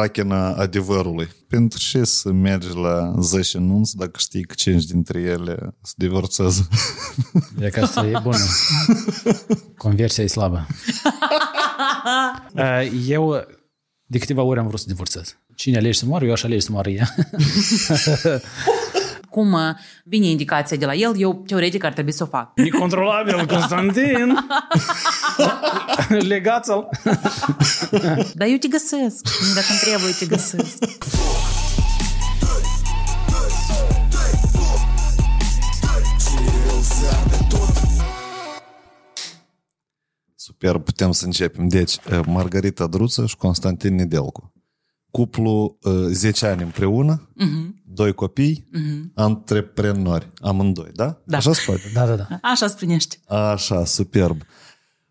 uh, strachina adevărului. Pentru ce să mergi la 10 nunți dacă știi că 5 dintre ele se divorțează? E că asta e bună. Conversia e slabă. Uh, Eu de câteva ori am vrut să divorțez. Cine alege să moară, eu aș alege să moară ea. Cum uh, vine indicația de la el, eu teoretic ar trebui să o fac. Necontrolabil, Constantin! Legați-l! Dar eu te găsesc. Dacă îmi trebuie, te găsesc. Super, putem să începem. Deci, uh, Margarita Druță și Constantin Nedelcu. Cuplu uh, 10 ani împreună, Mhm. doi copii, antreprenori, amândoi, da? Da. Așa se poate? Da, da, da. Așa sprinește. Așa, superb.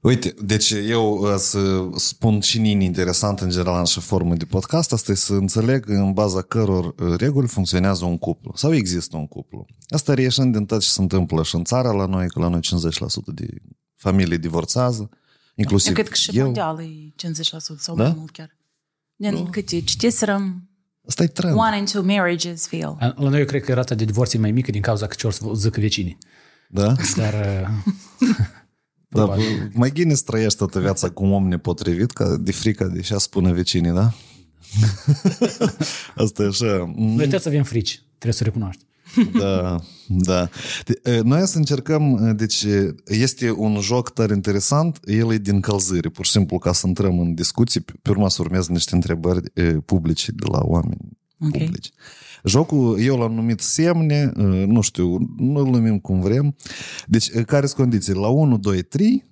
Uite, deci eu uh, să spun și nini interesant în general și formă de podcast, asta e să înțeleg în baza căror uh, reguli funcționează un cuplu sau există un cuplu. Asta reieșind din tot ce se întâmplă și în țara la noi, că la noi 50% de familii divorțează, inclusiv Eu cred că și eu. mondial e 50% sau Da? mai mult chiar. Din câte citiserăm, Asta e trend. one in two marriages fail. La noi eu cred că rata de divorț e mai mică din cauza că ce or să zică vecinii. Da? Dar uh, Da, Probabil. mai Guinness trăiești toată viața cu un om nepotrivit, ca de frică de ce spune vecinii, da? Asta e așa. noi trebuie să avem frici, trebuie să recunoaști. Da, da. De- e, Noi să încercăm, e, deci e, este un joc tare interesant, el e din călzire, pur și simplu ca să intrăm în discuții, pe pe urmă să urmeze niște întrebări e, publice de la oameni Ok. publici. Jocul eu l-am numit semne, e, nu știu, nu îl numim cum vrem. Deci, e, care sunt condiții? La 1, 2, 3,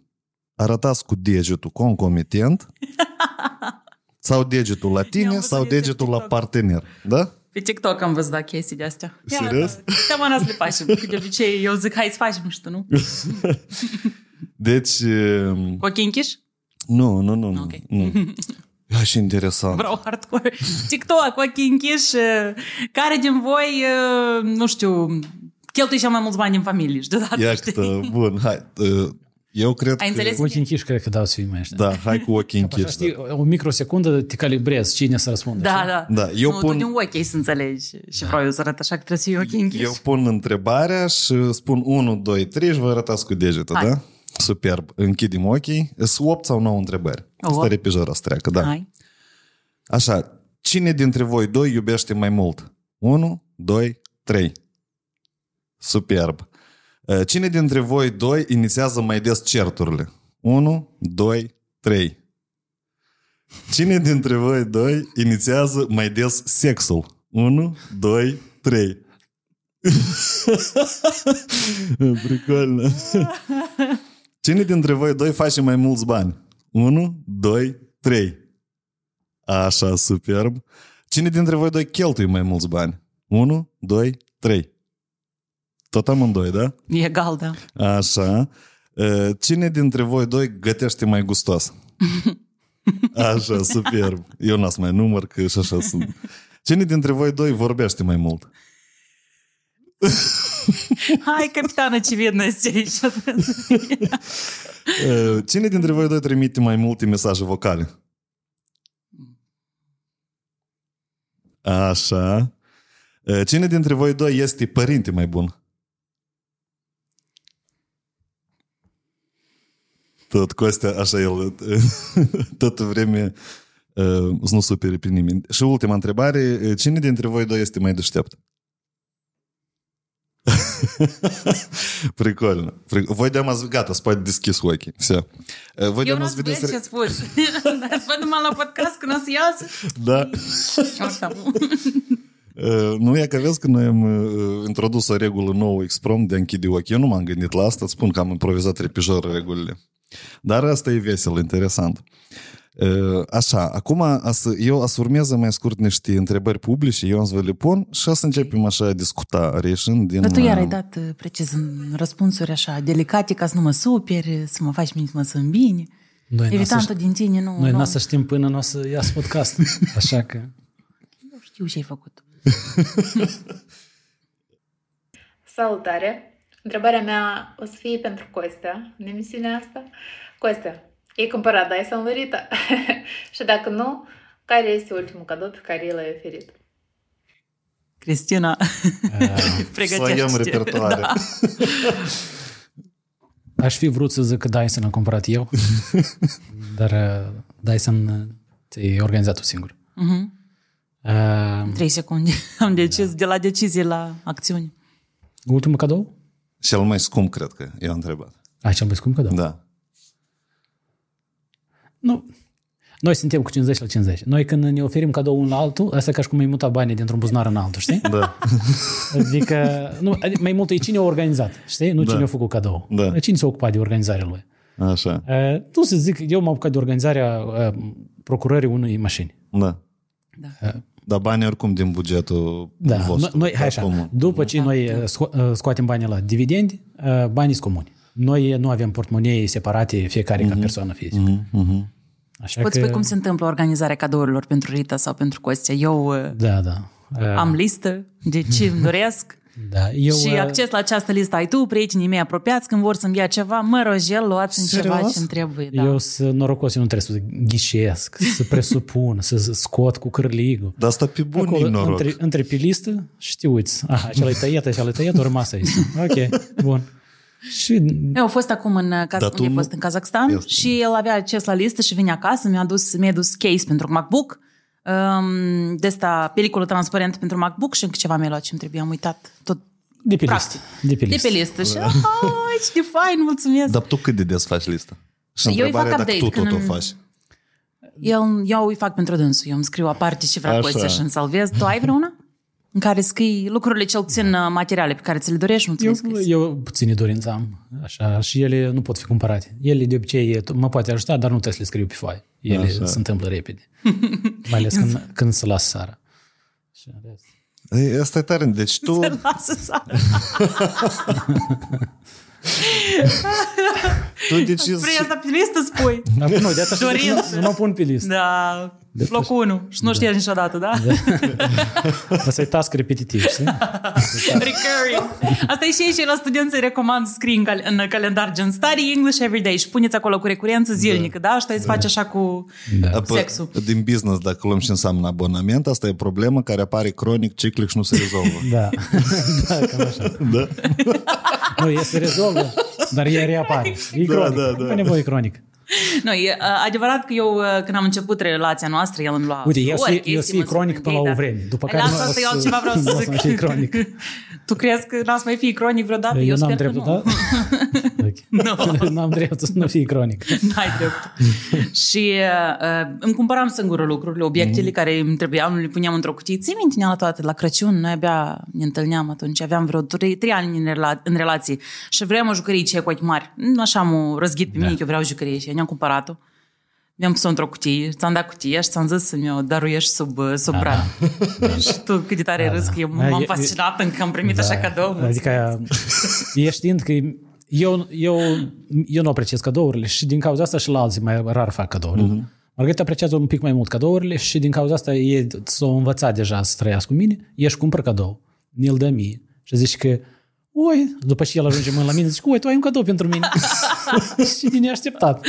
arătați cu degetul concomitent sau degetul la I-am tine văzut sau eu pe degetul la TikTok. partener. Da? Pe TikTok am văzut da, chestii de astea. Serios? Cam ana să le facem. Că de obicei eu zic, hai să facem și tu, nu? Deci, e, Cu ochii închiși? Nu, nu, nu, nu. Ok. nu. Ia și interesant. Vreau hardcore. TikTok, cu ochii închiși. Care din voi, nu știu, cheltuie cel mai mulți bani în familie și deodată, Ia știi? că, bun, hai. Uh, Eu cred Ai că... înțeles? Ochii închiși cred că dau să fii mai ăștia. Da, hai cu ochii Așa, închiși. știi, o microsecundă te calibrezi cine să răspundă. Da, știi? da. Da, eu nu, pun- tu din ochi ai să înțelegi și vreau eu să arăt așa că trebuie să fie ochii închiși. Eu pun întrebarea și spun 1, 2, 3 și vă arătați cu degetul, Hai. da? Superb. Închidem ochii. Sunt 8 sau 9 întrebări. Oho. Asta e pe jur să treacă, da. Hai. Așa, cine dintre voi doi iubește mai mult? 1, 2, 3. Superb. Uh, Cine dintre voi doi inițiază mai des certurile? 1, 2, 3. Cine dintre voi doi inițiază mai des sexul? 1, 2, 3. Pricolnă. Cine dintre voi doi face mai mulți bani? 1, 2, 3. Așa, superb. Cine dintre voi doi cheltuie mai mulți bani? 1, 2, 3. Tot amândoi, da? E egal, da. Așa. Uh, Cine dintre voi doi gătește mai gustos? Așa, superb. Eu n-am să mai număr, că și așa sunt. Cine dintre voi doi vorbește mai mult? Hai, capitană, ce vidno este aici. Uh, Cine dintre voi doi trimite mai multe mesaje vocale? Așa. Uh, Cine dintre voi doi este părinte mai bun? Tot Costea, așa el, tot vreme uh, să nu supere pe nimeni. Și ultima întrebare, uh, cine dintre voi doi este mai deștept? Прикольно. Прик- Voi de azi, gata, să poate deschis ochii. Все. Voi de Eu nu azi vezi vedeți... ce spui. Dar văd numai la podcast când o să iasă. Da. Oricum. Uh, Nu e că vezi că noi am uh, introdus o regulă nouă exprom de a închide ochii. Eu nu m-am gândit la asta, îți spun că am improvizat repijor regulile. Dar asta e vesel, interesant. Uh, Așa, acum a să- eu o să urmeze mai scurt niște întrebări publice, eu am să vă le pun și o să începem așa a discuta, reieșind din... Dar tu iar uh, ai dat uh, precis în răspunsuri așa delicate ca să nu mă superi, să mă faci mine să mă sunt bine. Noi n-o Evitantul să, din tine nu... noi nu. n să știm până nu o să iasă podcast. Așa că... Eu știu ce ai făcut. Salutare! Întrebarea mea o să fie pentru Costea în emisiunea asta. Costea, ai cumpărat Dyson Lurita? și dacă nu, Care este ultimul cadou pe care l-ai oferit? Cristina, Să iau repertoare. Da. Aș fi vrut să zic că Dyson am cumpărat eu, dar uh, Dyson uh, ți-ai organizat tu singur. Mhm. Uh, Trei secunde. Am decis de la decizie la acțiuni. ultimul cadou? Cel mai scump, cred că, i-am întrebat. Ai cel mai scump cadou? Da. Nu. Noi suntem cu 50 la 50. Noi când ne oferim cadou unul la altul, asta e ca și cum ai muta banii dintr-un buzunar în altul, știi? Da. Adică, nu, adică mai mult e cine a organizat, știi? Nu cine a făcut cadou. Da. Cine s-a ocupat de organizarea lui. Așa. Uh, nu să zic, eu m-am apucat de organizarea uh, procurării unei mașini. Da. Da. Dar banii oricum din bugetul Da, vostru. noi, hai da, așa, comun. după ce noi uh, sco- uh, scoatem banii la dividendi, uh, banii sunt comuni. Noi nu avem portmonei separate fiecare ca persoană fizică. Mhm, mhm. Așa Poți că, spui cum se întâmplă organizarea cadourilor pentru Rita sau pentru Costea. Eu uh, Da, da. Uh, am listă de ce îmi doresc da. Eu, și uh, acces la această listă ai tu, prietenii mei apropiați, când vor să-mi ia ceva, mă rogel, luați în ceva Serios? ce-mi trebuie. Da. Eu sunt norocos, eu nu trebuie să ghișesc, să presupun, să scot cu cârligul. Dar asta pe bun Acolo, noroc. între, între pe listă, știuți, aha, acela e tăiat, acela e tăiat, a rămas aici. Ok, bun. Și Eu am fost acum în, Kaz- Dar tu unde a nu- fost în Kazakhstan Este. și el avea acces la listă și vine acasă, mi-a dus, mi-a dus case pentru MacBook, um, de asta peliculă transparent pentru MacBook și încă ceva mi-a luat ce îmi trebuie, am uitat tot de pe Practic. listă. De pe de listă. pe listă și oh, ce de fain, mulțumesc. Dar tu cât de des faci lista? Și Eu îi întrebarea fac dacă update tu tot o când- faci. Eu, eu îi fac pentru dânsul, eu îmi scriu aparte ce vrea Așa. Costea și îmi salvez. Tu ai vreuna? În care scrii lucrurile cel puțin uh, materiale pe care ți le dorești, nu ți le Eu, scris. eu puține dorințe am, așa, și ele nu pot fi cumpărate. Ele de obicei mă poate ajuta, dar nu trebuie să le scriu pe foaie. Ele Așa. se întâmplă repede. Mai ales când, când se lasă seara. Și în rest. Ei, asta e tare. Deci tu... Se lasă să tu decizi... Vrei asta pe listă, spui? Dar nu, de asta Dorințe. nu, nu mă pun pe listă. Da, locul 1. Și nu știi niciodată, da? Asta e task repetitiv, știi? Recurring. Asta e și aici la studenți îți recomand să scrii în, cal- în calendar gen study English every day și puneți acolo cu recurență zilnică, da? Și tu îți faci așa cu Da. Apă, sexul. Din business, dacă luăm și înseamnă abonament, asta e problemă care apare cronic, ciclic și nu se rezolvă. Da. da, cam așa. da? Nu, e se rezolvă, dar ea reapare. E cronic. da, da. Nu e nevoie cronic. Nu, e uh, adevărat că eu, uh, când am început relația noastră, el îmi lua Uite, eu flori, să- eu chestii, să fii mă cronic până la o surprindei, vreme. După dar- care Lasă nu o asta, eu să- altceva vreau nu să o să zic. mai fii cronic. Tu crezi că n-am să mai fi cronic vreodată? Eu, Eu n-am sper dreptul, că nu. da? Ok. N-am dreptul să nu fii cronic. N-ai drept. și uh, îmi cumpăram singură lucrurile, obiectele care îmi trebuiau, le puneam într-o cutie. Ții minte la toate, la Crăciun, noi abia ne întâlneam atunci, aveam vreo trei, trei ani în, rela- în relație și vreau o jucărie ce cu ochi mari. Nu Așa m-a răzghit pe mine că eu vreau jucărie și eu ne-am cumpărat-o. Mi-am pus-o într-o cutie, ți-am dat cutia și ți-am zis să mi-o daruiești sub, uh, sub brad. și tu cât de tare râs că eu Da, m-am e- fascinat încă am primit așa cadou. Adică e știind că eu, eu, eu nu apreciez cadourile și din cauza asta și la alții mai rar fac cadouri. Mm-hmm. Margarita apreciază un pic mai mult cadourile și din cauza asta e s-a învățat deja să trăiască cu mine, ești cumpăr cadou, ne-l dă mie și zici că Oi, după ce el ajunge mâine la mine, zice, oi, tu ai un cadou pentru mine. și din neașteptat.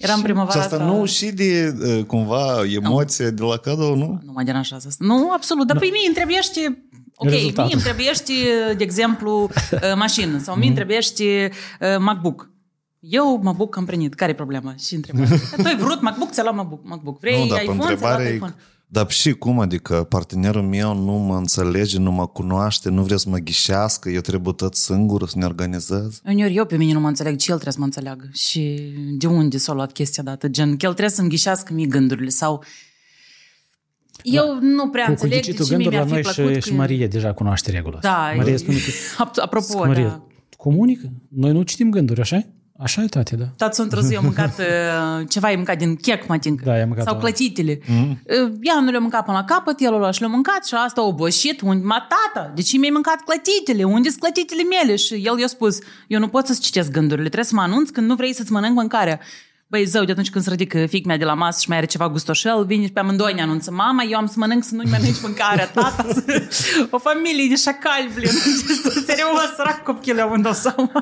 Eram Și primăvara asta nu și de, uh, cumva, emoție de la cadou, nu? Nu mă deranjează asta. Nu, absolut. Dar pe mie îmi trebuiește... Ok, Rezultatul. mie îmi trebuiește, de exemplu, uh, mașină sau mie îmi trebuiește uh, MacBook. Eu MacBook am primit. Care e problema? Și întrebare. tu ai vrut MacBook, ți-a luat MacBook. MacBook. Vrei nu, dar pe iPhone, ți-a luat întrebare e- iPhone. Dar și cum, adică partenerul meu nu mă înțelege, nu mă cunoaște, nu vrea să mă ghișească, eu trebuie tot singur să ne organizez. Uneori eu pe mine nu mă înțeleg, ci el trebuie să mă înțeleagă. Și de unde s-a luat chestia dată? Gen, că el trebuie să-mi ghișească mie gândurile sau... Eu nu prea Cu, cu înțeleg de ghicitul ce mie gânduri la mi-ar fi noi plăcut și, și că- Marie deja cunoaște regula asta. Da, Marie e- spune că Ap- Apropo, Marie, da. comunică. Noi nu citim gânduri, așa Așa e, tate, da. Tați într-o zi, eu am mâncat uh, ceva, ai mâncat din chec, mă tincă. Da, i-am mâncat Sau ăla. clătitele. Mm. Ea nu le-a mâncat până la capăt, el o lua și le-a mâncat și asta a obosit. Unde, ma tata, de ce mi-ai mâncat clătitele? Unde sunt clătitele mele? Și el i-a spus, eu nu pot să-ți citesc gândurile, trebuie să mă anunț când nu vrei să-ți mănânc mâncarea. Băi, zău, de atunci când se ridică fiic mea de la masă și mai are ceva gustoșel, vine și pe amândoi ne anunță, mama, eu am să mănânc să nu-i mănânci mâncarea, tata, o familie de șacali, blin, serios, sărac copchile amândouă sau...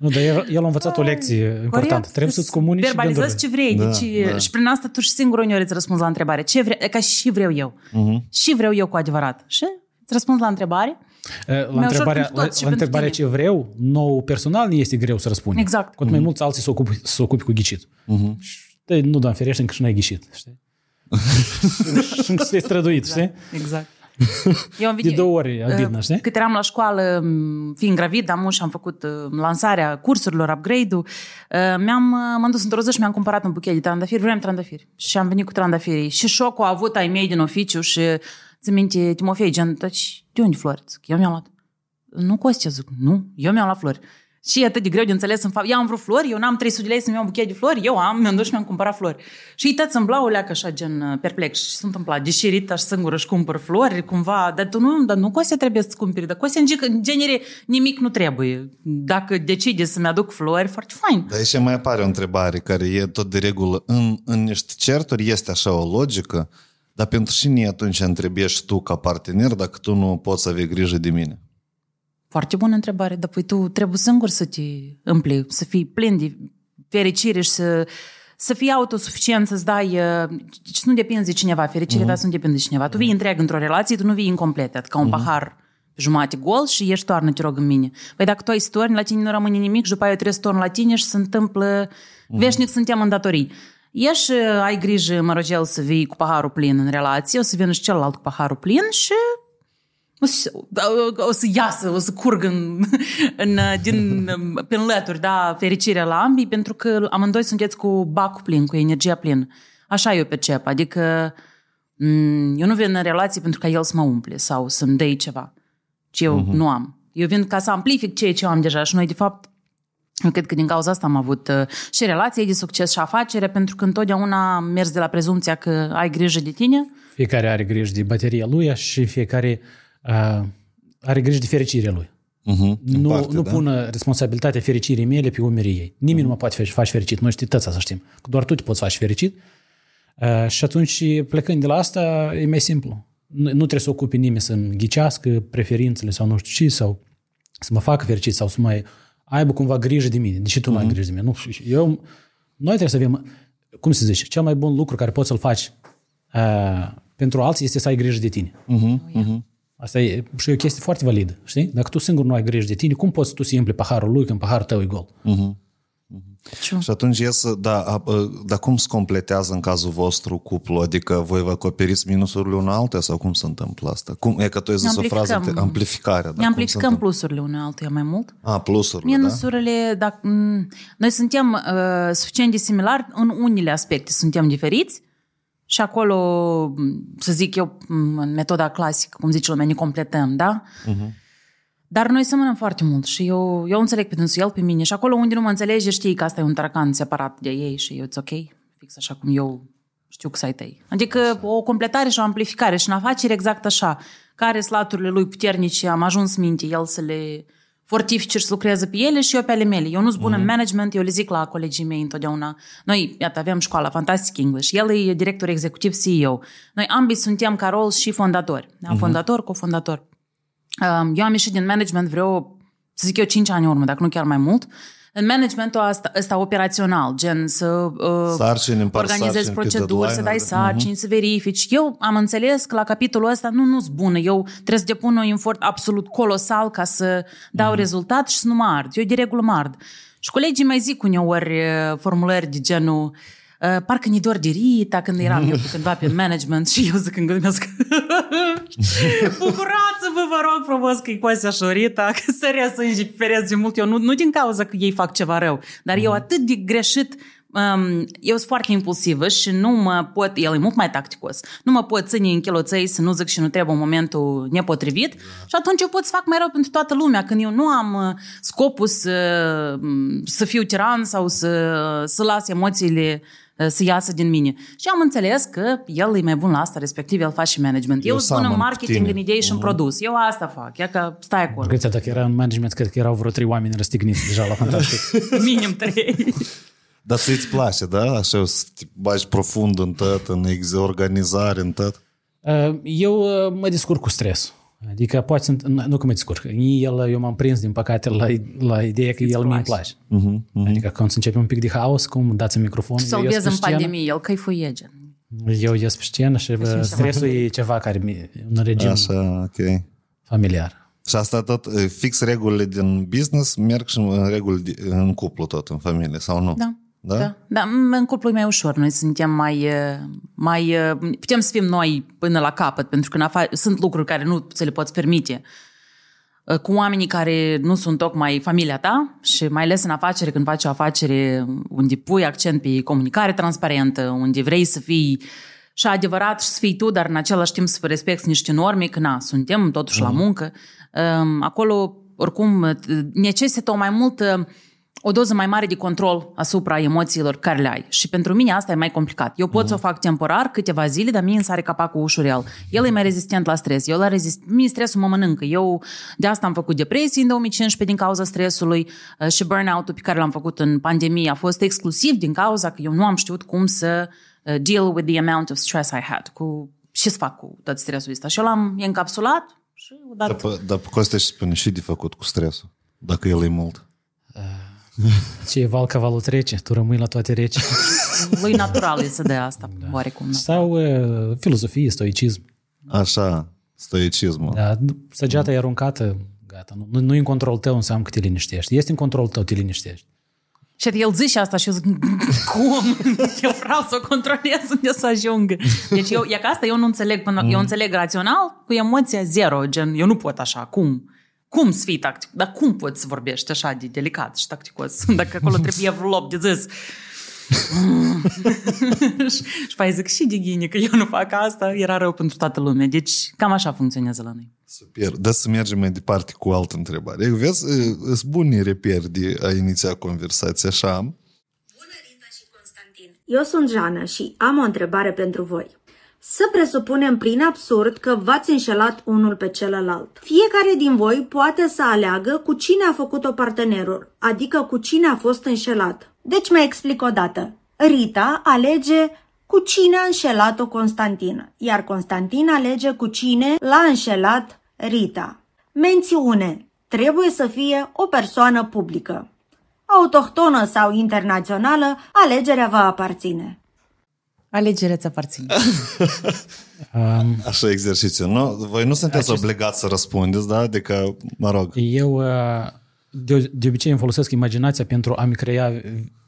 Nu, dar el, el a învățat o lecție importantă. Corect. Trebuie să-ți comunici Verbalizezi ce vrei. Da, deci, da. Și prin asta tu și singur uneori îți răspunzi la întrebare. Ce vrei? Ca și vreau eu. Mhm. Și vreau eu cu adevărat. Și îți răspunzi la întrebare. La ușor întrebarea, pentru la, toți și la pentru întrebarea tine. ce vreau, nou personal nu este greu să răspundem. Exact. Cu atât mai mulți alții se ocupi, se ocupi cu ghicit. Și te- nu, Doamne ferește, încă și n-ai ghicit. Știi? și încă te-ai străduit, știi? Exact. Eu am De două ori adină, Uh, știi? Cât eram la școală, m, fiind gravid, am și am făcut uh, lansarea cursurilor, upgrade-ul, uh, mi-am, uh, m-am dus într-o zi și mi-am cumpărat un buchet de trandafiri, vreau trandafiri. Și am venit cu trandafirii. Și șocul a avut ai mei din oficiu și ți minte, Timofei, gen, deci, de unde flori? Zic, eu mi-am luat. Nu, Costea, zic, nu, eu mi-am luat flori. Și e atât de greu de înțeles în fapt. Eu am vrut flori, eu n-am 300 de lei să-mi iau un buchet de flori, eu am, mi-am dus și mi-am cumpărat flori. Și îi tăți în blau, leacă așa, gen uh, perplex. Și s-a întâmplat, deși Rita și singură își cumpăr flori, cumva, dar tu nu, dar nu Costea trebuie să-ți cumperi, dar Costea, în ge- în genere, nimic nu trebuie. Dacă decide să-mi aduc flori, foarte fain. Dar aici mai apare o întrebare care e tot de regulă. În, în niște certuri este așa o logică, dar pentru cine atunci întrebești tu ca partener dacă tu nu poți avea grijă de mine? Foarte bună întrebare, dar păi tu trebuie singur să te împli, să fii plin de fericire și să, să fii autosuficient, să-ți dai... uh, Și nu depinde de cineva, fericirea ta să nu depinde de cineva. Tu vii întreg într-o relație, tu nu vii incomplet, ca un pahar jumate gol și ești toarnă, te rog, în mine. Păi dacă tu ai să torni, la tine nu rămâne nimic și după aia eu trebuie să torn la tine și se întâmplă... Veșnic suntem în datorii. Ieși, ai grijă, mă rog, să vii cu paharul plin în relație, o să vină și celălalt cu paharul plin și o să, o să iasă, o să curg în, în, din, prin lături, da, fericirea la ambii, pentru că amândoi sunteți cu bacul plin, cu energia plină. Așa eu percep, adică m, eu nu vin în relație pentru ca el să mă umple sau să-mi dea ceva, ce eu uh-huh. nu am. Eu vin ca să amplific ceea ce eu am deja și noi, de fapt, eu cred că din cauza asta am avut uh, și relații de succes și afacere, pentru că întotdeauna am mers de la prezumția că ai grijă de tine, Fiecare are grijă de bateria lui și fiecare uh, are grijă de fericirea lui. Uh-huh, Nu, parte, nu da? pună responsabilitatea fericirii mele pe umerii ei. Nimeni nu mă poate face, face fericit. Noi știți tăța să știm. Că doar tu te poți face fericit. Uh, și atunci, plecând de la asta, e mai simplu. Nu, nu trebuie să ocupe nimeni să-mi ghicească preferințele sau nu știu ce, sau să mă facă fericit sau să mai aibă cumva grijă de mine. Deși tu nu ai grijă de mine. Nu, eu, noi trebuie să avem, cum se zice, cel mai bun lucru care poți să-l faci uh, pentru alții este să ai grijă de tine. Uh-huh, uh-huh. Asta e și e o chestie foarte validă, știi? Dacă tu singur nu ai grijă de tine, cum poți tu să împli paharul lui când paharul tău e gol? Și atunci ies, da, a- a- dar cum se completează în cazul vostru cuplu? Adică voi vă acoperiți minusurile unul altuia sau cum se întâmplă asta? Cum, e că tu ai zis o frază, amplificăm. te- amplificarea. Da, ne cum se amplificăm întâmplă? plusurile unei altuia mai mult. A, plusurile, da? Minusurile, dacă, m, noi suntem uh, suficient de similari în unele aspecte, suntem diferiți și acolo, m, să zic eu, m, în metoda clasică, cum zice lumea, ne completăm, da? Mhm. Dar noi semănăm foarte mult și eu, eu înțeleg pe dânsul, el pe mine și acolo unde nu mă înțelege știi că asta e un taracan separat de ei și eu, it's ok, fix așa cum eu știu că să ai tăi. Adică o completare și o amplificare și în afaceri exact așa. Care slaturile lui puternice am ajuns minte, el să le fortifice și să lucreze pe ele și eu pe ale mele. Eu nu sunt bună în management, eu le zic la colegii mei întotdeauna. Noi, iată, avem școala Fantastic English, el e director executiv CEO. Noi ambii suntem ca rol și fondatori. Da? Fondator, cofondator. Um, Eu am ieșit din management vreo, să zic eu, 5 ani în urmă, dacă nu chiar mai mult. În managementul ăsta, ăsta operațional, gen să uh, Sarcini, împarți organizezi sarcini pe proceduri, să dai deadline-uri, da. sarcini, să verifici. Eu am înțeles că la capitolul ăsta nu nu-s bună. Eu trebuie să depun un efort absolut colosal ca să dau rezultat și să nu mă ard. Eu de regulă mă ard. Și colegii mai zic uneori uh, formulări de genul uh, parcă ni dor de Rita când eram eu cândva pe management și eu zic în gândesc bucurați-vă, vă rog frumos că e Coastea și o Rita, că sărea sânge pe pereți de mult. Eu nu, nu din cauza că ei fac ceva rău, dar eu atât de greșit Um, eu sunt foarte impulsivă și nu mă pot, el e mult mai tacticos, nu mă pot ține în chiloței să nu zic și nu trebuie în momentul nepotrivit și atunci eu pot să fac mai rău pentru toată lumea când eu nu am uh, scopul să, um, să fiu tiran sau să, să las emoțiile uh, să iasă din mine. Și am înțeles că el e mai bun la asta, respectiv el face și management. Eu, Eu sunt bună în seamăn cu marketing, tine. în idei și în produs. Eu asta fac, ia că stai acolo. Gățea, dacă era în management, cred că erau vreo trei oameni răstigniți deja la fantastic. Minim trei. Dar să-ți place, da? Așa să te bagi profund în tot, în ex- organizare, în tot. Uh, Eu uh, mă descurc cu stres. Adică poate sunt, nu cum îți scurc. El, eu m-am prins din păcate la, la ideea că el mi-mi place. Uh-huh, uh-huh. Adică când începe un pic de haos, cum dați un microfon, Să eu o ies vezi pe în scenă, pandemie, el căifuie gen. eu ies pe scenă și bă, stresul e ceva care mi un regim Așa, ok. familiar. Și asta tot, e, fix regulile din business merg și în reguli de- în cuplu tot, în familie, sau nu? Da. Da? Da, da, în cuplu e mai ușor. Noi suntem mai, eh, mai... eh, Putem să fim noi până la capăt, pentru că în afa- sunt lucruri care nu ți le poți permite eh, cu oamenii care nu sunt tocmai familia ta și mai ales în afacere, când faci o afacere unde pui accent pe comunicare transparentă, unde vrei să fii și adevărat și să fii tu, dar în același timp să respecti niște norme, că na, suntem totuși la muncă. Um, Acolo, oricum, necesită o mai multă o doză mai mare de control asupra emoțiilor care le ai. Și pentru mine asta e mai complicat. Eu pot să o fac temporar, câteva zile, dar mie îmi sare capacul ușurel. El e mai rezistent la stres. Eu la rezist... Mie stresul mă mănâncă. Eu de asta am făcut depresie în 2015 din cauza stresului uh, și burnout-ul pe care l-am făcut în pandemie a fost exclusiv din cauza că eu nu am știut cum să uh, deal with the amount of stress I had. Cu ce să fac cu tot stresul ăsta. Și eu l-am encapsulat și Dar, odată... pe- dar Coste și spune și de făcut cu stresul, dacă el e mult. Ce e val ca valul trece, tu rămâi la toate reci. Lui natural e să dea asta, oarecum. da. Sau uh, filozofie, stoicism. Așa, stoicismul. Da, săgeata e aruncată, gata. Nu, nu, nu e în control tău, înseamnă că te liniștești. Este în control tău, te liniștești. Și el zice asta și eu zic, cum? Eu vreau să o controlez unde să ajung. Deci eu, e ca asta eu nu înțeleg, până, eu înțeleg rațional cu emoția zero, gen, eu nu pot așa, cum? Cum să fii tactic? Dar cum poți să vorbești așa de delicat și tacticos? Dacă acolo trebuie vreo de zis. și, și pe aia zic și de ghine că eu nu fac asta, era rău pentru toată lumea. Deci cam așa funcționează la noi. Super. Da să mergem mai departe cu o altă întrebare. Vezi, sunt buni reperi de a iniția conversația așa. Bună, Rita și Constantin! Eu sunt Jana și am o întrebare pentru voi. Să presupunem prin absurd că v-ați înșelat unul pe celălalt. Fiecare din voi poate să aleagă cu cine a făcut-o partenerul, adică cu cine a fost înșelat. Deci mai explic o dată. Rita alege cu cine a înșelat-o Constantin, iar Constantin alege cu cine l-a înșelat Rita. Mențiune. Trebuie să fie o persoană publică. Autohtonă sau internațională, alegerea va aparține. Alegerea ți aparține. Um, Așa exercițiu. Nu? Voi nu sunteți Acest- obligați să răspundeți, da? Adică, mă rog. eu uh, de, de obicei îmi folosesc imaginația pentru a-mi crea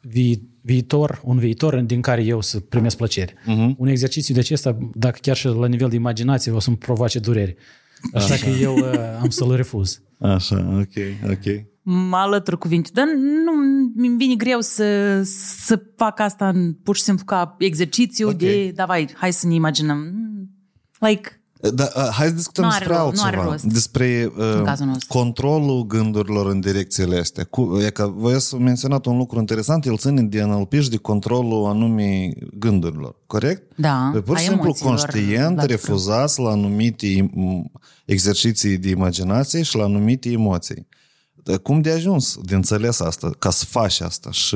vi, viitor, un viitor din care eu să primesc plăcere. Uh-huh. Un exercițiu de acesta, dacă chiar și la nivel de imaginație, o să-mi provoace dureri. Așa, Așa. că eu uh, am să-l refuz. Așa, ok, ok. Mă alătur cuvinte, dar nu mi vine greu să, să fac asta în, pur și simplu ca exercițiu Ok. okay. de, da, vai, hai să ne imaginăm. Mm, Like, Da, uh, hai să discutăm Nu are despre rost, nu are altceva. rost. Despre uh, cazul nostru. controlul gândurilor în direcțiile astea. Cu, e că voi ați menționat un lucru interesant, el ține de NLP și de controlul anumii gândurilor, corect? Da, Voi pur și a simplu emoțiilor conștient la refuzați la anumite m, exerciții de imaginație și la anumite emoții. Dar cum de ajuns de înțeles asta, ca să faci asta și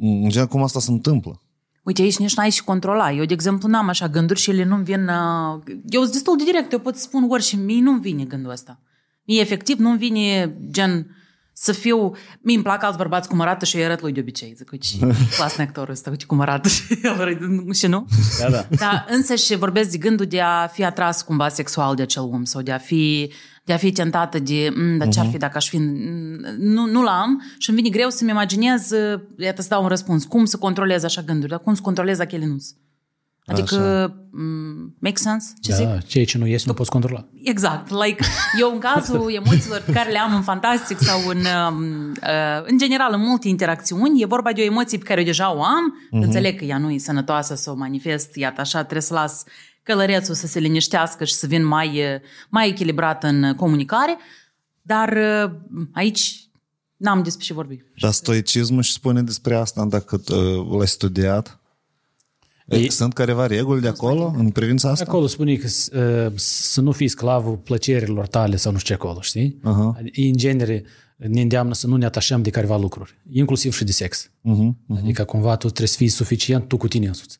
în general cum asta se întâmplă? Uite, aici nici n-ai și controla. Eu, de exemplu, n-am așa gânduri și ele nu-mi vin... uh, Eu sunt destul de direct, eu pot să spun ori și mie nu-mi vine gândul ăsta. Mie, efectiv, nu-mi vine, gen, să fiu... Mie îmi plac alți bărbați cum arată și eu îi arăt lui de obicei. Zic, uite, și clasne actorul ăsta, uite cum arată și el arăt- și nu? Da, da. Dar însă și vorbesc de gândul de a fi atras cumva sexual de acel om sau de a fi, de a fi tentată de, mm, dar ce-ar fi dacă aș fi... mm, Nu, nu l-am și îmi vine greu să-mi imaginez, uh, iată să dau un răspuns, cum să controlez așa gânduri, dar cum să controlez dacă ele nu Adică, mm, make sense? Ce zic? Da, ceea ce nu ies, nu poți controla. Exact. Like, eu în cazul emoțiilor pe care le am în fantastic sau în, um, uh, în general în multe interacțiuni, e vorba de o emoție pe care eu deja o am, uh-huh. înțeleg că ea nu e sănătoasă să o manifest, iată așa, trebuie să las călărețul să se liniștească și să vin mai, uh, mai echilibrat în comunicare, dar uh, aici n-am despre ce vorbi. Dar stoicismul și spune despre asta dacă uh, l-ai studiat? Ei- Sunt careva reguli de acolo în privința asta? Acolo spune că s- uh, să nu fii sclavul plăcerilor tale sau nu știu ce acolo, știi? Aha. În genere ne îndeamnă să nu ne atașăm de careva lucruri, inclusiv și de sex. Uh-huh. Adică cumva tu trebuie să fii suficient tu cu tine însuți.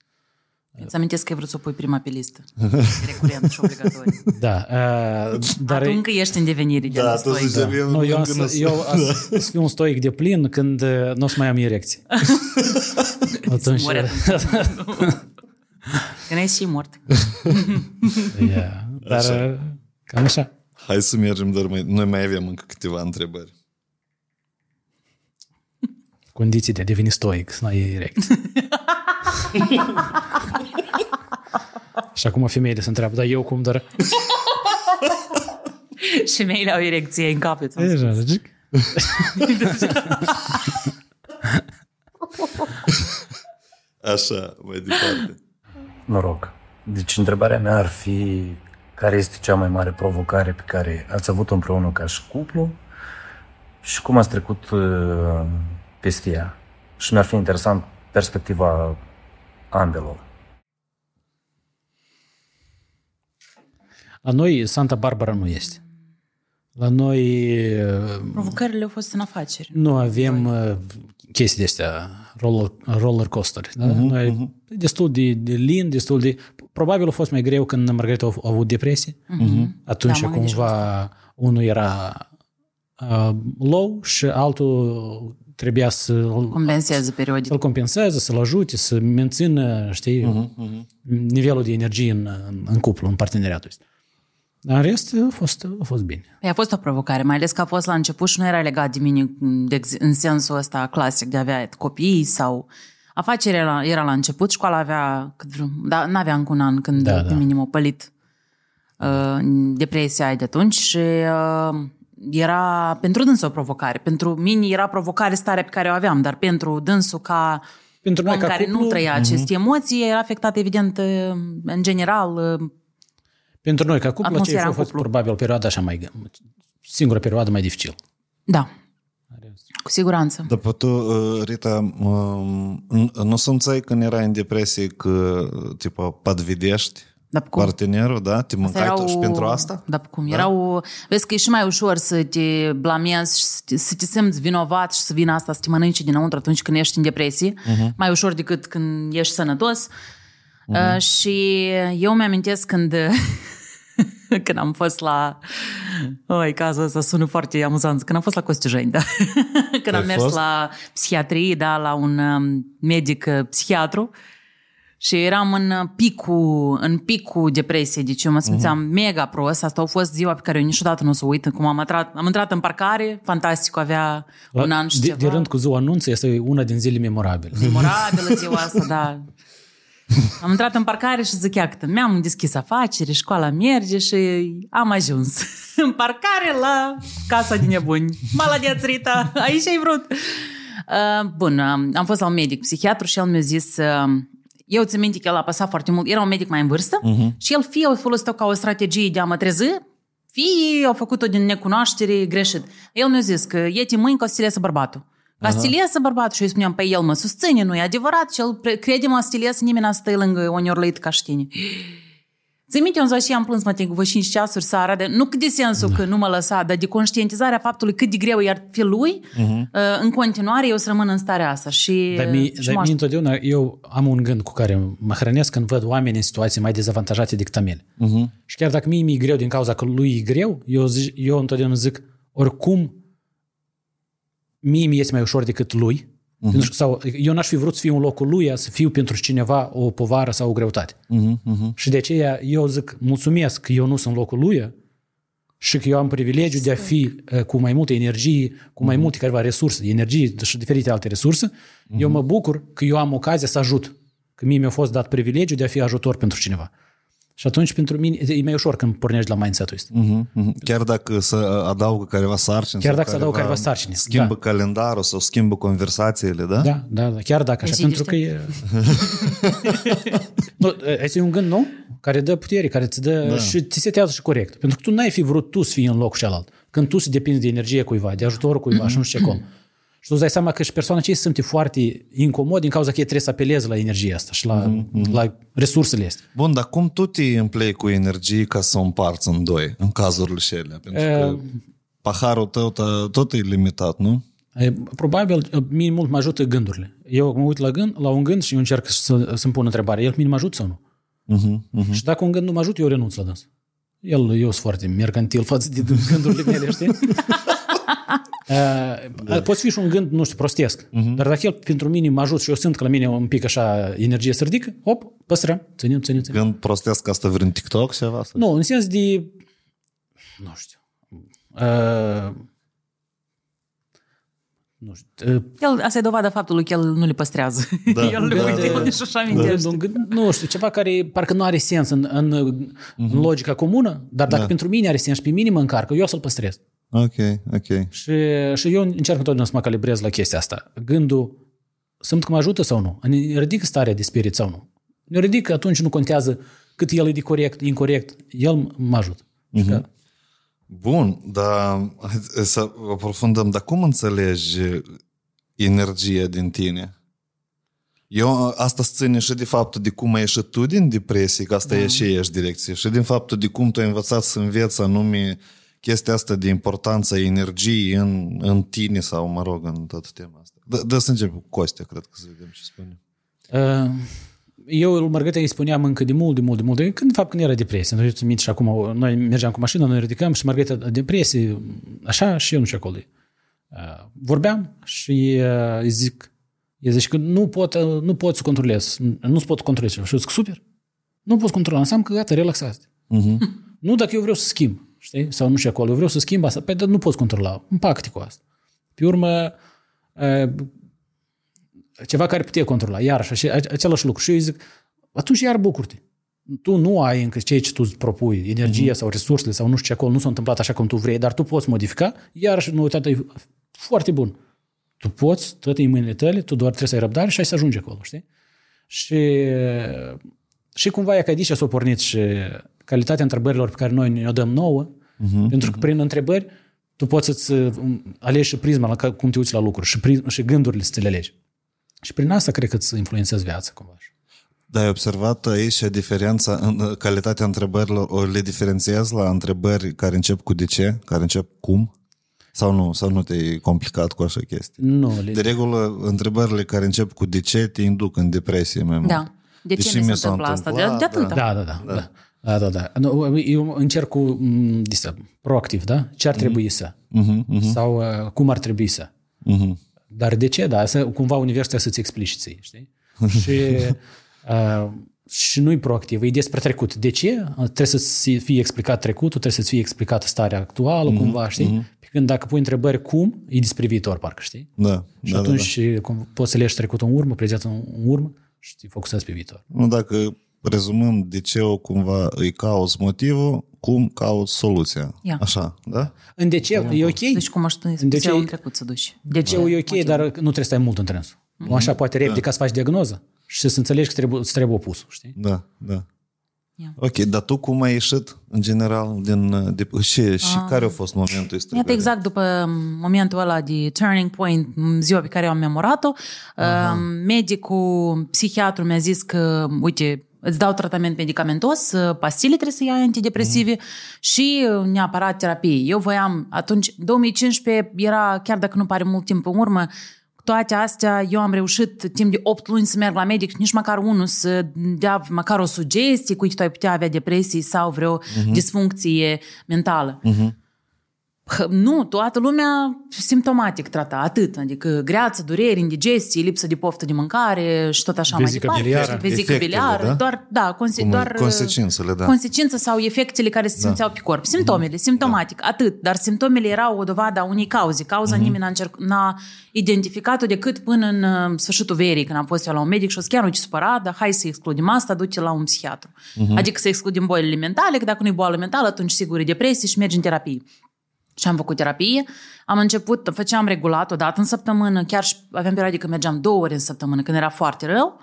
Îți amintesc că ai vrut să o pui prima pe listă. Recurent și obligatoriu. Da, uh, dar... Dar încă ești în devenire de Da, la tu stoic. zici, avem Nu, eu, încă am, nu- să- eu am să fiu un stoic de plin când uh, nu o să mai am erecție. Atunci, Mori Când ești și mort. yeah. Dar uh, cam așa. Hai să mergem, dar mai, noi mai avem încă câteva întrebări. Condiții de a deveni stoic, să n-ai erecție. Și acum femeile se întreabă, dar eu cum doar... și femeile au erecție în cap. ți-am spus. Deja, zic. Așa, mai departe. noroc. Deci întrebarea mea ar fi care este cea mai mare provocare pe care ați avut-o împreună ca și cuplu și cum ați trecut uh, peste ea. Și mi-ar fi interesant perspectiva ambelor. La noi Santa Barbara nu este. La noi uh, Provocările au fost în afaceri. nu avem uh, chestii de astea, roller, roller coaster. Da? Noi destul de, de lin, destul de... Probabil a fost mai greu când Margareta a a avut depresie. Atunci Da, mă gândesc și cumva unul era uh, low și altul trebuia să Compensează periodic. să-l compenseze, să-l ajute, să mențină, știi, nivelul de energie în, în, în cuplu, în parteneriatul ăsta. Dar în rest a fost, a fost bine. Păi a fost o provocare, mai ales că a fost la început și nu era legat de mine de, ex- în sensul ăsta clasic de a avea copii sau afacerea era, era la început, școala avea cât vreun, dar n-avea încă un an când Da, da, da. pe mine m-a pălit uh, depresia aia de atunci și uh, era pentru dânsul o provocare. Pentru mine era provocare starea pe care o aveam, dar pentru dânsul ca pentru om ca care cuplu, nu trăia aceste uh-huh. emoții, era afectat evident în general uh, Pentru noi ca cuplu, ce a fost cuplu. probabil perioada așa mai... singura perioadă mai dificil. Da, cu siguranță. Dar tu, uh, Rita, um, nu să înțeleg când erai în depresie că, uh, tipa, podvedești dar cum? partenerul, da? Te mâncai tu și pentru asta? Da, cum? Da? Erau, vezi că e și mai ușor să te blamezi și să te, să te simți vinovat și să vină asta să te mănânci dinăuntru atunci când ești în depresie. Uh-huh. Mai ușor decât când ești sănătos. Uh-huh. Uh, și eu mi-amintesc când când am fost la... Oi, cazul ăsta sună foarte amuzant. Când am fost la Costijeni, da. când Ai am mers fost? la psihiatrie, da, la un um, medic uh, psihiatru. Și eram în picul, în picul depresiei, deci eu mă simțeam Mhm. uh-huh. mega prost. Asta a fost ziua pe care eu niciodată nu o să o uit. Cum am intrat, am intrat în parcare, fantastic, avea un an și de, ceva. de rând cu ziua anunță este una din zile memorabile. Memorabilă ziua asta, da. Am intrat în parcare și zic, iată, mi-am deschis afaceri, școala merge și am ajuns în parcare la casa de nebuni. Maladeț, Rita, aici ai vrut. Uh, Bun, um, am fost la un medic psihiatru și el mi-a zis, uh, eu țin minte că el a pasat foarte mult, era un medic mai în vârstă uh-huh. și el fie a folosit-o ca o strategie de a mă trezi, fie a făcut-o din necunoaștere greșit. El mi-a zis că ieti mâini ca să stilesă bărbatul. Ca să stilesă bărbatul și eu îi spuneam, pe el mă susține, nu e adevărat și el pre- crede mă stilesă, nimeni n-a stă lângă o neorlăit ca și tine. Ți minte, eu în ziua și am plâns, mă, cu vă 5 ceasuri seara, de, nu cât de sensul că nu mă lăsa, dar de conștientizarea faptului cât de greu i-ar fi lui, uh-huh. în continuare eu să rămân în starea asta. Și, Dar mie, și dar mă mie întotdeauna, eu am un gând cu care mă hrănesc când văd oameni în situații mai dezavantajate decât a mele. Uh-huh. Și chiar dacă mie mi-e greu din cauza că lui e greu, eu, zic, eu întotdeauna zic, oricum, mie mi este mai ușor decât lui, uh-huh. pentru că, sau eu n-aș fi vrut să fiu în locul lui, să fiu pentru cineva o povară sau o greutate. Uh-huh, uh-huh. Și de aceea eu zic, mulțumesc că eu nu sunt în locul lui și că eu am privilegiu de a fi uh, cu mai multe energie, cu mai multe careva resurse, energie și diferite alte resurse. Eu mă bucur că eu am ocazia să ajut. Că mie mi-a fost dat privilegiu de a fi ajutor pentru cineva. Și atunci pentru mine e mai ușor când pornești la mindset-ul ăsta. Uh-huh, uh-huh. Chiar dacă să adaugă careva sarcini Chiar sau dacă se adaugă careva sarcini, Schimbă da. calendarul sau schimbă conversațiile, da? Da, da, da, chiar dacă așa, Deci pentru că e... nu, este un gând nou care dă putere, care îți dă da. și ți setează și corect. Pentru că tu n-ai fi vrut tu să fii în locul celălalt. Când tu să depinzi de energie cuiva, de ajutorul cuiva și nu știu ce acolo. Și tu îți dai seama că și persoana aceea se simte foarte incomod din cauza că ei trebuie să apeleze la energia asta și la, mm-hmm. la resursele astea. Bun, dar cum tu te împlei cu energie ca să o împarți în doi, în cazurile și alea? Pentru că Uh, paharul tău ta- tot e limitat, nu? E, Probabil, uh, mie mult mă ajută gândurile. Eu mă uit la, gând, la un gând și eu încerc să, să-mi pun întrebarea. El mine mă ajută sau nu? Mhm, mhm. Și dacă un gând nu mă ajută, eu renunț la dâns. El, eu sunt foarte mercantil față de gândurile mele, știi? Uh, poți fi și un gând, nu știu, prostesc. Dar dacă el pentru mine mă ajută și eu simt că la mine un pic așa energie se ridică, hop, păstrăm, ținem, ținem, ținem. Când prostesc asta vreun TikTok ceva? Sau? Nu, în sens de, nu știu, uh, nu știu, uh, El, asta e dovada faptului că el nu le păstrează. Da. el le Da, uită, da. el nici așa un amintește. gând, un gând, nu știu, ceva care parcă nu are sens în, în, în logica comună, dar dacă Da. pentru mine are sens și pe mine mă încarcă, eu o să-l păstrez. Ok, ok. Și, și eu încerc întotdeauna să mă calibrez la chestia asta. Gândul, simt că mă ajută sau nu? Ne ridică starea de spirit sau nu? Ne ridică, atunci nu contează cât el e de corect, incorrect, el mă ajută. Și că, Bun, dar hai să aprofundăm. Dar cum înțelegi energia din tine? Eu, asta îți ține și de faptul de cum ai ieșit tu din depresie, că asta da. e și ești direcție, și din faptul de cum tu ai învățat să înveți anume chestia asta de importanța energiei în, în tine sau, mă rog, în toată tema asta. Da, da să începem cu Costea, cred că să vedem ce spune. Uh, Eu lui Margareta îi spuneam încă de mult, de mult, de mult, de când, de fapt, când era depresie. Noi minte și acum, noi mergeam cu mașina, noi ridicăm și Margareta depresie, așa, și eu nu știu acolo. Uh, Vorbeam și uh, îi zic, îi zic că nu pot, uh, nu pot să controlez, nu pot controlez. Și eu zic, super, nu pot controla, înseamnă că gata, relaxați. Uh-huh. Nu dacă eu vreau să schimb, știi? Sau nu știu acolo, eu vreau să schimb asta, păi dar nu poți controla, împacă cu asta. Pe urmă, uh, ceva care putea controla, iarăși, așa- același lucru. Și eu îi zic, atunci iar bucur-te. Tu nu ai încă ceea ce tu îți propui, energia sau resursele sau nu știu ce acolo, nu s-a întâmplat așa cum tu vrei, dar tu poți modifica, iarăși, nu uitați, e foarte bun. Tu poți, toate în mâinile tale, tu doar trebuie să ai răbdare și ai să ajungi acolo, știi? Și, și cumva e ca aici s-a pornit și calitatea întrebărilor pe care noi ne-o dăm nouă, uh-huh, pentru că prin întrebări tu poți să-ți um, alegi și prisma la ca- cum te uiți la lucruri și, pri- și gândurile să te le alegi. Și prin asta cred că îți influențezi viața cumva. Dar ai observat aici diferența în calitatea întrebărilor, o le diferențiezi la întrebări care încep cu de ce, care încep cum? Sau nu? Sau nu te-ai complicat cu așa chestii? Nu, le, De regulă, întrebările care încep cu de ce te induc în depresie mai mult. Da. De ce Deși mi mi se s-a întâmplă asta? De, întâmplat, de atâta. Da, da, da. da. Da, da, da. Nu, Eu încerc cu m, să, proactiv, da? Ce ar trebui să? Mhm, mhm, Sau uh, cum ar trebui să? mhm. Dar de ce? Da, să, cumva universitatea să-ți explici ție, știi? și, uh, și nu-i proactiv, e despre trecut. De ce? Trebuie să-ți fie explicat trecutul, trebuie să-ți fie explicată starea actuală, cumva, știi? Pe când dacă pui întrebări cum, e despre viitor, parcă, știi? Da, Și da, atunci da, da. cum, poți să legi trecutul în urmă, prezentul în urmă și te focusezi pe viitor. Nu, dacă rezumăm de ce o cumva îi cauți motivul, cum cauți soluția. Ia. Așa, da? În de ce? E ok? Deci cum aș spune, De ce- ce în trecut să duci. De ce e ok, dar nu trebuie să stai mult în trânsul. Nu așa poate repede ca să faci diagnoză și să înțelegi că trebuie, îți trebuie opusul, știi? Da, da. Ia. Ok, dar tu cum ai ieșit în general din... De, și, și care a fost momentul istoric? Iată exact după momentul ăla de turning point, ziua pe care eu am memorat-o, uh, medicul, psihiatru mi-a zis că, uite, îți dau tratament medicamentos, uh, pastile trebuie să iei antidepresive Mhm. și uh, neapărat terapie. Eu voiam, atunci, 2015 era, chiar dacă nu pare mult timp în urmă, toate astea, eu am reușit timp de 8 luni să merg la medic, nici măcar unul să dea măcar o sugestie cu uite, tu ai putea avea depresii sau vreo Mhm. disfuncție mentală. H- Nu, toată lumea simptomatic trata, atât. Adică greață, dureri, indigestie, lipsă de poftă de mâncare și tot așa Vezică mai departe. biliară. Vezică Efectele, biliară, da? doar, da, conse- Cum- doar consecințele, da. consecințe sau efectele care se simțeau pe corp. Simptomele, simptomatic, atât. Dar simptomele erau o dovadă a unei cauze. Cauza nimeni n-a, încerc- n-a identificat-o decât până în uh, sfârșitul verii, când am fost eu la un medic și o să chiar nu ce supărat, dar hai să excludem asta, du-te la un psihiatru. Adică să excludem bolile mentale, că dacă nu e boală mentală, atunci sigur e depresie și mergi în terapie. Și am făcut terapie, am început, făceam regulat o dată în săptămână, chiar și aveam perioade când mergeam două ori în săptămână, când era foarte rău.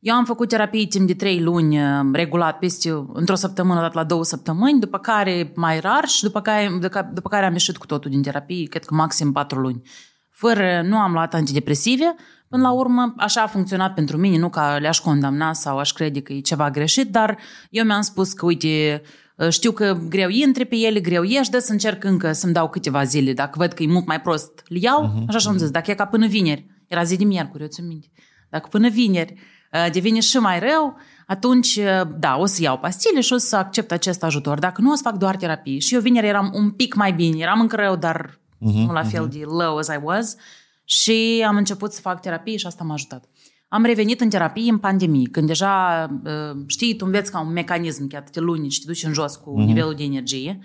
Eu am făcut terapie timp de trei luni, uh, regulat, peste într-o săptămână, dat la două săptămâni, după care mai rar și după care, după- după care am ieșit cu totul din terapie, cred că maxim patru luni. Fără, nu am luat antidepresive, până la urmă așa a funcționat pentru mine, nu că le-aș condamna sau aș crede că e ceva greșit, dar eu mi-am spus că, uite, Uh, Știu că greu intri pe ele, greu ieși, de să încerc încă să-mi dau câteva zile. Dacă văd că e mult mai prost, îl iau, uh-huh. așa și-am zis. Dacă e ca până vineri, era zi de miercuri, eu țin minte. Dacă până vineri uh, devine și mai rău, atunci, uh, da, o să iau pastile și o să accept acest ajutor. Dacă nu, o să fac doar terapie. Și eu vineri eram un pic mai bine, eram încă rău, dar uh-huh, nu la fel uh-huh. de low as I was. Și am început să fac terapie și asta m-a ajutat. Am revenit în terapie în pandemie, când deja, uh, știi, tu înveți ca un mecanism, chiar te luni și te duci în jos cu uh-huh. nivelul de energie.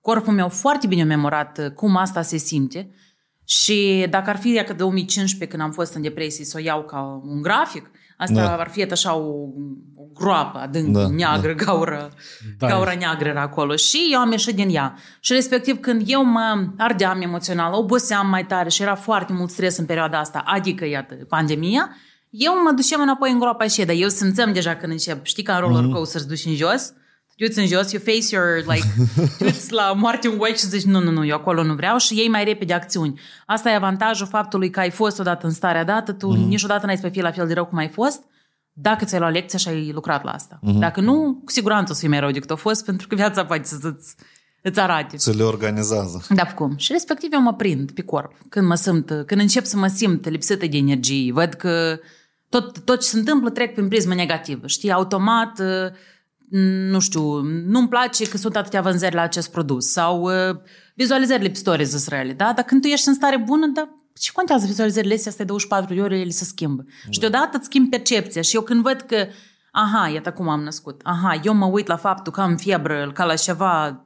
Corpul meu foarte bine memorat uh, cum asta se simte și dacă ar fi de 2015 când am fost în depresie să o iau ca un grafic, asta da. ar fi așa o, o groapă adâncă, da, neagră, da. gaură, da. gaură neagră era acolo și eu am ieșit din ea. Și respectiv când eu mă ardeam emoțional, oboseam mai tare și era foarte mult stres în perioada asta, adică, iată, pandemia, eu mă duceam înapoi în groapa și dar eu simțeam deja când încep, știi, ca în roller mhm. coaster să duci în jos, te duci în jos, you face your, like, te la moarte în ochi și zici, nu, nu, nu, eu acolo nu vreau și iei mai repede acțiuni. Asta e avantajul faptului că ai fost odată în starea dată, tu mm. niciodată n-ai să fii la fel de rău cum ai fost, dacă ți-ai luat lecția și ai lucrat la asta. Mm-hmm. Dacă nu, cu siguranță o să fii mai rău decât a fost, pentru că viața poate să-ți îți arate. Să le organizează. Da, cum. Și respectiv eu mă prind pe corp. Când mă simt, când încep să mă simt lipsită de energie, văd că tot, tot ce se întâmplă trec prin prismă negativă. Știi, automat, uh, nu știu, nu-mi place că sunt atâtea vânzări la acest produs sau uh, vizualizările pe stories sunt rele, da? Dar când tu ești în stare bună, da, ce contează vizualizările astea, astea 24 de ore, ele se schimbă. Da. Și deodată îți schimbi percepția și eu când văd că, aha, iată cum am născut, aha, eu mă uit la faptul că am febră, ca la ceva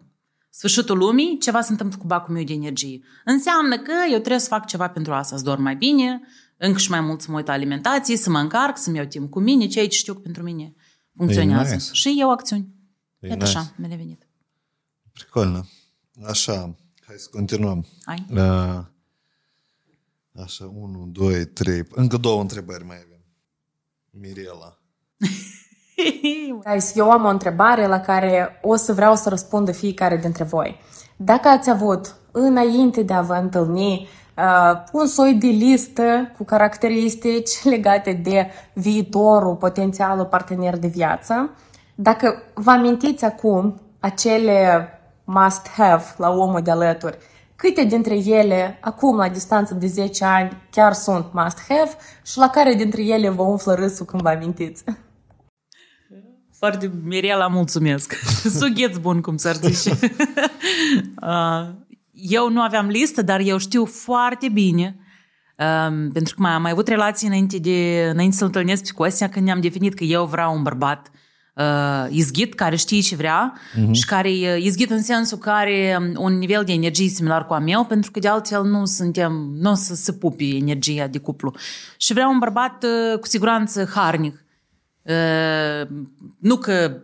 sfârșitul lumii, ceva se întâmplă cu bacul meu de energie. Înseamnă că eu trebuie să fac ceva pentru asta, să dorm mai bine, încă și mai mult să mă uit la alimentație, să mă încarc, să-mi iau timp cu mine, ce aici știu că pentru mine funcționează. nice. Și eu acțiuni. E Iată nice. așa, mi-a venit. Pricolnă. Așa, hai să continuăm. Hai. Uh, așa, 1, 2, 3. Încă două întrebări mai avem. Mirela. Guys, eu am o întrebare la care o să vreau să răspundă fiecare dintre voi. Dacă ați avut, înainte de a vă întâlni, uh, un soi de listă cu caracteristici legate de viitorul, potențialul partener de viață. Dacă vă amintiți acum acele must-have la omul de alături, câte dintre ele, acum la distanță de 10 ani, chiar sunt must-have și la care dintre ele vă umflă râsul când vă amintiți? Foarte Mirela, mulțumesc. Sugheț bun, cum s-ar zice. Uh, eu nu aveam listă, dar eu știu foarte bine Um, pentru că mai am mai avut relații înainte, de, înainte să-l întâlnesc pe Costea, când ne-am definit că eu vreau un bărbat uh, izghit, care știe ce vrea uh-huh. și care e izghit în sensul care um, un nivel de energie similar cu a meu, pentru că de altfel nu suntem, nu o să se pupi energia de cuplu. Și vreau un bărbat uh, cu siguranță harnic. Uh, nu că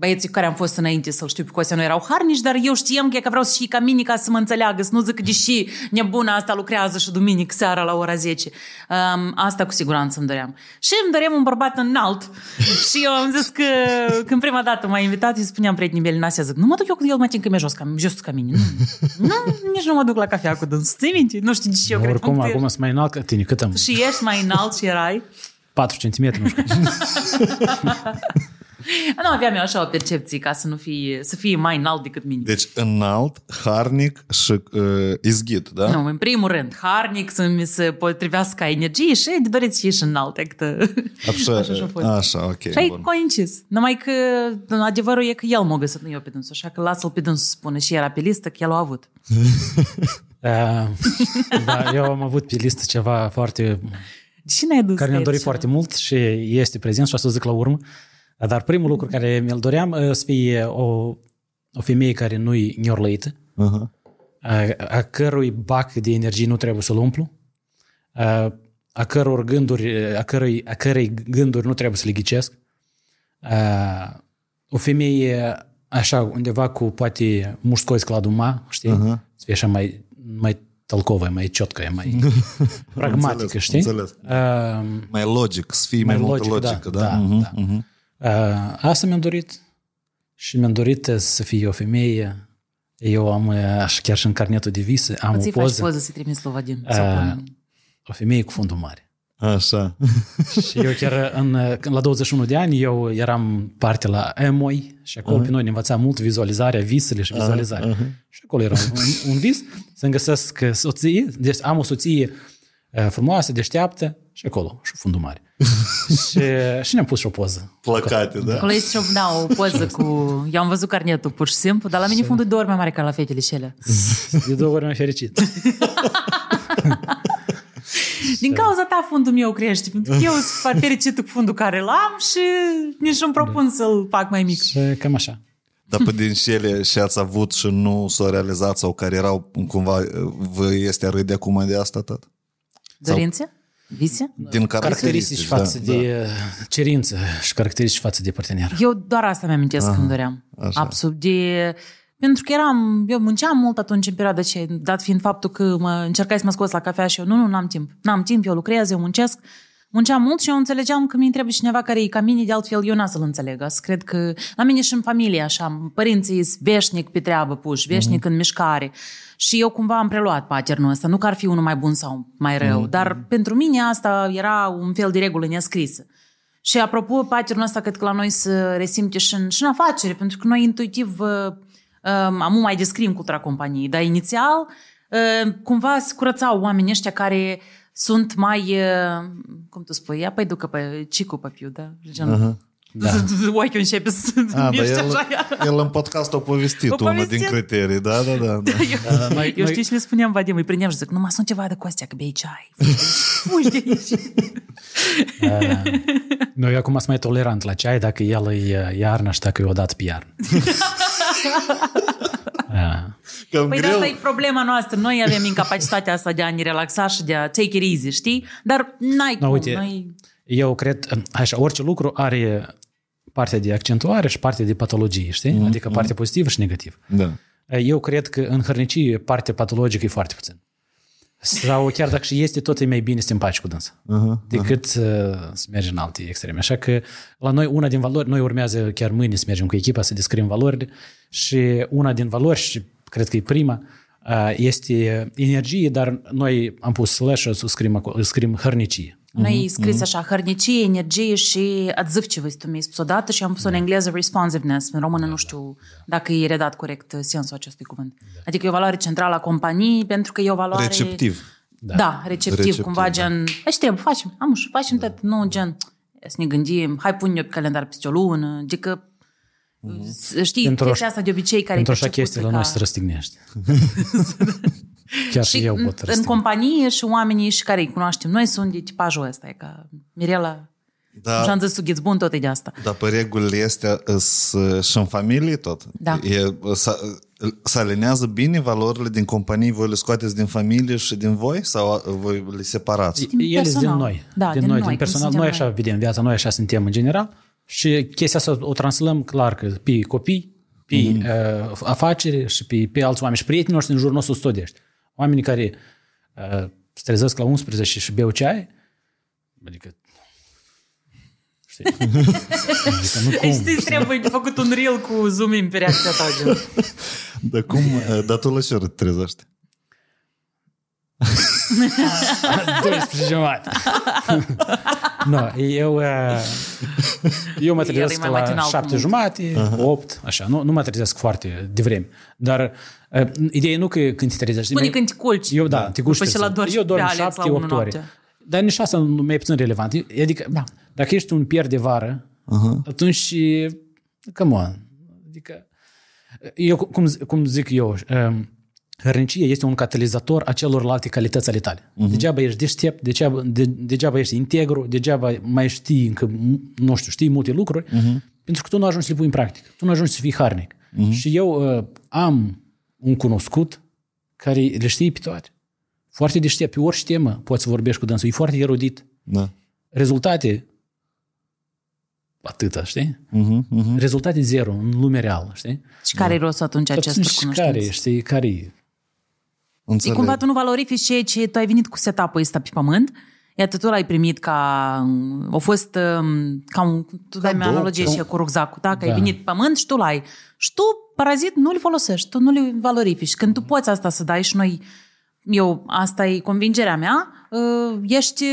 băieții cu care am fost înainte să-l știu pe Costea nu erau harnici, dar eu știam că, că vreau să fie ca mine ca să mă înțeleagă, să nu zic că deși nebuna asta lucrează și duminică seara la ora 10. Um, asta cu siguranță îmi doream. Și îmi doream un bărbat înalt și eu am zis că când prima dată m-a invitat, îi spuneam prietenii mele, Nasia, zic, nu mă duc eu cu el, mă țin că mi-e jos, ca, jos ca mine. Nu, nu, nici nu mă duc la cafea cu dânsul. Ții minte? Nu știu de ce eu cred. Oricum, acum sunt mai înalt ca tine, cât am? Și ești mai înalt și erai? 4 cm, nu știu. nu aveam eu așa o percepție ca să nu fie, să fie mai înalt decât mine. Deci înalt, harnic și uh, izghit, da? Nu, în primul rând, harnic să mi se potrivească ca energie și de doriți și și înalt. Adică, așa, așa, fost. așa, ok. Și ai coincis. Numai că adevărul e că el m-a găsit, nu eu pe dânsul, așa că lasă-l pe dânsul să spună și era pe listă că el a avut. uh, da, eu am avut pe listă ceva foarte... Și n-ai dus care ne-a dorit foarte mult și este prezent și o să zic la urmă. Dar primul lucru care mi-l doream uh, să fie o, o femeie care nu-i neorlăită, uh-huh. a, a cărui bac de energie nu trebuie să-l umplu, a, a căror gânduri, a, cărui, a cărei gânduri nu trebuie să le ghicesc, a, o femeie așa undeva cu poate mușcoi scladuma, știi? Uh-huh. Să fie așa mai, mai tălcovă, mai ciotcă, mai pragmatică, înțeles, știi? Înțeles. Uh, mai logic, să fie mai, mai multă logic, logică, da? Da, uh-huh, da. Uh-huh. Asta mi-am dorit și mi-am dorit să fie o femeie. Eu am, așa chiar și în carnetul de vise, am Îți o poză. poză să trimis Slovadin. o femeie cu fundul mare. Așa. Și eu chiar în, când la 21 de ani, eu eram parte la EMOI și acolo uh-huh. pe noi ne învăța mult vizualizarea, visele și vizualizarea. Uh-huh. Și acolo era un, un vis să-mi găsesc soție, deci am o soție uh, frumoasă, deșteaptă și acolo, și fundul mare. și, și ne-am pus și o poză. Plăcate, da? Acolo este și o, da, o poză cu... Eu am văzut carnetul pur și simplu, dar la mine fundul de ori mai mare ca la fetele și ele. De două ori mai fericit. Din cauza ta fundul meu crește, pentru că eu sunt fericită cu fundul care l-am și nici nu-mi propun să-l fac mai mic. Și cam așa. Dar pe din cele și ați avut și nu s-au realizat sau care erau cumva, vă este râde acum de asta tot? Dorințe? Vise? Din Caracteristici da, față da. de cerință și caracteristici față de partener. Eu doar asta mi-amintesc când doream. așa. Absolut. De... Pentru că eram, eu munceam mult atunci în perioada ce, dat fiind faptul că mă încercai să mă scoți la cafea și eu, nu, nu, n-am timp. N-am timp, eu lucrez, eu muncesc. Munceam mult și eu înțelegeam că mi trebuie cineva care e ca mine, de altfel eu n să-l înțeleg. Să cred că la mine și în familie așa, părinții sunt veșnic pe treabă puși, veșnic în mișcare. Și eu cumva am preluat paternul ăsta, nu că ar fi unul mai bun sau mai rău, dar pentru mine asta era un fel de regulă nescrisă. Și apropo, paternul ăsta cred că la noi se resimte și în, și în afacere, pentru că noi intuitiv uh, um, am mai descrim cultura companiei, dar inițial uh, cumva se curățau oamenii ăștia care sunt mai, uh, cum tu spui, ia păi ducă pe cicu pe piu, da? Gen, uh-huh. Da. Ochiul începe să A, dar miște el, așa, iar. el în podcast a povestit O unul povestit? din criterii, da, da, da. da. Eu, noi- eu noi- știi ce le spuneam, Vadim, îi prindeam și zic, numai să nu te vadă Costea, că bei ceai. Fugi de aici. Noi acum sunt mai tolerant la ceai dacă el e iarnă și dacă e o dată pe iarnă. Da. Cam Păi de greu. asta e problema noastră. Noi avem incapacitatea asta de a ne relaxa și de a take it easy, știi? Dar n-ai No, cum. uite, Noi... Eu cred, așa, orice lucru are partea de accentuare și partea de patologie, știi? Mhm, Adică partea pozitivă și negativă. Da. Eu cred că în hărnicie partea patologică e foarte puțin. Sau chiar dacă și este, tot e mai bine să te împaci cu dânsa Uh-huh. decât uh, să mergi în alte extreme. Așa că la noi una din valori, noi urmează chiar mâine să mergem cu echipa să descriem valorile și una din valori, și cred că e prima, uh, este energie, dar noi am pus slash să scriem, acolo, scriem hărnicie. Noi scris așa, hărnicie, energie și отзывчивость, tu mi-ai spus odată și am pus în engleză responsiveness. În română nu știu dacă e redat corect sensul acestui cuvânt. Adică e o valoare centrală a companiei pentru că e o valoare... Receptiv. Da, da receptiv, Receptiv, cumva da. gen, hai știu, facem, amuș, facem tot, nu gen, să ne gândim, hai pun eu pe calendar peste o lună, adică știi, Pentru chestia asta de obicei care Pentru e așa percepută chestii la noi se răstignești. Chiar și, și eu în, pot în răstigni. companie și oamenii și care îi cunoaștem noi sunt de tipajul ăsta, e ca Mirela, Da. și am zis sughiți bun tot e de asta. Dar pe regulile astea îs, și în familie tot. Da. E, să, să alinează bine valorile din companie, voi le scoateți din familie și din voi sau voi le separați? Din Ele sunt din personal. noi. Da, din, din noi, noi, din cum personal. suntem Noi noi. așa vedem viața, noi așa suntem în general și chestia asta o translăm clar că pe copii, pe Mhm. mm-hmm. uh, afaceri și pe, pe alți oameni și prietenii noștri din jurul nostru studești. Oamenii care uh, se trezesc la 11 și beau ceai, adică știi? adică nu cum. Știți, trebuie făcut un reel cu zoom in pe reacția ta. gen. Dar cum, dar tu la ce oră te trezești? 12 jumate. no, eu, uh, eu mă El e trezesc mai la matinal cu 7 mult. jumate, 8, așa, nu, nu mă trezesc foarte devreme. Dar uh, ideea e nu că când te trezești. Spune mai- când te culci. Eu da, te culci După ce târziu. la dormi Eu dorm pe Alex la 7, 8 unu ore. noaptea. Dar nici asta nu mai puțin relevant. Adică, da. dacă ești un pier de vară, uh-huh. atunci, come on. Adică, eu, cum, cum zic eu, um, hărnicia este un catalizator a celorlalte calități ale tale. Uh-huh. Degeaba ești deștept, degeaba, de, degeaba ești integru, degeaba mai știi încă, nu știu, știi multe lucruri, uh-huh. pentru că tu nu ajungi să le pui în practică. Tu nu ajungi să fii harnic. Uh-huh. Și eu uh, am un cunoscut care le știe pe toate. Foarte deștept, pe orice temă poți să vorbești cu dânsul. E foarte erudit. Da. Rezultate atâta, știi? Uh-huh, uh-huh. Rezultate zero în lumea reală, știi? Și care e rostul atunci acestor Atunci care, cunoștințe? știi, care e? E Înțeleg. cumva tu nu valorifici ceea ce tu ai venit cu setup-ul ăsta pe pământ, iată tu l-ai primit ca... A fost um, ca un... Tu dai mi Cadou, analogie ca- și cu rucsacul, da? Că Da. ai venit pe pământ și tu l-ai. Și tu, parazit, nu-l folosești, tu nu-l valorifici. Când tu poți asta să dai și noi eu, asta e convingerea mea, uh, ești,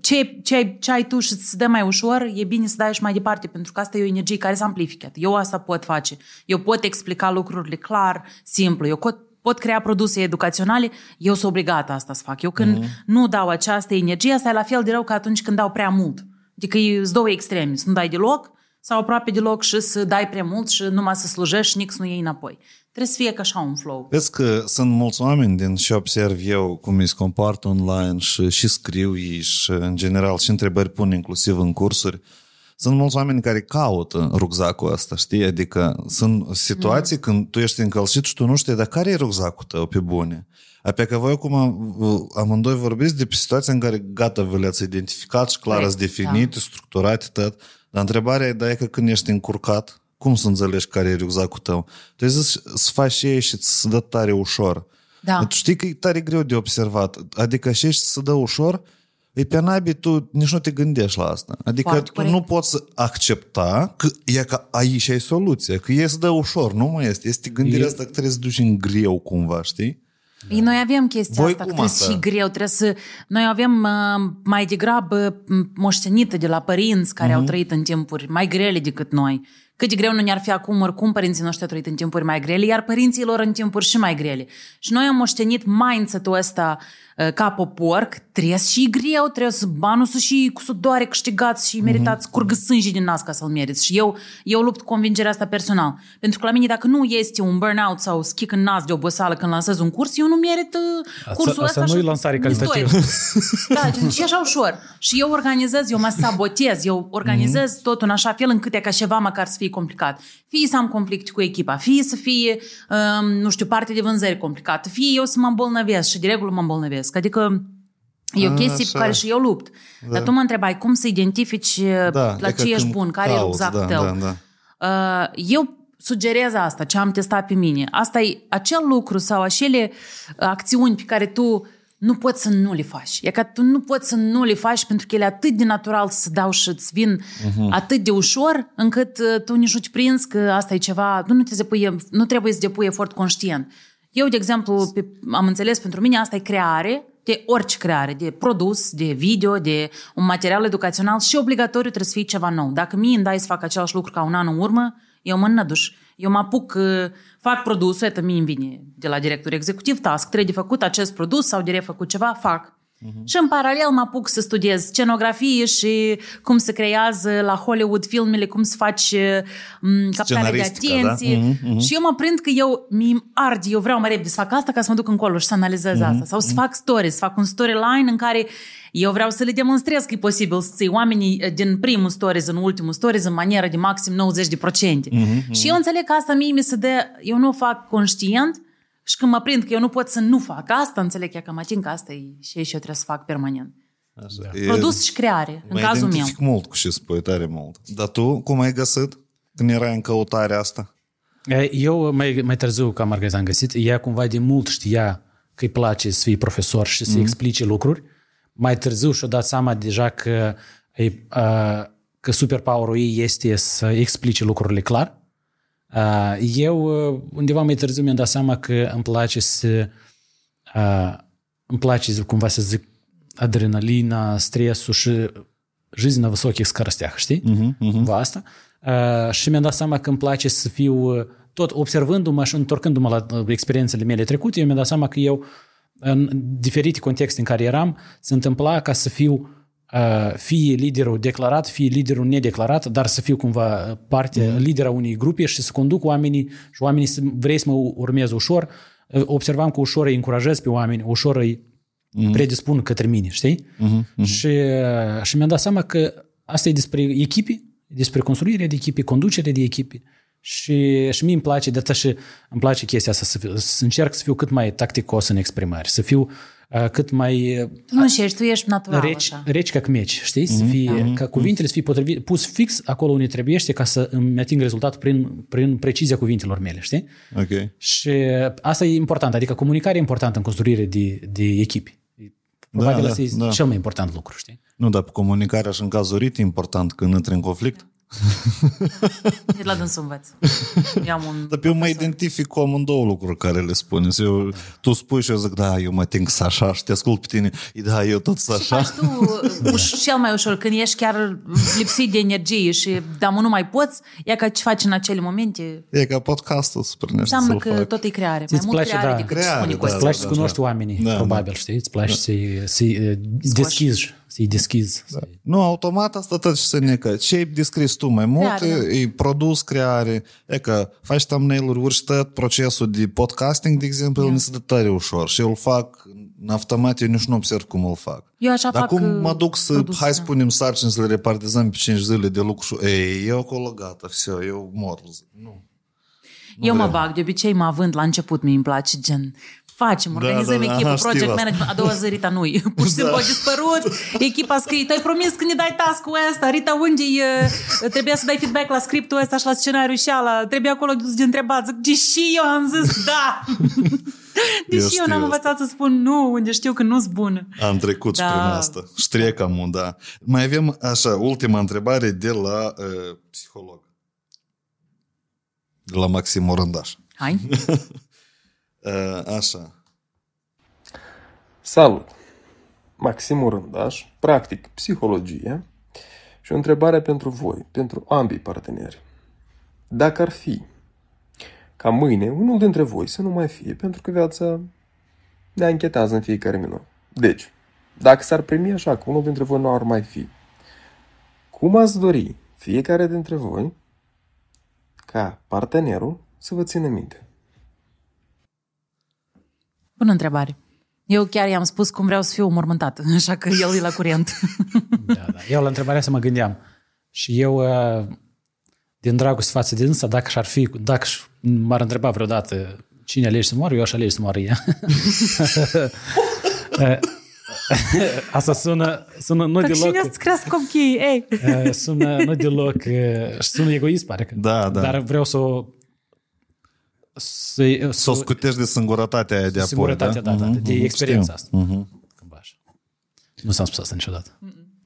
ce, ce, ai, ce ai tu și îți dă mai ușor, e bine să dai și mai departe, pentru că asta e o energie care se amplifică. Eu asta pot face. Eu pot explica lucrurile clar, simplu. Eu pot, pot crea produse educaționale, eu sunt obligată asta să fac. Eu când mm-hmm. nu dau această energie, asta e la fel de rău ca atunci când dau prea mult. Adică e două extreme, să nu dai deloc sau aproape deloc și să dai prea mult și numai să slujești și nici nu iei înapoi. Trebuie să fie ca așa un flow. Vezi că sunt mulți oameni din ce observ eu cum îi se comportă online și, și scriu ei și în general și întrebări pun inclusiv în cursuri. Sunt mulți oameni care caută rucsacul ăsta, știi? Adică sunt situații mm. când tu ești încălzit și tu nu știi, dar care e rucsacul tău pe bune? Apoi că voi acum amândoi vorbiți de pe situația în care gata, vă le-ați identificat și clar ați definit, da. structurat tot. Dar întrebarea e, da, e că când ești încurcat, cum să înțelegi care e rucsacul tău? Trebuie să, să faci și ei și să dă tare ușor. Da. Tu știi că e tare greu de observat. Adică și ești să dă ușor, e pe nabii, tu nici nu te gândești la asta. Adică Foarte tu corect. nu poți să accepta că e că aici ai soluția, că e să dă ușor, nu mai este. Este gândirea E- asta că trebuie să duci în greu cumva, știi? Da. Noi avem chestia Voi asta, că cum trebuie asta? și greu, trebuie să... Noi avem uh, mai degrabă m, moștenită de la părinți care Mhm. au trăit în timpuri mai grele decât noi. Cât de greu nu ne-ar fi acum, oricum părinții noștri au trăit în timpuri mai grele, iar părinții lor în timpuri și mai grele. Și noi am moștenit mindset-ul ăsta uh, ca popor, că trebuie să și greu, trebuie să banul să și cu sudoare câștigați și meritați, Mhm. curgă sânge din nas ca să-l meriți. Și eu, eu lupt cu convingerea asta personal. Pentru că la mine, dacă nu este un burnout sau schic în nas de oboseală când lansez un curs, eu nu merit uh, cursul asta ăsta. nu e și lansare mi-s calitativă. doi. Da, și așa ușor. Și eu organizez, eu mă sabotez, eu organizez Mhm. totul în așa fel încât e ca ceva măcar să fie complicat. Fie să am conflict cu echipa, fie să fie, um, nu știu, parte de vânzări complicată, fie eu să mă îmbolnăvesc și de regulă mă îmbolnăvesc. Adică e o A, chestie așa. pe care și eu lupt. Dar tu mă întrebai cum să identifici da, la e că ce ești când bun, care e cauți, rucsacul da, tău. Da, da. Uh, eu sugerez asta, ce am testat pe mine. Asta e acel lucru sau acele acțiuni pe care tu nu poți să nu le faci. E că tu nu poți să nu le faci pentru că ele atât de natural să dau și îți vin uh-huh. atât de ușor încât uh, tu nici nu te prinzi că asta e ceva, tu nu, te depui, nu trebuie să depui efort conștient. Eu, de exemplu, pe, am înțeles pentru mine asta e creare de orice creare, de produs, de video, de un material educațional și obligatoriu trebuie să fie ceva nou. Dacă mie îmi dai să fac același lucru ca un an în urmă, eu mă înnăduș. Eu mă apuc, uh, fac produsul, uite, mie îmi vine de la director executiv task, trebuie de făcut acest produs sau de refăcut ceva, fac. Uh-huh. Și în paralel mă apuc să studiez scenografie și cum se creează la Hollywood filmele, cum să faci m, captare de Scenaristica, da? atenție. Mhm, mhm. Și eu mă prind că eu mi arde, eu vreau mai repede să fac asta ca să mă duc încolo și să analizez Mhm, asta. Sau să fac stories, să fac un storyline în care eu vreau să le demonstrez că e posibil să ții oamenii eh, din primul stories în ultimul stories în manieră de maxim 90%. Mhm, Și eu înțeleg că asta mie mi se dă, eu nu o fac conștient și când mă prind că eu nu pot să nu fac asta, înțeleg eu că mă ating că asta e și eu trebuie să fac permanent. Așa. Produs și creare, în mă cazul meu. identific mult cu ce spui, tare mult. Dar tu, cum ai găsit când erai în căutarea asta? Eu mai, mai târziu ca Margarita am găsit, ea cumva de mult știa că îi place să fie profesor și să mm. explice lucruri. Mai târziu și-a dat seama deja că, e, uh, că superpower-ul ei este să explice lucrurile clar. Uh, eu uh, undeva mai târziu mi-am dat seama că îmi place să uh, îmi place cumva să zic adrenalina, stresul și жизнь на высоких скоростях, știi? Mhm, Cumva asta. Uh, și mi-am dat seama că îmi place să fiu, uh, tot observându-mă și întorcându-mă la uh, experiențele mele trecute, eu mi-am dat seama că eu, în diferite contexte în care eram, se întâmpla ca să fiu uh, fie liderul declarat, fie liderul nedeclarat, dar să fiu cumva parte, mm. lidera unei grupe și să conduc oamenii și oamenii să vrei să mă urmez ușor. Uh, Observam că ușor îi încurajez pe oameni, ușor îi mm. predispun către mine, știi? Mm-hmm. Și, uh, și mi-am dat seama că asta e despre echipe, e despre construirea de echipe, conducerea de echipe. Și, și mie îmi place, de atât și îmi place chestia asta, să, fiu, să încerc să fiu cât mai tacticos în exprimări, să fiu uh, cât mai Tu nu și ești, tu ești natural reci, așa. reci ca cmeci, știți? Să fie, ca cuvintele să fie potrivit, pus fix acolo unde trebuiește ca să îmi ating rezultatul prin, prin precizia cuvintelor mele, știi? Ok. Și asta e important, adică comunicarea e importantă în construire de, de echipe. Probabil da, asta e da. cel mai important lucru, știi? Nu, dar comunicarea și în cazul rit e important când intri în conflict. E la dânsul învăț. Eu am un Dar pe eu mă profesor. identific cu amândouă lucruri care le spuneți. Eu, tu spui și eu zic, da, eu mă ating să așa și te ascult pe tine. E, Da, eu tot să Și așa. faci tu uș- cel mai ușor, când ești chiar lipsit de energie și dar mă, nu mai poți, e ca ce faci în acele momente, E ca podcastul super înseamnă că tot e creare. Mai Îți mult place, creare da. decât ce Creare, spune da, Îți Costel. place da, să da. cunoști oamenii, Da, probabil, știi? Îți place să-i, să-i uh, deschizi, să-i deschizi. să-i- Nu, automat asta tot și să ne că ce ai descris tu mai mult, Creare, da. e produs, creare, e că faci thumbnail-uri, urci tot procesul de podcasting, de exemplu, el ne se dă tare ușor și eu îl fac în automat, eu nici nu observ cum îl fac. Eu așa Dar fac cum uh, mă duc să, produs, hai da. să punem sarcini să le repartizăm pe 5 zile de lucru și, ei, eu acolo gata, все, eu mor. Nu. Eu mă vreau. bag, de obicei mă având la început, mi îmi place, gen, facem, organizăm da, da, echipă, aha, știu project asta. management, a doua zi Rita nu Pur și simplu Da. a dispărut, echipa a scris, tu ai promis că ne dai task-ul ăsta, Rita unde e, trebuia să dai feedback la scriptul ăsta și la scenariu și ala, trebuie acolo de întrebat, zic, deși eu am zis da. Deși eu, știu n-am asta. învățat să spun nu, unde știu că nu-s bună. Am trecut Da. și prin asta. Ștrecam, da. Mai avem, așa, ultima întrebare de la uh, psiholog. De la Maxim Orandaș. Hai. Uh, așa. Salut! Maxim Rândaș, practic psihologie și o întrebare pentru voi, pentru ambii parteneri. Dacă ar fi ca mâine unul dintre voi să nu mai fie, pentru că viața ne anchetează în fiecare minut. Deci, dacă s-ar primi așa că unul dintre voi nu ar mai fi, cum ați dori fiecare dintre voi ca partenerul să vă țină minte? Bună întrebare. Eu chiar i-am spus cum vreau să fiu mormântat, așa că el e la curent. Da, da. Eu la întrebarea să mă gândeam. Și eu, uh, din dragoste față de însă, dacă și-ar fi, dacă și- m-ar întreba vreodată cine alegi să moară, eu aș alege să moară ea. Uh, Asta sună, sună nu Fac deloc, cine să crească copiii, ei! uh, sună nu deloc, uh, sună egoist, pare că. Da, da. Dar vreau să o să, Să o scutești de singurătatea aia de apoi, singurătatea, da, da, Mhm, de mhm, experiența știu. asta. Mhm. Cam așa. Nu s-am spus asta niciodată.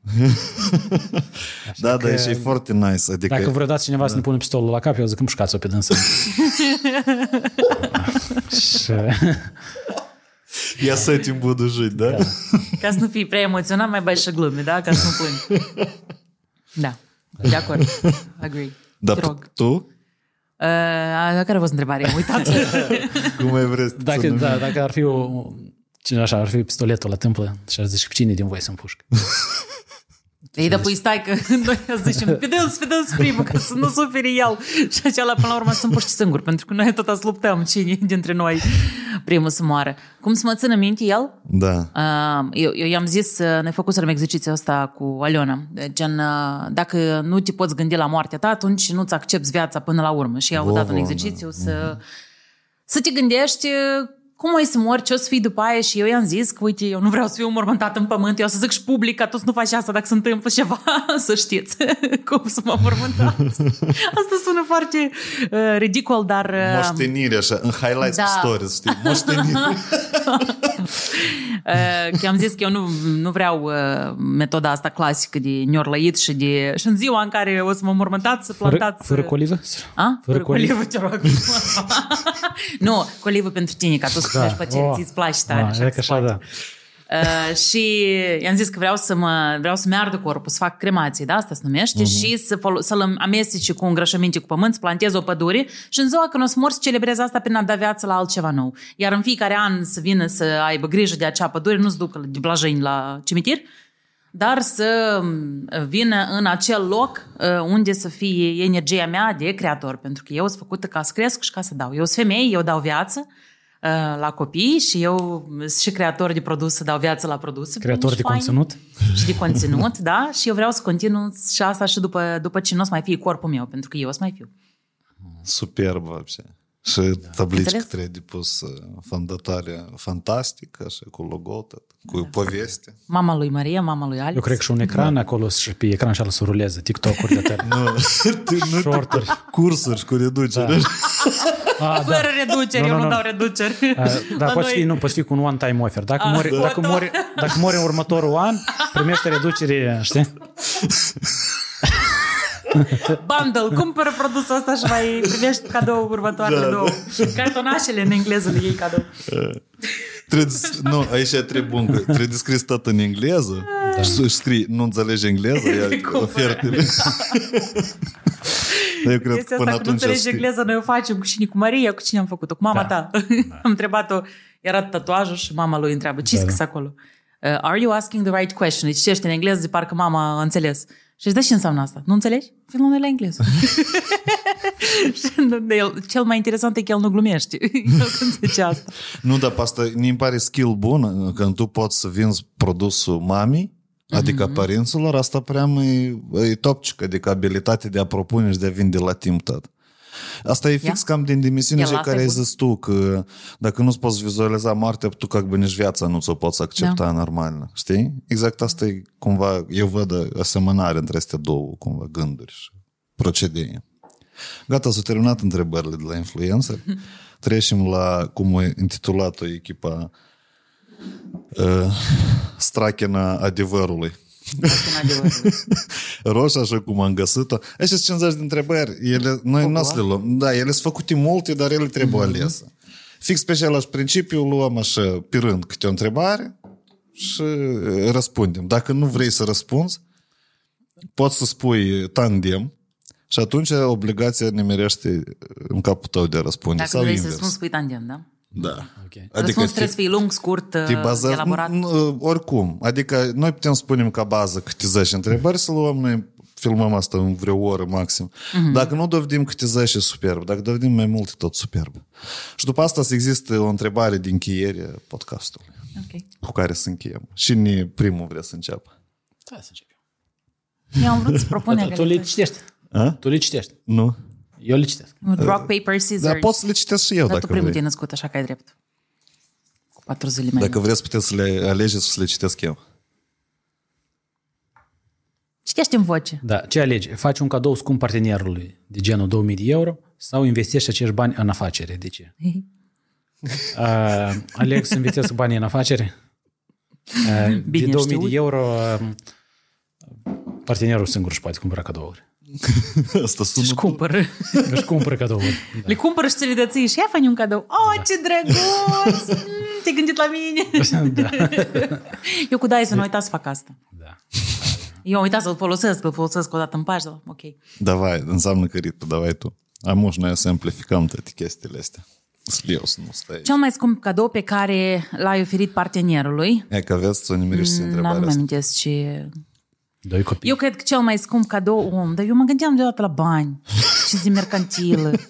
Da, că- da, și e foarte nice. Adică, Dacă vreodată cineva să ne pune pistolul la cap, eu zic că împușcați-o pe dânsă. și, я с этим буду жить, да? Ca să nu fii prea emoționat, mai bai și glume, da? Ca să nu plângi. Da, de acord. Agree. Dar Te rog. tu, Uh, care a fost întrebarea? Am uitat. cum ai vrea să dacă, țină da, dacă ar fi o, cine așa, ar fi pistoletul la tâmplă și ar zice, cine din voi să împușc? Ei, dar păi stai că noi zicem, pe dâns, pe dâns primul, ca să nu suferi el. Și acela până la urmă să împuști singur, pentru că noi tot ați luptăm cine dintre noi primul să moară. Cum să mă țină minte el? Da. Uh, eu, eu i-am zis, uh, ne făcuserăm exercițiul ăsta cu Aliona, gen, uh, dacă nu te poți gândi la moartea ta, atunci nu-ți accepti viața până la urmă. Și i-au Wow, dat un wow, exercițiu să, să te gândești uh, cum o să mori, ce o să fii după aia și eu i-am zis că, uite, eu nu vreau să fiu mormântat în pământ, eu o să zic și public că tu să nu faci asta dacă se întâmplă ceva, să știți cum să mă mormântați. Asta sună foarte uh, ridicol, dar... Uh, Moștenire, așa, în highlights da. pe stories, știi? Moștenire. Uh, că am zis că eu nu, nu vreau uh, metoda asta clasică de niorlăit și de... Și în ziua în care o să mă mormântați, să Fără, plantați... fără colivă? A? Fără Fără colivă? colivă, te rog. nu, colivă pentru tine, ca tu să da. pe Oh. ți-ți place tare. Ah, așa e că că se așa, poate. da. Uh, și i-am zis că vreau să mă vreau să meargă corpul, să fac cremație, da, asta se numește, Mhm. uh-huh. și să fol- să-l amestece cu îngrășăminte cu pământ, să plantez o pădure și în ziua când o să mor să celebrez asta prin a da viață la altceva nou. Iar în fiecare an să vină să aibă grijă de acea pădure, nu să ducă de blajăini la cimitir, dar să vină în acel loc uh, unde să fie energia mea de creator, pentru că eu sunt făcută ca să cresc și ca să dau. Eu sunt femeie, eu dau viață uh, la copii și eu sunt și creator de produse, dau viață la produse. Creator Și de fain. conținut? Și de conținut, da, și eu vreau să continu și asta și după, după ce nu o să mai fie corpul meu, pentru că eu o să mai fiu. Superb, вообще. Și tablici Înțeles? trebuie de pus uh, fondatoare fantastică, așa, cu logo, tot, cu poveste. Mama lui Maria, mama lui Alex. Eu cred că și un ecran acolo și pe ecran și să ruleze TikTok-uri de tare. Nu, nu Shorturi. cursuri și cu reducere. Ah, Fără reduceri, Nu, eu nu, nu nu. dau reduceri. Ah, Dar La poți noi- fi, nu, poți fi cu un one-time offer. Dacă, Ah, mori, da. dacă, mori, dacă mori în următorul an, primește reducere, știi? Bundle, cumpără produsul ăsta și mai primești cadou următoarele Da, două. Cartonașele în engleză le iei cadou. Trebuie, nu, aici e trebuie bun, că trebuie de scris tot în engleză da. și să scrii, nu înțelegi engleză, ia Cumpără. ofertele. Dar eu cred Este că până asta, că nu atunci înțelegi știi. engleză, noi o facem cu cine? Cu Maria, cu cine am făcut-o? Cu mama Da. ta. am întrebat-o, era tatuajul și mama lui întreabă, ce scris acolo? Uh, are you asking the right question? Deci citește în engleză, de parcă mama a înțeles. Și zice, da, ce înseamnă asta? Nu înțelegi? Filmul nu e la engleză. Și nu- el- Cel mai interesant e că el nu glumește. El când zice asta. Nu, dar pe asta mi pare skill bun când tu poți să vinzi produsul mamii, adică Mhm. părinților, asta prea e, e topcic, adică abilitatea de a propune și de a vinde la timp tot. Asta e fix Ia. cam din dimensiunea El cea asta care e ai bun. zis tu, că dacă nu-ți poți vizualiza moartea, tu ca că nici viața nu ți-o poți accepta Da. normal, știi? Exact asta e cumva, eu văd asemănare între astea două, cumva, gânduri și procedee. Gata, s-au terminat întrebările de la influencer. Trecem la cum a intitulat-o echipa uh, Strachena adevărului. În adevăr. Roșu, așa cum am găsit-o. Așa 50 de întrebări. Ele, noi nu le luăm. Da, ele sunt făcute multe, dar ele trebuie alese. Fix pe același principiu luăm așa, pe rând, câte o întrebare și uh, răspundem. Dacă nu vrei să răspunzi, poți să spui tandem și atunci obligația nimerește în capul tău de a răspunde. Dacă sau vrei să invers. răspunzi, spui tandem, da? Da. Ok. Răspunsul trebuie să fie lung, scurt, te bazezi, elaborat. n- n- oricum. Adică noi putem să punem ca bază câte 10 întrebări să luăm noi filmăm asta în vreo oră maxim. Mhm. Dacă nu dovedim câte 10, superb. Dacă dovedim mai multe, tot superb. Și după asta să există o întrebare de încheiere a podcastului Ok. cu care să încheiem. Și ne primul vrea să înceapă. Hai să începem. Eu am vrut să propun Tu le egalitate. citești. A? Tu le citești. Nu? Eu le citesc. Rock, paper, scissors. Dar pot să le citesc și eu Dar tu dacă primul vrei. te-ai născut, așa că ai drept. Cu patru zile mai Dacă vreți, puteți să le alegeți și să le citesc eu. Citește în voce. Da, ce alegi? Faci un cadou scump partenerului de genul 2000 de euro sau investești acești bani în afacere? De ce? Uh, aleg să investesc banii în afacere. Uh, de Bine 2000 știut. de euro uh, partenerul singur își poate cumpăra cadouri. Asta sună... Și cumpără. Își cumpără cadouri. Le cumpără și ți le dă ție și ia fă un cadou. Oh, ce drăguț! Mm, Te-ai gândit la mine? da. Eu cu Dyson am uitat să fac asta. da. Eu am uitat să-l folosesc, că îl folosesc o dată în pașă. Ok. Давай, înseamnă că ritmul, давай tu. Am noi să amplificăm toate chestiile astea. Să eu să nu stai. Cel mai scump cadou pe care l-ai oferit partenerului, E că aveți să nimerești și nu întrebarea nu-mi asta. amintesc ce... Doi copii. Eu cred că cel mai scump cadou om, dar eu mă gândeam deodată la bani și zi mercantilă.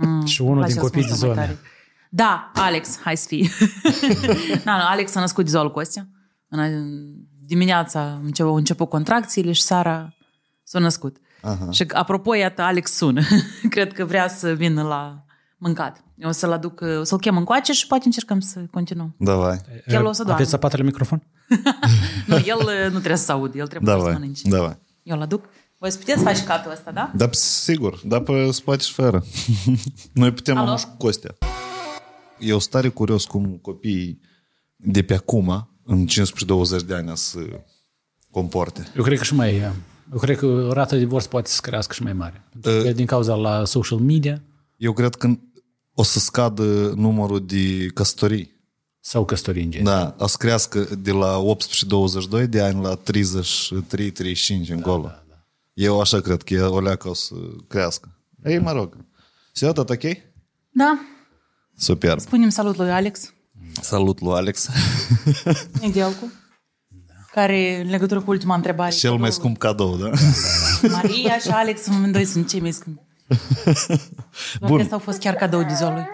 Mm, Și unul îmi place din copii de răspunsul mai zonă. tare. Da, Alex, hai să fii. da, nu, Alex s-a născut de ziua lui Costea. În dimineața înce- au început contracțiile și Sara s-a născut. Aha. Și apropo, iată, Alex sună. Cred că vrea să vină la mâncat. Eu o să-l aduc, uh, o să-l chem încoace și poate încercăm să continuăm. Da, vai. El o să doamne. Aveți apatele microfon? nu, el uh, nu trebuie să aud, el trebuie da, să mănânce. Da, vai. Eu îl aduc. Voi puteți face capul ăsta, da? Da, sigur, Da, pe se și fără. Noi putem Alo? cu Costea. Eu sunt tare curios cum copiii de pe acum, în 15-20 de ani, să comporte. Eu cred că și mai... Eu cred că rata de divorț poate să crească și mai mare. Pentru din cauza la social media... Eu cred că o să scadă numărul de căsătorii. Sau căsătorii în general. Da, o să crească de la 18-22 de ani la 33-35 da, încolo. Da, da. Eu așa cred că o leacă o să crească. Ei, mă rog. Se tot ok? Da. Super. Spunem salut lui Alex. Salut lui Alex. Nedelcu. Da. Care, în legătură cu ultima întrebare... Cel mai scump cadou, da? Maria și Alex, în momentul doi, sunt cei mai scumpi. Doar Bun. că ăsta au fost chiar cadou de ziua lui.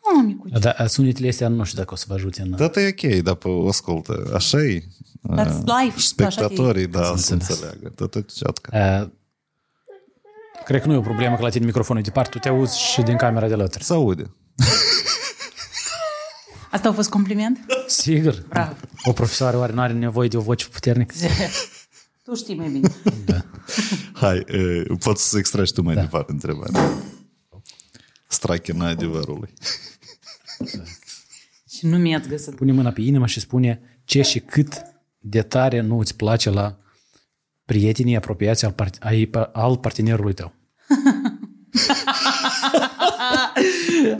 Oh, micuț. Da, sunetele astea nu știu dacă o să vă ajute în... Da, e ok, dar pe ascultă. Așa e. That's life. Și spectatorii, da, să înțeles. înțeleagă. Tot e ceatcă. Uh, cred că nu e o problemă că la tine microfonul e departe, tu te auzi și din camera de alături. Se aude. Asta a fost compliment? Sigur. Bravo. O profesoară oare nu are nevoie de o voce puternică? Tu știi mai bine. Hai, e, poți să extragi tu mai da. departe întrebarea. Strachena adevărului. și nu mi-ați găsit. Pune mâna pe inimă și spune ce și cât de tare nu îți place la prietenii apropiați al, part- ai, al partenerului tău.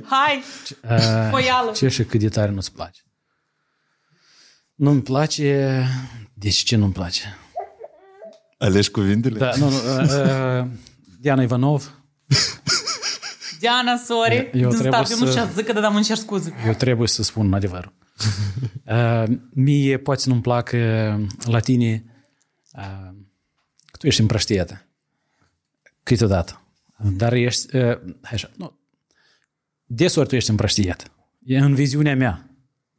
Hai! Uh, Foială. Ce și cât de tare nu-ți place? Nu-mi place... Deci ce nu-mi place? Alegi cuvintele? Da, nu, nu, uh, uh, Diana Ivanov, Diana, sorry. Eu Din trebuie start, eu nu să- știu să zic, dar îmi cer scuze. eu trebuie să spun adevărul. Uh, mie poate să nu-mi placă la tine uh, că tu ești împrăștietă. Câteodată. Dar ești... Uh, hai așa, nu. Desori tu ești împrăștiet. E în viziunea mea.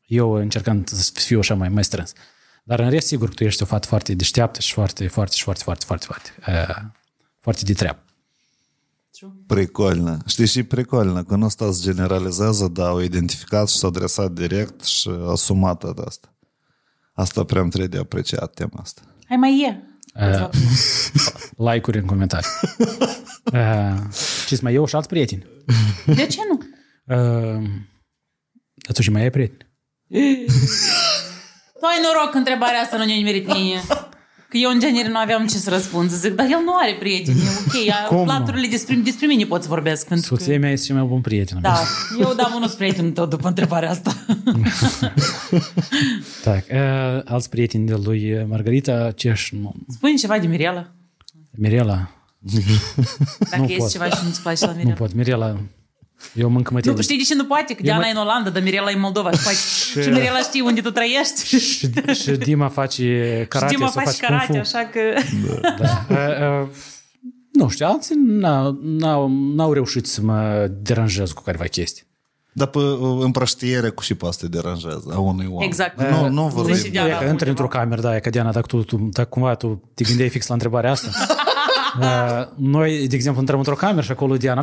Eu încercând să fiu așa mai, mai strâns. Dar în rest, sigur că tu ești o fată foarte deșteaptă și foarte, foarte, și foarte, foarte, foarte, foarte, uh, foarte de treabă. Прикольно. Știi și прикольно, că nu asta se generalizează, dar au identificat și s-au adresat direct și asumat de asta. Asta prea îmi trebuie de apreciat tema asta. Hai mai e. Uh, like-uri în comentarii. Uh, știți, mai eu și alți prieteni. De ce nu? Uh, dar tu și mai ai prieteni? Păi noroc întrebarea asta nu ne-a nimerit mie. Că eu în genere nu aveam ce să răspund. Zic, dar el nu are prieteni. Ok, Cum? laturile despre, despre mine pot să vorbesc. Pentru Soția că... mea este cel mai bun prieten. Da, eu dau unul prietenul tău după întrebarea asta. tak, uh, alți prieteni de lui Margarita, ceș... Nu... Spune ceva de Mirela. Mirela. Dacă nu este pot. ceva și nu-ți place la Mirela. Nu pot, Mirela eu mânc mătele. Nu, știi de ce nu poate? Că Diana mă- e în Olanda, dar Mirela e în Moldova. Și, faci... și Mirela știe unde tu trăiești. Și Și, și Dima face karate, Dima sau faci face kung fu. karate, așa că... Da. Uh, uh, nu știu, alții n-au, n-au, n-au reușit să mă deranjez cu careva chestii. Dar pe împrăștiere cu și pe asta te deranjează, a unui om. Exact. Nu, nu Zici vorbim. și Diana. e că intri într-o cameră, da, e că Diana, dacă, tu, tu, dacă cumva tu te gândeai fix la întrebarea asta, uh, noi, de exemplu, intrăm într-o cameră și acolo Diana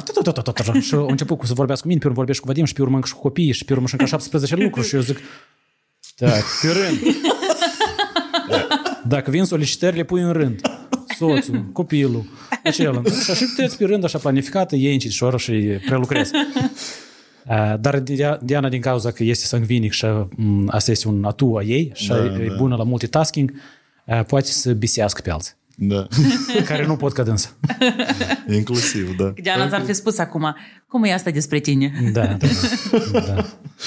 și a început cu să vorbească cu mine, pe urmă vorbește cu Vadim și pe urmă încă și cu copiii și pe urmă și încă 17 lucruri și eu zic, tak, pe rând. Dacă vin solicitări, le pui în rând. Soțul, copilul, acela. Și așa puteți pe rând, așa planificată, iei încetișor și prelucrezi. Uh, Dar Dia- Diana, din cauza că este sangvinic și mm, asta este un atu a ei și Da, e da. bună la multitasking, uh, poate să bisească pe alții, Da. care nu pot ca dânsa. Inclusiv, da. Diana ți-ar fi spus acum, cum e asta despre tine? Da, da, da. da.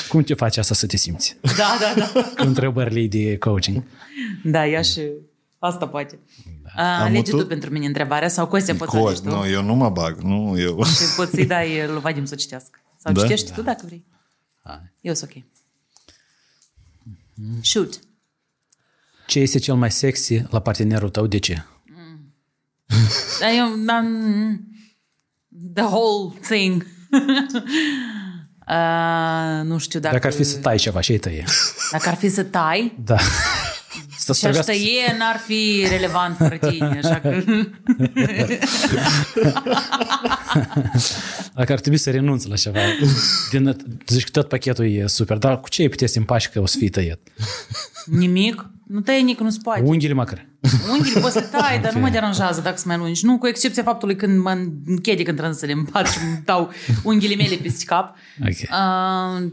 Cum te face asta să te simți? Da, da, da. Cu întrebările de coaching. Da, ea și asta poate. A, Am alege avut- tu pentru mine întrebarea sau Costea poți să Cost, alegi tu? nu, eu nu mă bag, nu, eu. Și poți să-i dai lui Vadim să citească. Sau Da? citești tu dacă vrei. Eu sunt ok. Shoot. Ce este cel mai sexy la partenerul tău? De ce? Dar eu, um, the whole thing. uh, nu știu dacă... Dacă ar fi să tai ceva, ce-ai tăie? Dacă ar fi să tai, Da. Să și aș servească- tăie, n-ar fi relevant fără tine, așa că... Dacă ar trebui să renunț la ceva, din, zici că tot pachetul e super, dar cu ce ai putea să împaci că o să fii tăiet? Nimic? Nu tăie nici, nu-ți poate. Unghiile măcar. Unghiile poți să tai, dar nu mă deranjează dacă sunt mai lungi. Nu, cu excepția faptului când mă închede când trebuie să le împart și îmi dau unghiile mele peste cap. Ok. Uh,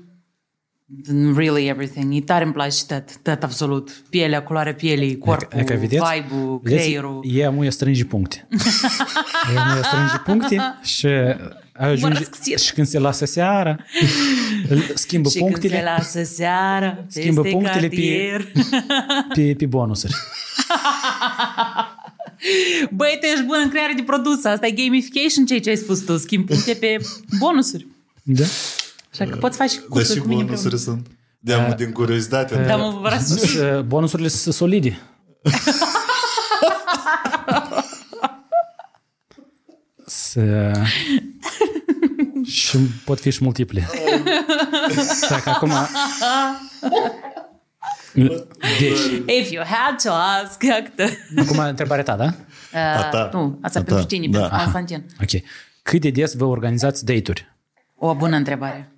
really everything. E tare îmi place tot, tot absolut. Pielea, culoarea pielii, corpul, E că vedeți? vibe-ul, Vedeți? creierul. Ea mu strânge puncte. Ea mu strânge puncte și ajunge, răscuțit. și când se lasă seara, îl- schimbă Și când se punctele lasă seara, Schimbă peste punctele pe- cartier. pe, pe bonusuri. Băi, tu ești bun în creare de produse. Asta e gamification, ceea ce ai spus tu. Schimb puncte pe bonusuri. Da? Așa că poți face Dar cursuri și cu mine bonusuri împreună. sunt. De-am din curiozitate. Da, mă, vreau să Și, uh, Bonusurile sunt solide. Să... și pot fi și multiple. Dacă acum... Deci, If you had to ask, actă. acum întrebarea ta, da? Uh, ta. nu, asta A pentru ta, tine, da. pentru Constantin. Ok. Cât de des vă organizați date-uri? O bună întrebare.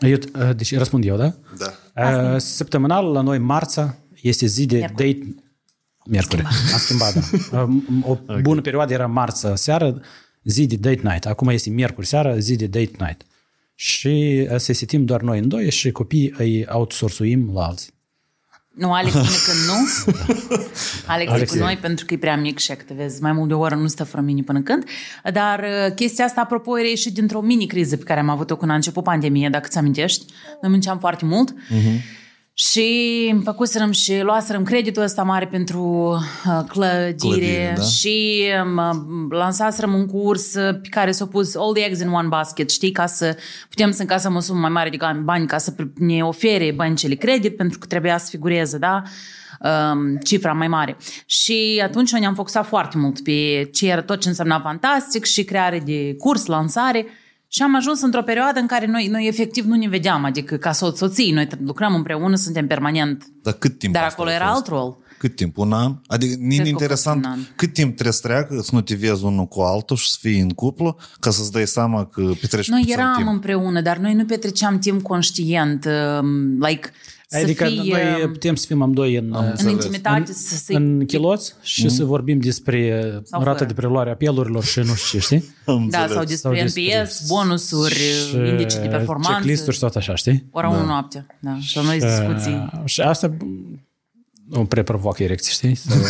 Eu, uh, deci răspund eu, da? Da. Uh, Săptămânal la noi marța este zi de Miercuri. date Miercuri. A schimbat, da. Uh, O bună perioadă era marță seară, zi de date night. Acum este miercuri seara, zi de date night. Și uh, se setim doar noi în doi și copiii îi outsourcuim la alții. Nu, Alex spune că nu. Alex, Alex e cu e- noi pentru că e prea mic și te vezi, mai mult de o oră nu stă fără mine până când. Dar uh, chestia asta, apropo, e ieșit dintr-o mini-criză pe care am avut-o când a început pandemia, dacă ți amintești. Noi munceam foarte mult. Și făcuserăm și luaserăm creditul ăsta mare pentru uh, clădire, Clădire, da. și um, lansaserăm un curs uh, pe care s-a pus all the eggs in one basket, știi, ca să putem să încasăm o sumă mai mare de bani ca să ne ofere băncile credit pentru că trebuia să figureze, da? um, cifra mai mare. Și atunci ne-am focusat foarte mult pe ce era tot ce însemna fantastic și creare de curs, lansare și am ajuns într-o perioadă în care noi, noi efectiv nu ne vedeam, adică ca soț soții, noi lucrăm împreună, suntem permanent. Dar cât timp Dar asta acolo a era fost? alt rol. Cât timp? Un an? Adică că a e fost interesant un an. cât timp trebuie să treacă să nu te vezi unul cu altul și să fii în cuplu ca să-ți dai seama că petreci Noi puțin eram timp. împreună, dar noi nu petreceam timp conștient, um, like, Adică să fie noi um, putem să fim amândoi în, în înțeles. intimitate, să se... în chiloți și să vorbim despre Sau rata fără. de preluare a pelurilor și nu știu ce, știi? Am Da, înțeles. sau despre Sau despre- NPS, bonusuri, Și indice de performanță. checklist-uri și tot așa, știi? Ora 1 noaptea, da. Și noi discuții. Uh, și asta nu prea provoacă erecție, știi?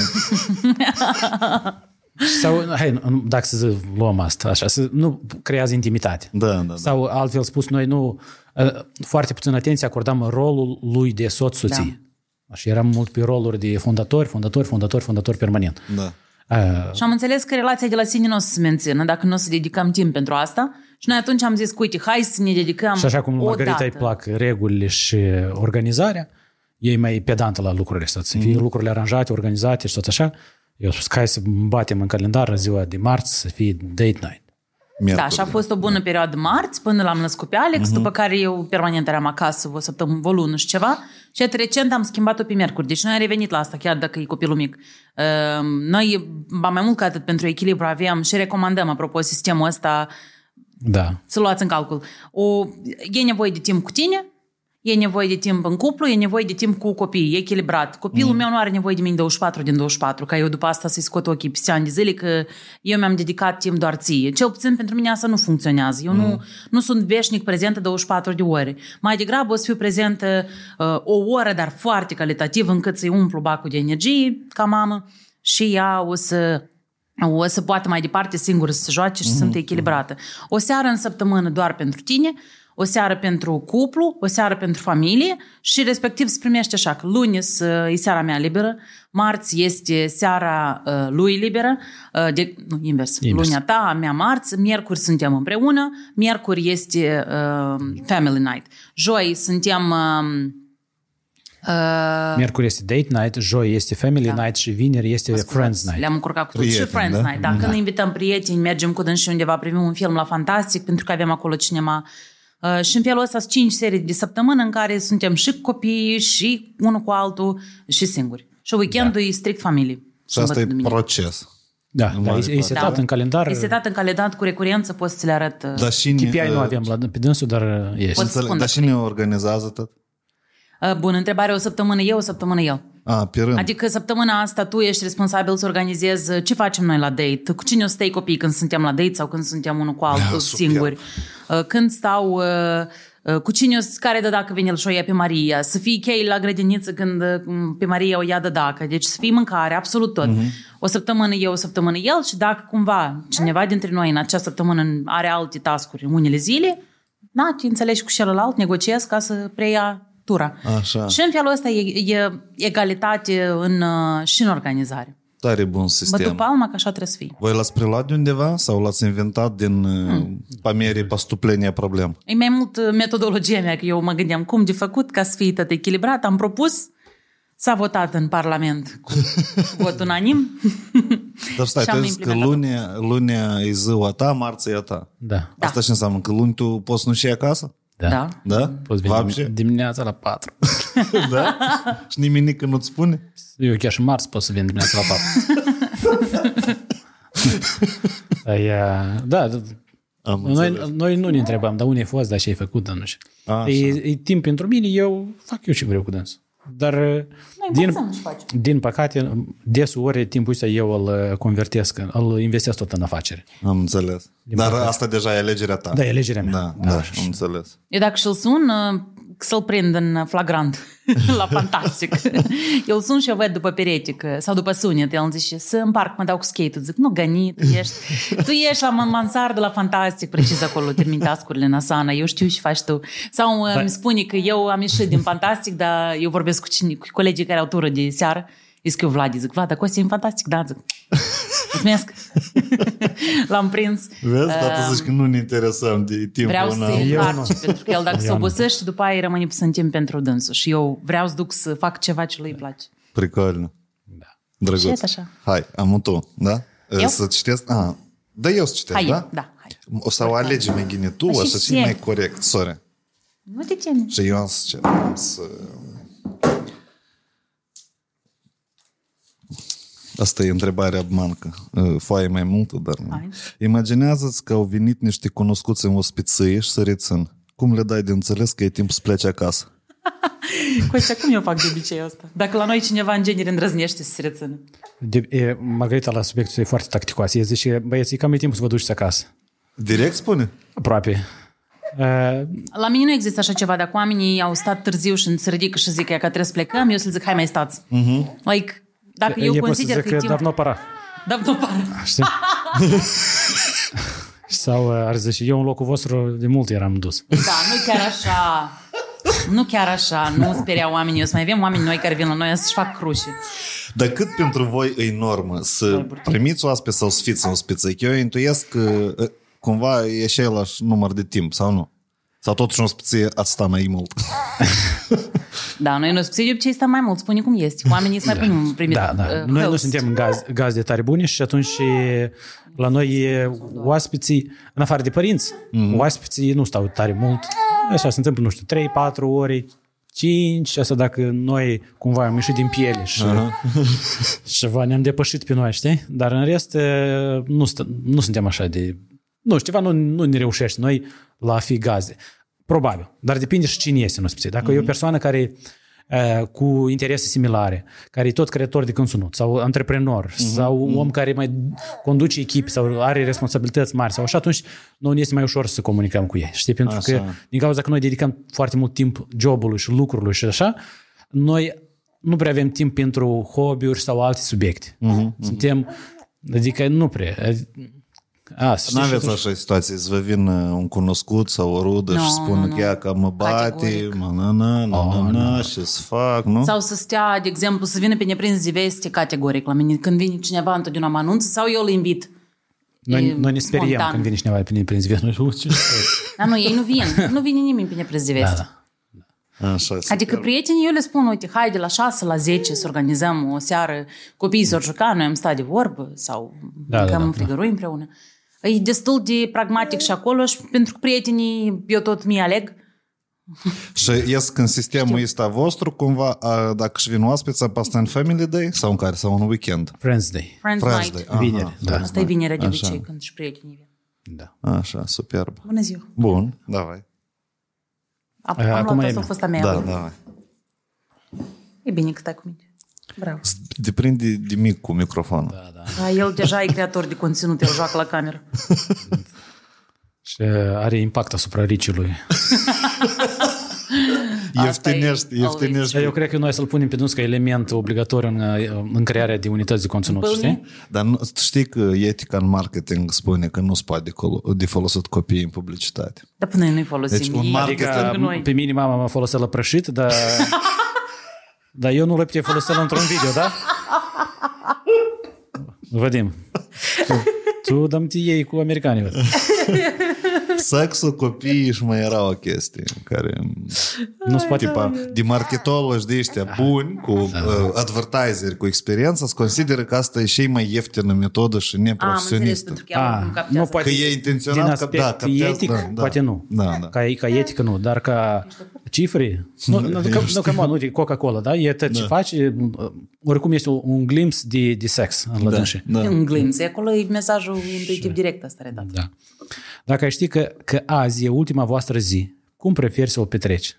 Sau, sau hai, nu- dacă să luăm asta așa, să nu creează intimitate. Da, da, da. Sau altfel spus, noi nu uh, foarte puțin atenție acordam rolul lui de soț-soție. Da. Și eram mult pe roluri de fondatori, fondatori, fondatori, fondatori permanent. da. Uh, Și am înțeles că relația de la sine nu o să se mențină dacă nu o să dedicăm timp pentru asta. Și noi atunci am zis, uite, hai să ne dedicăm și așa cum o Margarita îi dată. plac regulile și organizarea, e mai pedantă la lucrurile astea, să fie lucrurile aranjate, organizate și tot așa. Eu am spus că hai să batem în calendar în ziua de marți să fie date night. Miercuri. Da, și a fost o bună perioadă marți până l-am născut pe Alex, după care eu permanent eram acasă o săptămână, o lună și ceva. Și iată, recent am schimbat-o pe miercuri. Deci noi am revenit la asta, chiar dacă e copilul mic. Uh, Noi, ba mai mult ca atât, pentru echilibru aveam și recomandăm, apropo, sistemul ăsta Da. să luați în calcul. O, e nevoie de timp cu tine, e nevoie de timp în cuplu, e nevoie de timp cu copiii, e echilibrat. Copilul mm. meu nu are nevoie de mine 24 din 24, ca eu după asta să-i scot ochii peste ani de zile că eu mi-am dedicat timp doar ție. Cel puțin pentru mine asta nu funcționează. Eu mm. nu, nu sunt veșnic prezentă 24 de ore. Mai degrabă o să fiu prezentă uh, o oră, dar foarte calitativ, încât să-i umplu bacul de energie ca mamă și ea o să o să poată mai departe singură să se joace și să sunt echilibrată. O seară în săptămână doar pentru tine, o seară pentru cuplu, o seară pentru familie și respectiv se primește așa că luni să- e seara mea liberă, marți este seara uh, lui liberă, uh, de, nu, invers, Invers. lunea ta, a mea marți, miercuri suntem împreună, miercuri este uh, family night, joi suntem... Uh, uh, Miercuri este date night, joi este family Da. night și vineri este friends night. Le-am încurcat cu tot. Și Prieteni, Friends da? Night. Da, când invităm prieteni, mergem cu dânsi undeva, privim un film la Fantastic, pentru că avem acolo cinema. Uh, și în felul ăsta sunt cinci serii de săptămână în care suntem și cu copiii, și unul cu altul, și singuri. Și weekendul e strict familie. Și asta Sâmbătă, e duminică. proces. Da, În da mare e, e parte. setat Da. în calendar. E setat în calendar cu recurență, poți să ți le arăt. uh, Dar și KPI ne, nu avem la, pe dânsul, dar este. Poți Înțeleg, spun dar dacă și ne organizează tot? uh, Bun, întrebare, o săptămână eu, o săptămână el. A, pe rând. Adică săptămâna asta tu ești responsabil să organizezi uh, ce facem noi la date, cu cine o să stai copii când suntem la date sau când suntem unul cu altul Da, super. singuri, Uh, când stau, uh, uh, cu cine o să, care dă dacă vine el și o ia pe Maria, să fie chei la grădiniță când uh, pe Maria o ia de dacă, deci să fie mâncare, absolut tot. O săptămână eu, o săptămână el și dacă cumva cineva dintre noi în acea săptămână are alte tascuri în unele zile, na, te înțelegi cu celălalt, negociezi ca să preia tura. Așa. Și în felul ăsta e, e egalitate în, uh, și în organizare. Tare bun Bă, sistem. după alma că așa trebuie să fie. Voi l-ați preluat de undeva sau l-ați inventat din hmm. pamerii pastuplenia problem? E mai mult uh, metodologia mea, că eu mă gândeam cum de făcut ca să fie tot echilibrat. Am propus, s-a votat în Parlament cu vot unanim. Dar stai, Și tu am ai zis că implementat-o. lunea, lunea e ziua ta, marța e a ta. Da. Da. Asta ce înseamnă? Că luni tu poți nu și acasă? Da. Da. Da? Poți veni Vapșe? dimineața la 4. da? și nimic nu-ți spune? Eu chiar și marți pot să vin dimineața la 4. e, da, Am noi, înțeles. noi nu ne întrebam, dar unde ai fost, dar ce ai făcut, dar nu știu. Așa. E, e timp pentru mine, eu fac eu ce vreau cu dânsul. Dar din, învățăm și facem. din păcate, deseori timpul ăsta eu îl uh, convertesc, îl investesc tot în afacere. Am înțeles. Dar asta deja e alegerea ta. Da, e alegerea mea. Da, Da, da, și- am înțeles. Eu dacă și-l sun, uh, să-l prind în flagrant. la fantastic. Eu îl sun și o văd după perete că, sau după sunet. El îmi zice, să împarc, mă dau cu skate-ul. Zic, nu, Gani, tu ești, tu ești la mansardă la fantastic, precis acolo, termin tascurile în Asana, eu știu și faci tu. Sau da. îmi spune că eu am ieșit din fantastic, dar eu vorbesc cu, cine, cu colegii care au tură de seară. Zic eu, Vlad, zic, Vlad, Costi e fantastic, da, zic. Mulțumesc. L-am prins. Vezi, tata zici că nu ne interesăm de timpul Vreau ăla. să-i Eu încarce, nu. pentru că el dacă Eu se nu. obosește, după aia rămâne puțin timp pentru dânsul. Și eu vreau să duc să fac ceva ce lui place. Pricolno. Da. Drăguț. Și așa. Hai, am tu, da? Eu? Să citesc? Ah, da, eu să citesc, Hai, da? da, hai. O să o alegi mai bine tu, Păi o și să ce? fii mai corect, sorry. Nu te ce? Și eu am să cer, am să... Asta e întrebarea mancă. Foaie mai multă, dar nu. Hai. Imaginează-ți că au venit niște cunoscuți în ospiție și să rețin. Cum le dai de înțeles că e timp să plece acasă? Costea, cum eu fac de obicei asta? Dacă la noi cineva în genere îndrăznește să se rețină. De, e, Margarita la subiectul e foarte tacticoasă. Ea zice, băieți, cam e timp să vă duceți acasă. Direct spune? Aproape. Uh, La mine nu există așa ceva. Dacă oamenii au stat târziu și se ridică și zic ea că trebuie să plecăm, eu să zic, hai mai stați. Uh-huh. Like, dacă eu e pot să consider zic că că e timp... dar nu para. Da, nu pară. Știi? Sau uh, ar zice, eu în locul vostru de mult eram dus. Da, nu chiar așa. Nu chiar așa, nu speria oamenii. O să mai avem oameni noi care vin la noi să-și fac cruce. Dar cât pentru voi e normă să primiți oaspeți sau să fiți în ospiță? Că eu intuiesc că uh, cumva e și același număr de timp, sau nu? Sau totuși în ospiție ați sta mai mult? Da, noi în ospiție de obicei stăm mai mult, spune cum este. Oamenii să mai punem primit Da, da. uh, Noi nu host. suntem gaz, gazde tare bune și atunci e, la noi e oaspeții, în afară de părinți, mm-hmm. oaspeții nu stau tare mult. Așa se întâmplă, nu știu, 3, 4 ore, 5, asta dacă noi cumva am ieșit din piele și ceva ne-am depășit pe noi, știi? Dar în rest e, nu, stă, nu suntem așa de... Nu știu, ceva nu, nu ne reușește noi la a fi gazde. Probabil. Dar depinde și cine este în ospiție. Dacă e o persoană care uh, cu interese similare, care e tot creator de conținut sau antreprenor sau om care mai conduce echipe sau are responsabilități mari sau așa, atunci nu ne este mai ușor să comunicăm cu ei. Știi? Pentru Așa. că din cauza că noi dedicăm foarte mult timp jobului și lucrurilor și așa, noi nu prea avem timp pentru hobby-uri sau alte subiecte. Suntem, adică nu prea. A, Nu aveți așa situație, să vă vin uh, un cunoscut sau o rudă Nu, și spun nu, că nu. ea că mă bate, Categoric. mă na na na na na și să fac, nu? Sau să stea, de exemplu, să vină pe neprins de veste categoric la mine. Când vine cineva, întotdeauna mă anunță sau eu îl invit. Noi, E noi ne speriem spontan. când vine cineva pe prins vien. Dar nu, ei nu vin. Nu vine nimeni pe neprins de veste. Da, Da, da. Așa, Adică prietenii, eu le spun, uite, hai de la 6 la 10 să organizăm o seară, copiii s-au jucat, noi am stat de vorbă sau Da, mâncăm da, în da. frigărui împreună. E destul de pragmatic și acolo și pentru că prietenii eu tot mi aleg. Și ies când sistemul ăsta vostru, cumva, a, dacă și vin oaspeți, apa asta în Family Day sau în care? Sau în weekend? Friends Day. Friends, Friends night. Day. Aha, Vineri, da. Asta e vinerea de Așa. obicei când și prietenii vin. Da. Așa, superb. Bună ziua! Bun, davai. Am, Eh, am acum luat e asta, a bine. fost a mea. Da, davai. E bine că stai cu mine. Bravo. Depinde de mic cu microfonul. Da, da. Da, el deja e creator de conținut, el joacă la cameră. Și uh, are impact asupra riciului. Ieftinești, e ieftinești. Dar eu cred că noi să-l punem pe dus ca element obligatoriu în, uh, în crearea de unități de conținut, Păi, știi? Dar nu, știi că etica în marketing spune că nu se poate colo- de folosit copiii în publicitate. Dar până noi nu-i folosim. Deci un Ei market- sunt Adică cu noi. pe mine mama mă folosit la prășit, dar... dar eu nu le putea folosi la într-un video, da? Vadim, tu, tu dăm ei cu americanii. văd. Sexul copiii și mai era o chestie care Nu se poate... tipa, de marketologi de ăștia buni, cu uh, advertiseri, cu experiență, se consideră că asta e și mai ieftină metodă și Am înțeles, neprofesionistă. pentru că ea nu A, captează. nu poate, Că e din intenționat că aspect da, captează, etic, da, da. poate nu. Da, da. Ca, ca etică nu, dar ca cifre, nu, nu, nu, nu, că, nu, uite, Coca-Cola, da? E tot ce face, oricum este un glimpse de, de sex în la dânsii. Da. În glimpse. Acolo e mesajul intuitiv direct asta redat. Da. Dacă ai ști că, că azi e ultima voastră zi, cum preferi să o petreci?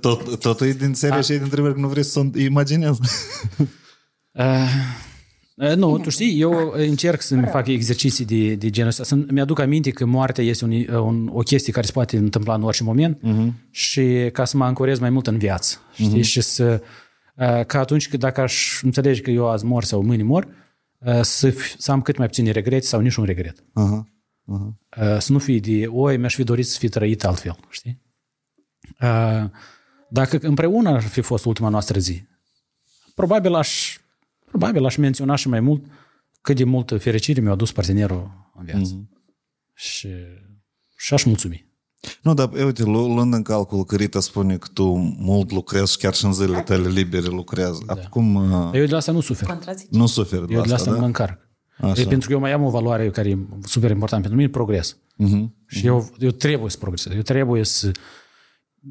Tot, totul e din seria și e din întrebări că nu vrei să o imaginezi. Uh, Uh, Nu, tu știi, eu încerc să-mi fac exerciții de, de genul ăsta. Să mi-aduc aminte că moartea este un, un, o chestie care se poate întâmpla în orice moment uh-huh. și ca să mă ancorez mai mult în viață. Știi? Uh-huh. Și să, uh, ca atunci când dacă aș înțelege că eu azi mor sau mâine mor, uh, să, f- să am cât mai puține regrete sau niciun regret. Aha. Aha. Uh, Să nu fie de, oi, mi-aș fi dorit să fi trăit altfel, știi? Uh, Dacă împreună ar fi fost ultima noastră zi, probabil aș, probabil aș menționa și mai mult cât de multă fericire mi-a adus partenerul în viață. Mm-hmm. Și, și aș mulțumi. Nu, dar uite, luând în calcul că Rita spune că tu mult lucrezi chiar și în zilele tale libere lucrezi. Da. Acum, uh, eu de la asta nu sufer. Nu sufer de Eu de la asta da? mă încarc. Așa. E pentru că eu mai am o valoare care e super importantă pentru mine, progres. Uh-huh. Și uh-huh. eu, eu trebuie să progresez. Eu trebuie să...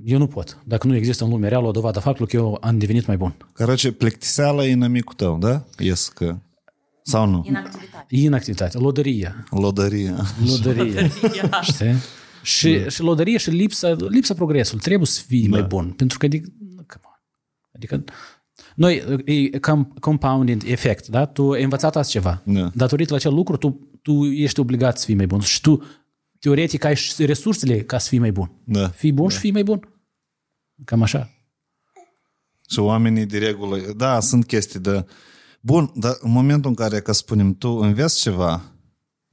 Eu nu pot. Dacă nu există în lumea reală o dovadă faptului că eu am devenit mai bun. Carace, plictiseala e inamicul tău, da? Ies că... Sau nu? Inactivitate. Inactivitate. Lodăria. Lodăria. Lodăria. Lodăria. Știi? Și, și lodărie și lipsa, lipsa progresului. Trebuie să fii mai bun. Pentru că, adică, come on. adică noi, e com- compounding efect, da? Tu ai învățat azi ceva. Da. Datorită la acel lucru, tu, tu ești obligat să fii mai bun. Și tu, teoretic, ai și resursele ca să fii mai bun. Da. Fii bun și fii mai bun. Cam așa. Și oamenii de regulă, da, sunt chestii de... Bun, dar în momentul în care, ca spunem, tu înveți ceva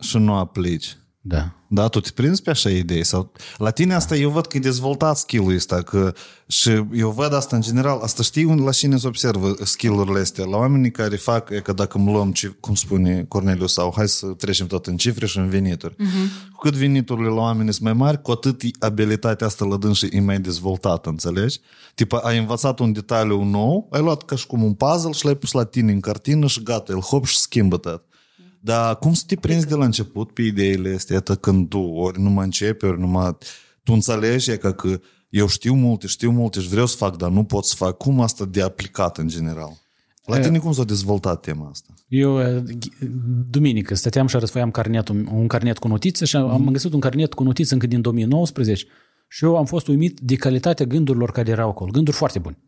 și nu aplici, Da. da, tu te prinzi pe așa idei? Sau... La tine asta eu văd că e dezvoltat skill-ul ăsta, că și eu văd asta în general, asta știi unde la cine se observă skill-urile astea? La oamenii care fac, e că dacă îmi luăm, ci- cum spune Corneliu, sau hai să trecem tot în cifre și în venituri. Uh-huh. Cu cât veniturile la oameni sunt mai mari, cu atât e abilitatea asta la dânsă e mai dezvoltată, înțelegi? Tipa, ai învățat un detaliu nou, ai luat ca și cum un puzzle și l-ai pus la tine în cartină și gata, el hop și schimbă tot. Dar cum să te prinzi de la început pe ideile astea, atât când tu ori nu mă începi, ori nu mă... Tu înțelegi e ca că eu știu multe, știu multe și vreau să fac, dar nu pot să fac. Cum asta de aplicat în general? La tine cum s-a dezvoltat tema asta? Eu, eh, duminică, stăteam și răsfoiam carnetul, un carnet cu notițe și am găsit un carnet cu notițe încă din 2019 și eu am fost uimit de calitatea gândurilor care erau acolo. Gânduri foarte bune.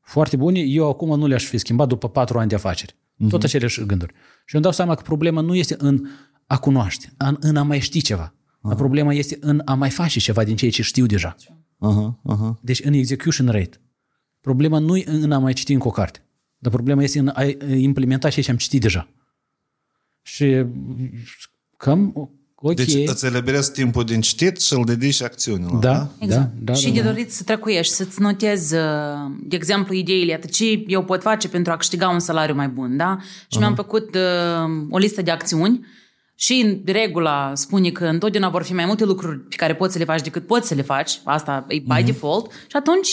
Foarte bune. Eu acum nu le-aș fi schimbat după patru ani de afaceri. Tot aceleași gânduri. Și eu îmi dau seama că problema nu este în a cunoaște, în, în a mai ști ceva. Uh-huh. Problema este în a mai face ceva din ceea ce știu deja. Aha, aha. Deci în execution rate. Problema nu e în a mai citi încă o carte, dar problema este în a implementa ceea ce am citit deja. Și cam ok. Deci îți eliberezi timpul din citit și îl dedici acțiunilor, da? da, Exact. da, da, și da, de da. dorit să trăcuiești, să-ți notezi, uh, de exemplu, ideile, atât ce eu pot face pentru a câștiga un salariu mai bun, da? Și mi-am făcut uh, o listă de acțiuni și în regula spune că întotdeauna vor fi mai multe lucruri pe care poți să le faci decât poți să le faci, asta e by default, și atunci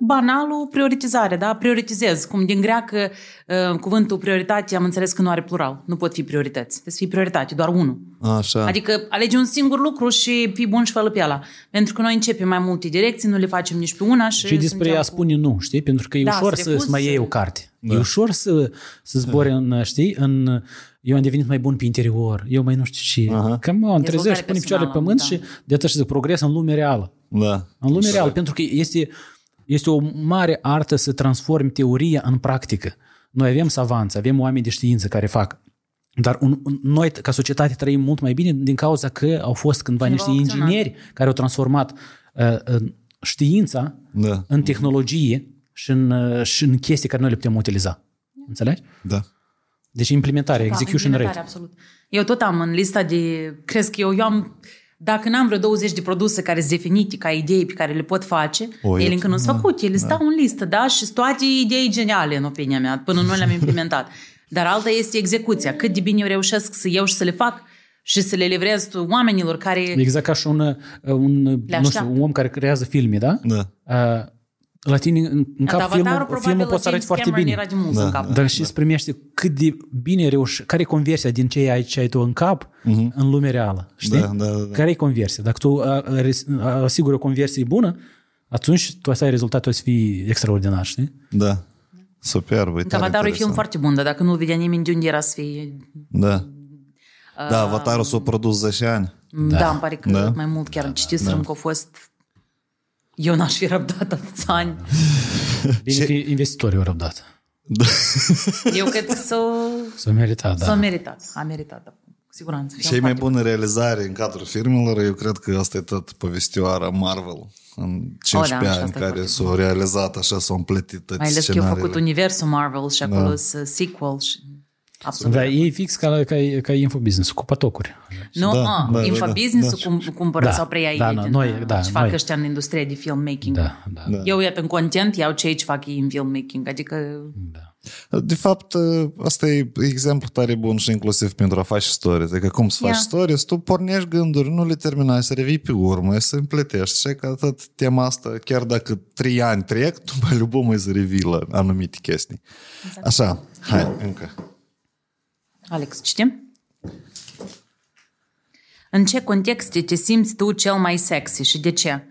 banalul prioritizare, da? Prioritizez, cum din greacă uh, cuvântul prioritate am înțeles că nu are plural, nu pot fi priorități, trebuie să fie prioritate, doar unul. Așa. Adică alegi un singur lucru și fii bun și fă pe ala. Pentru că noi începem mai multe direcții, nu le facem nici pe una și... Și despre suntem ea cu- spune nu, știi? Pentru că e Da, ușor să să, refuzi să mai să- iei o carte. Da. E ușor să, să zbori în, știi, în... Eu am devenit mai bun pe interior, eu mai nu știu ce. Aha. Come on, trezești, pune picioarele pe pământ personală, și de atât și zic progres în lumea reală. Da. În lumea reală, pentru că este, este o mare artă să transformi teoria în practică. Noi avem savanți, avem oameni de știință care fac. Dar un, un- noi, ca societate, trăim mult mai bine din cauza că au fost cândva Cineva niște a acționat. ingineri care au transformat uh, uh, știința Da. în tehnologie și în, uh, și în chestii care noi le putem utiliza. Înțelegi? Da. Deci implementare, Da, execution implementare, rate. absolut. Eu tot am în lista de... Crezi că eu, eu am... Dacă n-am vreo 20 de produse care sunt definite ca idei pe care le pot face, O, o, eu- ele încă nu sunt da, făcute, ele stau în listă, da? Și sunt toate idei geniale, în opinia mea, până nu le-am implementat. Dar alta este execuția. Cât de bine eu reușesc să iau și să le fac și să le livrez oamenilor care... Exact ca și un, uh, un, nu știu, așteaptă. un om care creează filme, da? Da. Uh, la tine în, în cap Avatarul filmul, probabil filmul la poți să arăți James foarte Cameron bine. era de mult în cap. Dar și îți primește cât de bine reuși, care e conversia din ce ai, ce ai tu în cap în lumea reală. Știi? Da, da, da, da. Care e conversia? Dacă tu a- a- res- a- asiguri o conversie bună, atunci tu să ai rezultatul să fie extraordinar, știi? Da. Superb. e Că tare Avatarul e film interesant. foarte bun, dar dacă nu-l vedea nimeni, de unde era să fie... Da. Da, Avatarul s-a produs 10 ani. Da, da îmi pare că Da. da. mai mult chiar citisem da. că a fost... Eu n-aș fi răbdat atâția ani. Bine că investitorii au răbdat. Eu cred că s-o, S-a meritat, s-o da. meritat. A meritat, da. cu siguranță. Cea mai bună realizare în cadrul filmelor, eu cred că asta e tot povestioara Marvel. În 15 da, și ani asta e care foarte s-au realizat așa, s-au împletit toate Mai ales că eu am făcut scenariile. universul Marvel și acolo Da. sunt sequel și absolut. Da, e fix ca, ca, ca infobusiness, cu patocuri. Nu, Da, da, da, a, da, infobusiness-ul da. cum, cumpără Da, sau preia da, ei no, din, noi- uh, da, ce fac noi. ăștia în industrie de filmmaking. Da, da. Da. Eu, iată, în content, iau ce ce fac ei în filmmaking, adică De fapt, asta e exemplu tare bun și inclusiv pentru a face stories. Adică cum să faci Ia. stories, tu pornești gânduri, nu le terminai, să revii pe urmă, să împletești. Și că tot tema asta, chiar dacă trei ani trec, tu mai любому mai să revii la anumite chestii. Așa, hai, încă. Alex, citim? În ce contexte te simți tu cel mai sexy și de ce?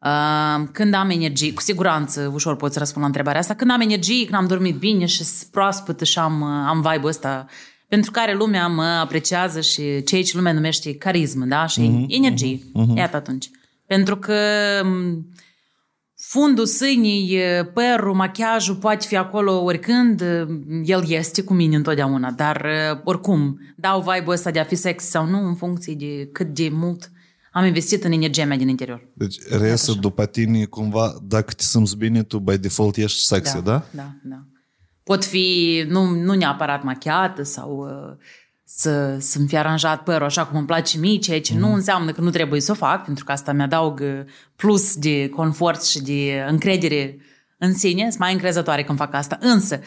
Uh, când am energie, cu siguranță ușor poți răspunde la întrebarea asta, când am energie, când am dormit bine și sunt proaspătă și am, uh, am vibe-ul ăsta pentru care lumea mă apreciază și ceea ce lumea numește carismă, da? Și Mhm, energie. Iată atunci. Pentru că m, fundul sânii, părul, machiajul poate fi acolo oricând, el este cu mine întotdeauna, dar oricum dau vibe-ul ăsta de a fi sex sau nu în funcție de cât de mult am investit în energia mea din interior. Deci, reiese după tine cumva, dacă te simți bine, tu by default ești sexy, da? Da, da. Pot fi nu, nu neapărat machiată sau uh, să, să-mi fi aranjat părul așa cum îmi place mie, ceea ce nu înseamnă că nu trebuie să o fac, pentru că asta mi-adaugă plus de confort și de încredere în sine, sunt mai încrezătoare când fac asta. Însă, uh,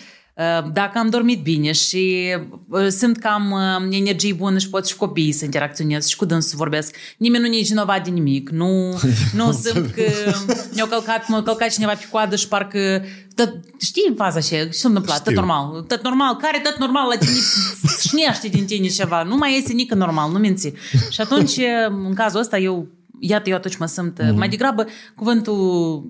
dacă am dormit bine și uh, simt că am uh, energie bună și pot și copiii să interacționez și cu dânsul să vorbesc, nimeni nu e vinovat de nimic, nu, nu simt că mi-a călcat, m-a călcat cineva pe coadă și parcă tot, știi faza așa, ce s-a întâmplat, tot Știu. normal, tot normal, care tot normal la tine? Șnește din tine ceva, nu mai iese nică normal, nu minți. Și atunci, în cazul ăsta, eu, iată, eu atunci mă simt, mm-hmm. mai degrabă cuvântul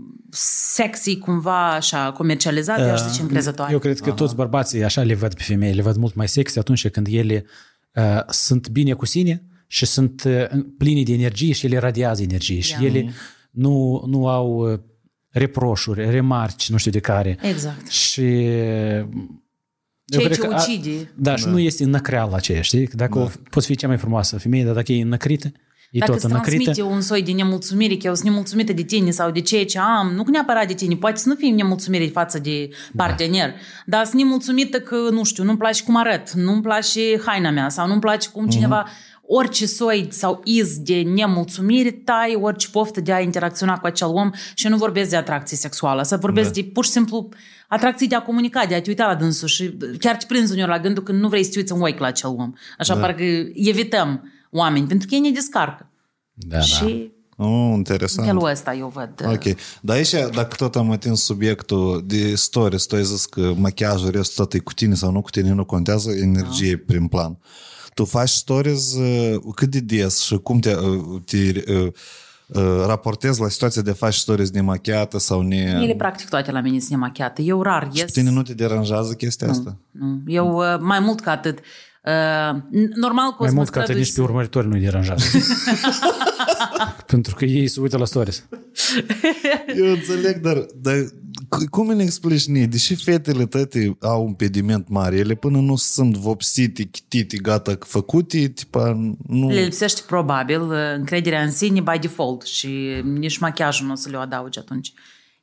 sexy cumva așa comercializat, eu aș zice încrezătoare. Eu cred că toți bărbații așa le văd pe femei, le văd mult mai sexy atunci când ele uh, sunt bine cu sine și sunt uh, pline de energie și ele radiază energie și Ia. ele nu, nu au uh, reproșuri, remarci, nu știu de care. Exact. Și eu Ceea cred ce că a- ucide. Da, și nu este năcreală aceea, știi? Dacă o, poți fi cea mai frumoasă femeie, dar dacă e năcrită, e Dacă tot îți năcrită. transmite un soi de nemulțumire, că eu sunt nemulțumită de tine sau de ceea ce am, nu neapărat de tine, poate să nu fii nemulțumire față de partener, da. dar sunt nemulțumită că, nu știu, nu-mi place cum arăt, nu-mi place haina mea sau nu-mi place cum cineva, orice soi sau iz de nemulțumire, tai orice poftă de a interacționa cu acel om și eu nu vorbesc de atracție sexuală, să vorbesc da. de pur și simplu atracție de a comunica, de a te uita la dânsul și chiar te prinzi uneori la gândul că nu vrei să te uiți în ochi la acel om. Așa da. parcă evităm oameni, pentru că ei ne descarcă. Da, da. Și Oh, interesant. felul ăsta eu văd. uh, Ok. Dar aici, dacă tot am atins subiectul de stories, tu ai zis că machiajul, restul tot e cu tine sau nu cu tine, nu contează, energie Da. prin plan. Tu faci stories uh, cât de des și cum te, uh, te uh, uh, raportezi la situația de a face stories nemachiată sau ne... Ele practic toate la mine sunt nemachiate. Eu rar Și ies. pe tine nu te deranjează chestia asta? Nu. Eu uh, mai mult ca atât. Uh, n- normal că o Mai să mă mult ca atât strădui nici să- pe urmăritori nu-i deranjează. Pentru că ei se uită la stories. Eu înțeleg, dar, dar cu- cum îmi explici nie? Deși fetele tăte au un pediment mare, ele până nu sunt vopsite, chitite, gata, făcute, tipa, nu... Le lipsește probabil uh, încrederea în sine by default și nici machiajul nu o să le adaugi atunci.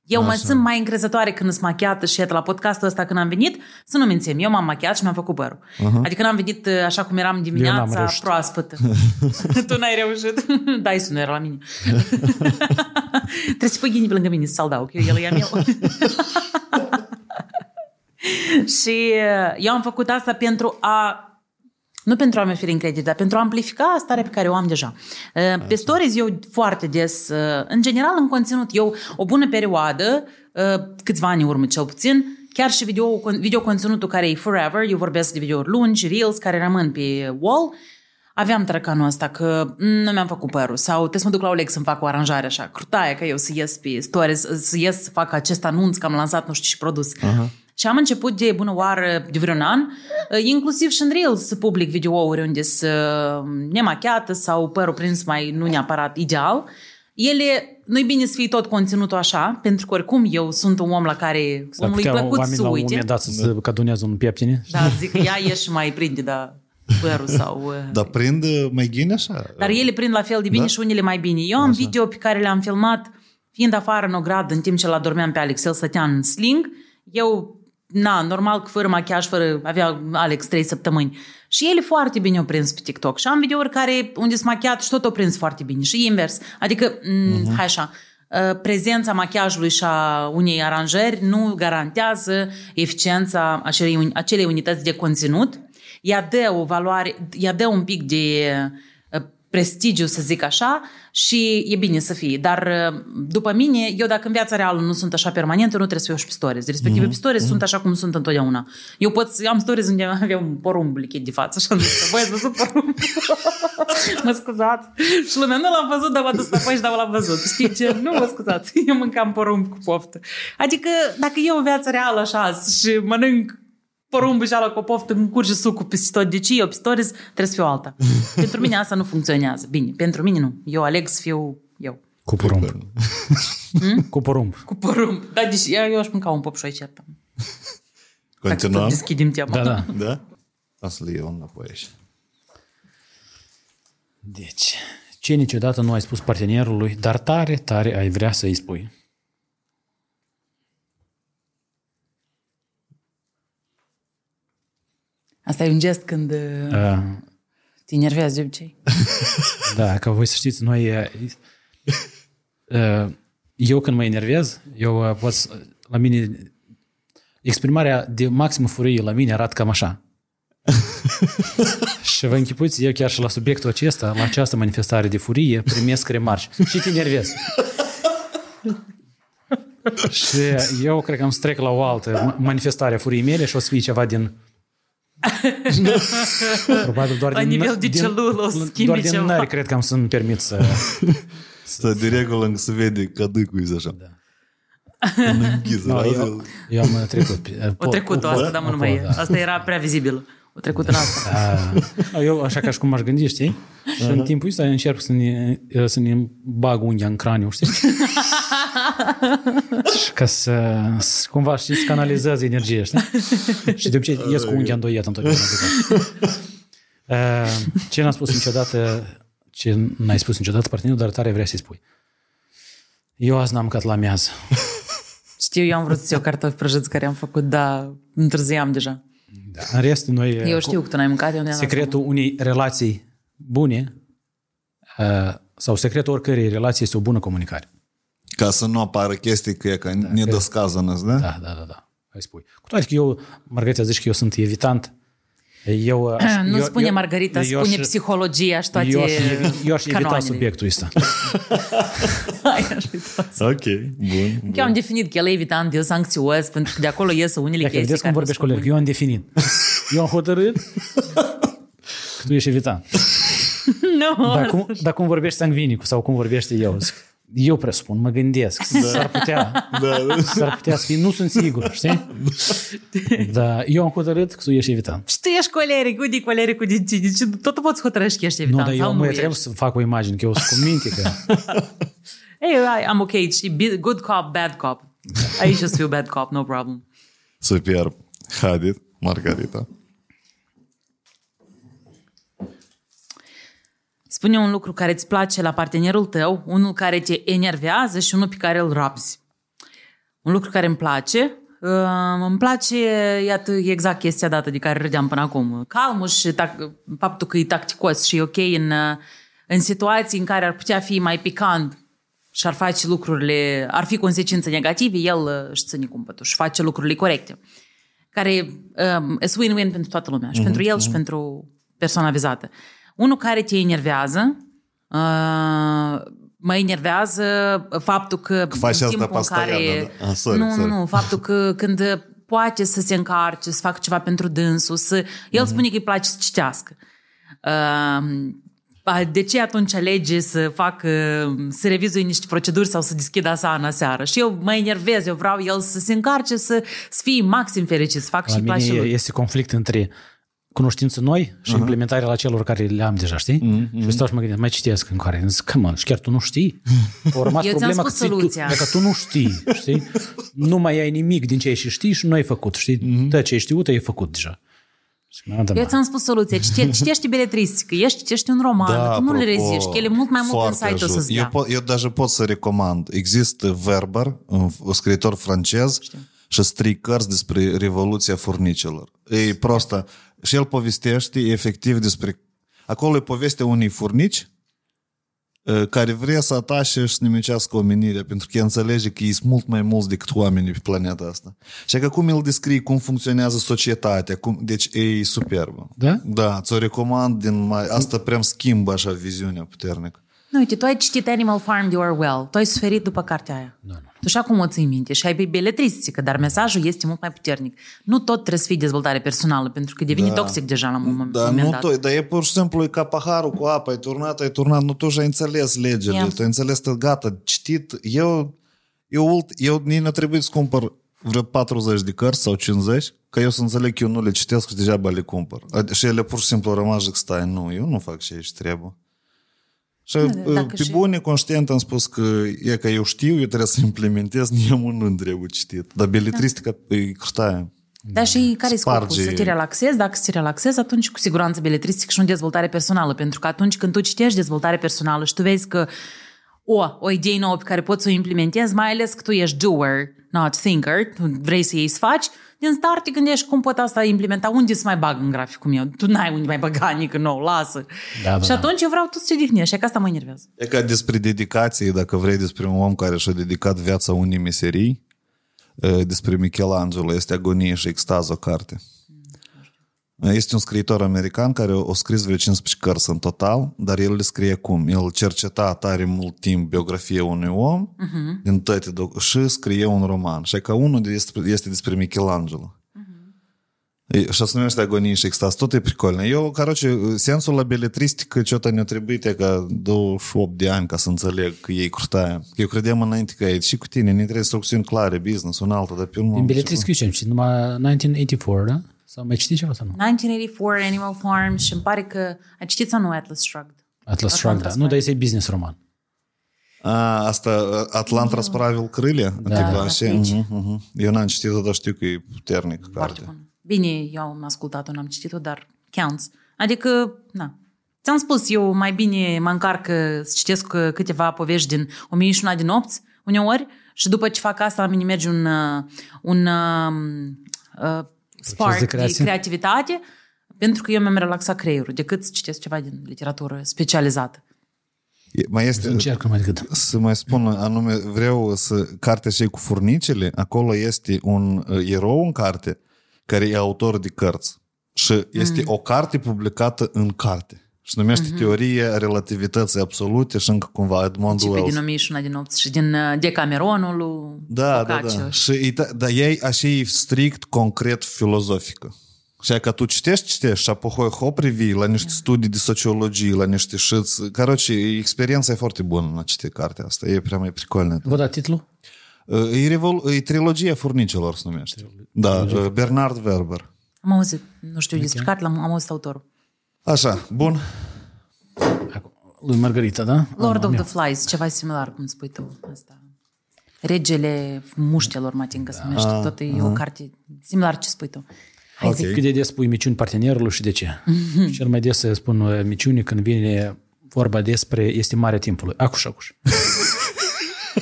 Eu mă simt mai încrezătoare când sunt machiată și iată, la podcastul ăsta când am venit, să nu mințim, eu m-am machiat și mi-am făcut părul. Uh-huh. Adică n-am venit uh, așa cum eram dimineața, reușit. proaspătă. tu n-ai reușit. Dai sună era la mine. Trebuie să pui ghini pe lângă mine să saldau, că eu el e a meu. și uh, eu am făcut asta pentru a nu pentru a-mi oferi încredere, dar pentru a amplifica starea pe care o am deja. Uh, Pe stories eu foarte des, uh, în general în conținut, eu o bună perioadă, uh, câțiva ani în urmă cel puțin, chiar și video, video conținutul care e forever, eu vorbesc de videouri lungi, reels care rămân pe wall, aveam tărăcanul ăsta că mm, nu mi-am făcut părul sau trebuie să mă duc la Oleg să-mi fac o aranjare așa, crutaie că eu să ies pe stories, să ies să fac acest anunț că am lansat nu știu și produs. Uh-huh. Și am început de bună oară, de vreun an, inclusiv și în Reels să public videouri unde să nemachiată sau părul prins mai nu neapărat ideal. Ele nu-i bine să fie tot conținutul așa, pentru că oricum eu sunt un om la care S-ar omului putea plăcut oamenii să la un uite. moment dat să se cadunează un pieptine. Da, zic că ea e și mai prinde, da, părul sau... uh, Dar prind uh, mai ghine așa? Dar ele prind la fel de bine Da? și unele mai bine. Eu am video pe care le-am filmat fiind afară în ogradă în timp ce la dormeam pe Alex, el stătea în sling. Eu, na, normal că fără machiaj, fără, avea Alex trei săptămâni. Și ele foarte bine au prins pe TikTok. Și am videouri care, unde sunt machiat și tot au prins foarte bine. Și invers. Adică, m- hai așa, uh, prezența machiajului și a unei aranjări nu garantează eficiența acelei, uni- acelei unități de conținut. Ea dă o valoare, ea dă un pic de uh, prestigiu, să zic așa, și e bine să fie. Dar uh, după mine, eu dacă în viața reală nu sunt așa permanentă, nu trebuie să fiu și pe stories. Respectiv, mm-hmm. pe stories sunt așa cum sunt întotdeauna. Eu pot să am stories unde avea un porumb lichet de față și am zis, băi, ați văzut porumb? mă scuzați. Și lumea, nu l-am văzut, dar m-a dus înapoi și dar l-am văzut. Știți ce? Nu mă scuzați, eu mâncam porumb cu poftă. Adică, dacă eu în viața reală așa și mănânc porumbul și ala cu o poftă, îmi curge sucul peste tot. Deci eu, pe stories, trebuie să fiu alta. pentru mine asta nu funcționează. Bine, pentru mine nu. Eu aleg să fiu eu. Cu porumb. Cu porumb. Cu porumb. Da, deci eu, eu aș mânca un popșoi certă. Dacă tot Continuăm? deschidem tema. Da, da. Da? O să le iau înapoi așa. Deci, ce niciodată nu ai spus partenerului, dar tare, tare ai vrea să-i spui. Asta e un gest când uh, Uh, te enervează de obicei. da, ca voi să știți, noi... uh, uh, eu când mă enervez, eu uh, pot să- la mine exprimarea de maximă furie la mine arată cam așa. și vă închipuiți, eu chiar și la subiectul acesta, la această manifestare de furie, primesc remarci. Și te enervezi. și eu cred că am să trec la o altă manifestare a furiei mele și o să fie ceva din... Probabil doar La din... nivel de din- celulă o să schimbi Doar din ceva. nări cred că am să-mi permit să... Să de regulă încă se vede cadâcul e așa. Da. În închis, No, no, eu, eu am trecut. pe- O trecut asta, dar nu mai e. da. Asta era prea vizibil. O trecut în asta. A, eu așa ca și cum aș gândi, știi? Și în timpul ăsta încerc să ne, să ne bag unghia în craniu, știi? și ca să, să cumva, știi, să canalizez energie, știi? și de obicei ies cu unghia îndoiet întotdeauna. Uh, ce n-am spus niciodată, ce n-ai spus niciodată partenerul, dar tare vrea să-i spui. Eu azi n-am mâncat la miază. Știu, eu am vrut să iau cartofi prăjiți care am făcut, dar întârziam deja. Da. În rest, noi... Eu știu că tu n-ai mâncat, eu nu Secretul unei relații bune uh, sau secretul oricărei relații este o bună comunicare. Ca să nu apară chestii că e că ne descază da? Da, da, da, da. Hai spui. Cu toate că eu, Margarita, zici că eu sunt evitant. Eu, aș- Nu eu, spune eu, Margarita, eu spune aș- psihologia și toate Eu aș, eu aș evita canoanele. subiectul ăsta. Hai, aș uita. Ok, bun. Eu am definit că el e evitant, eu sunt anxios, pentru că de acolo ies unele Dacă chestii vedeți cum care vorbești nu coleg, eu am definit. Eu am hotărât că tu ești evitant. Nu, Dar cum, dar cum vorbești sangvinicul sau cum vorbește eu? Zic, Eu presupun, mă gândesc. S-ar putea. Da, da. S-ar putea să fie, nu sunt sigur, știi? Dar eu am hotărât că tu ești evitant. Și tu ești coleric, uite colericul din tine, deci tot poți hotărăști că ești Nu, evitant dar eu sau nu nu trebuie ești. să fac o imagine, că eu sunt cu minte că... Ei, hey, am ok, și be- good cop, bad cop. Aici să fiu bad cop, no problem. Superb. Haideți, Margarita. Spune un lucru care îți place la partenerul tău, unul care te enervează și unul pe care îl rapzi. Un lucru care îmi place, uh, îmi place, iată, exact chestia dată de care râdeam până acum. Calmul și tac- faptul că e tacticos și e ok în, uh, în situații în care ar putea fi mai picant și ar face lucrurile, ar fi consecințe negative, el uh, își ține cumpătul și face lucrurile corecte. Care um, sunt win-win pentru toată lumea, și pentru el și pentru persoana vizată. Unul care te enervează, uh, mă enervează faptul că, că faci în asta timpul în pastaia, care... da, da. Ah, sorry, nu, sorry. nu, nu, faptul că când poate să se încarce, să facă ceva pentru dânsul, să... El Mhm. spune că îi place să citească. Uh, a, de ce atunci alege să facă, să revizui niște proceduri sau să deschidă asana seară? Și eu mă enervez, eu vreau el să se încarce, să, să fie maxim fericit, să facă La și place mine lui. este conflict între cunoștințe noi și uh-huh. implementarea la celor care le am deja, știi? Uh-huh. Și stau și mă gândesc, mai citesc în care, zic, come on, și chiar tu nu știi? O rămas Eu ți-am problema că spus ții tu, soluția. dacă tu nu știi, știi? Nu mai ai nimic din ce ai și știi și nu ai făcut, știi? Uh-huh. De ce ai știut, ai făcut deja. Și mă, da, Eu mă. ți-am spus soluția. Cite, citești beletristică, ești, citești un roman, da, tu nu le apropo, reziști, că ele mult mai mult în foarte site o ajut. să-ți eu, dea. po- eu даже pot să recomand. Există Werber, un un scriitor francez, și strii cărți despre Revoluția Furnicelor. E prostă. Și el povestește efectiv despre... Acolo e povestea unui furnici eh, care vrea să atașe și să nimicească omenirea, pentru că el înțelege că ei sunt mult mai mulți decât oamenii pe planeta asta. Și că cum el descrie cum funcționează societatea, cum... deci e superbă. Da? Da, ți-o recomand din mai... Asta prea îmi schimbă așa viziunea puternică. Nu, uite, tu ai citit Animal Farm de Orwell, tu ai suferit după cartea aia. Nu, nu. Tu și acum o ții minte și ai pe beletristică, dar mesajul este mult mai puternic. Nu tot trebuie să fie dezvoltare personală, pentru că devine Da. toxic deja la un moment, Da, moment nu dat. tot, dar e pur și simplu e ca paharul cu apă, ai turnat, ai turnat, nu tu și ai înțeles legile, Yeah. tu ai înțeles că gata, citit, eu, eu, ult- eu nici nu trebuie să cumpăr vreo 40 de cărți sau 50, ca eu să înțeleg că eu nu le citesc și degeaba le cumpăr. Ad- Și ele pur și simplu rămas zic, stai, nu, eu nu fac ce aici trebuie. Și dacă pe și- bune, conștient am spus că e că eu știu, eu trebuie să implementez, nimeni nu trebuie citit. Dar beletristica e crutaia. Da, și care e scopul? Sparge- Să te relaxezi? Dacă să te relaxezi, atunci cu siguranță beletristică și nu dezvoltare personală. Pentru că atunci când tu citești dezvoltare personală și tu vezi că o, o idee nouă pe care poți să o implementezi, mai ales că tu ești doer, not thinker, tu vrei să iei să faci, din start te gândești cum pot asta implementa, unde să mai bag în graficul meu. Tu n-ai unde mai băga nică nou, lasă. Da, da, și da. atunci eu vreau tu să te odihnești, și că asta mă enervează. E ca despre dedicație, dacă vrei, despre un om care și-a dedicat viața unei meserii, e, despre Michelangelo, este Agonie și extaz o carte. Este un scriitor american care a scris vreo 15 cărți în total, dar el le scrie cum? El cerceta tare mult timp biografia unui om uh-huh. din toate doc- și scrie un roman. Și ca unul este, este despre Michelangelo. И Și se numește Agonie și extaz. Tot e прикольно. Eu, короче, sensul la beletristică ce-o ne-a trebuit e ca 28 de ani ca să înțeleg că e crutaia. Eu credeam înainte că e și cu tine, ne trebuie instrucțiuni clare, business, un altă, dar pe urmă... Din beletristică ce am citit? Numai 1984, da? Sau mai citit ceva sau nu? 1984, Animal Farm și îmi pare că... Ai citit sau nu Atlas Shrugged? Atlas Shrugged, da. Nu, dar este business roman. A, asta Atlant răspravil crâle? Da. da. Uh-huh, uh-huh. Eu n-am citit-o, dar știu că e puternic Foarte carte. Bun. Bine, eu am ascultat-o, n-am citit-o, dar counts. Adică, na, Ți-am spus, eu mai bine mă încarc uh, să citesc uh, câteva povești din 1001 din nopți, uneori, și după ce fac asta, la mine merge un, uh, un uh, spark de de, creație? creativitate, pentru că eu mi-am relaxat creierul, decât să citesc ceva din literatură specializată. E- Mai este... Încerc mai decât. Să mai spun anume, vreau să... Cartea și cu furnicele, acolo este un uh, erou în carte care e autor de cărți. Și este o carte publicată în carte Și numește Teoria relativității absolute și încă cumva Edmond Începe Wells. din 1001 de nopți și din uh, Decameronul lui Da, da, Boccaccio. da. Și e, ta- dar ei așa e strict, concret, filozofică. Și că tu citești, citești și apoi hop revii la niște studii de sociologie, la niște șâți. Короче, experiența e foarte bună la citi cartea asta. E prea mai pricolnă. Vă da titlul? E, revol, e trilogia furnicelor se numește. Da, Bernard Werber. Am auzit, nu știu despre carte, l-am am auzit autorul. Așa, bun. Lui Margarita, da? Lord Ah, of mea. the Flies, ceva similar, cum spui tu. Asta. Regele muștelor, mă ating că se numește. Ah, Tot e o carte similar ce spui tu. Hai Ok. zi. Cât de des spui miciuni partenerului și de ce? Cel mai des spun uh, miciuni când vine vorba despre estimarea timpului. Acuș, acuș.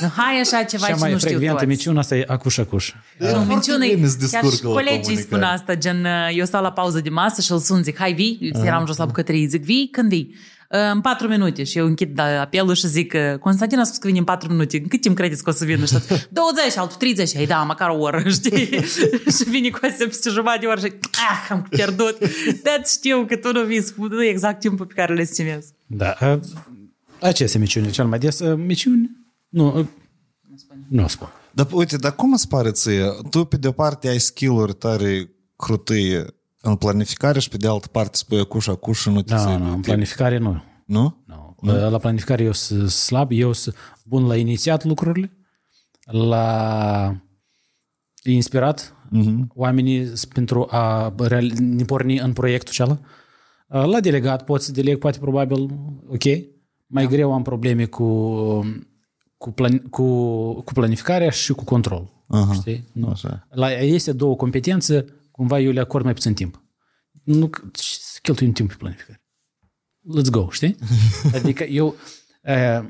Nu, Hai așa ceva Cea ce mai nu știu frecventă toți. miciună asta e acuș, acuș. Nu, minciună e- bine se chiar descurcă și la colegii comunicare. spun asta, gen, uh, eu stau la pauză de masă și îl sun, zic, hai vii, eram jos la bucătărie, zic, vii, când vii? "Uh, În patru minute și eu închid da, apelul și zic uh, Constantin a spus că vine în patru minute În cât timp credeți că o să vină? Și tot, 20, altul 30 Ei da, măcar o oră, știi? și vine cu astea peste jumătate de oră și ah, am pierdut Dar știu că tu nu vii spun nu exact timpul pe care le estimezi Da. uh, Aceste miciuni cel mai des. uh, Miciuni? Nu, uh, nu o spun. Dar uite, dar cum îți pare ție? Tu pe de o parte ai skill-uri tare crutâie în planificare și pe de altă parte spui acuș, acuș și nu te Da, ții nu, de în timp. planificare nu. Nu? Nu. La planificare eu sunt slab, eu sunt bun la inițiat lucrurile, la inspirat, uh-huh. oamenii s- pentru a real- ne porni în proiectul acela. Uh, La delegat poți să deleg, poate probabil, ok. Mai da. greu am probleme cu, cu, plan, cu, cu planificarea și cu control. Aha, Știi? Nu. așa. La este două competențe, cumva eu le acord mai puțin timp. Nu că- ce să cheltuim timp pe planificare. Let's go, știi? Adică eu uh,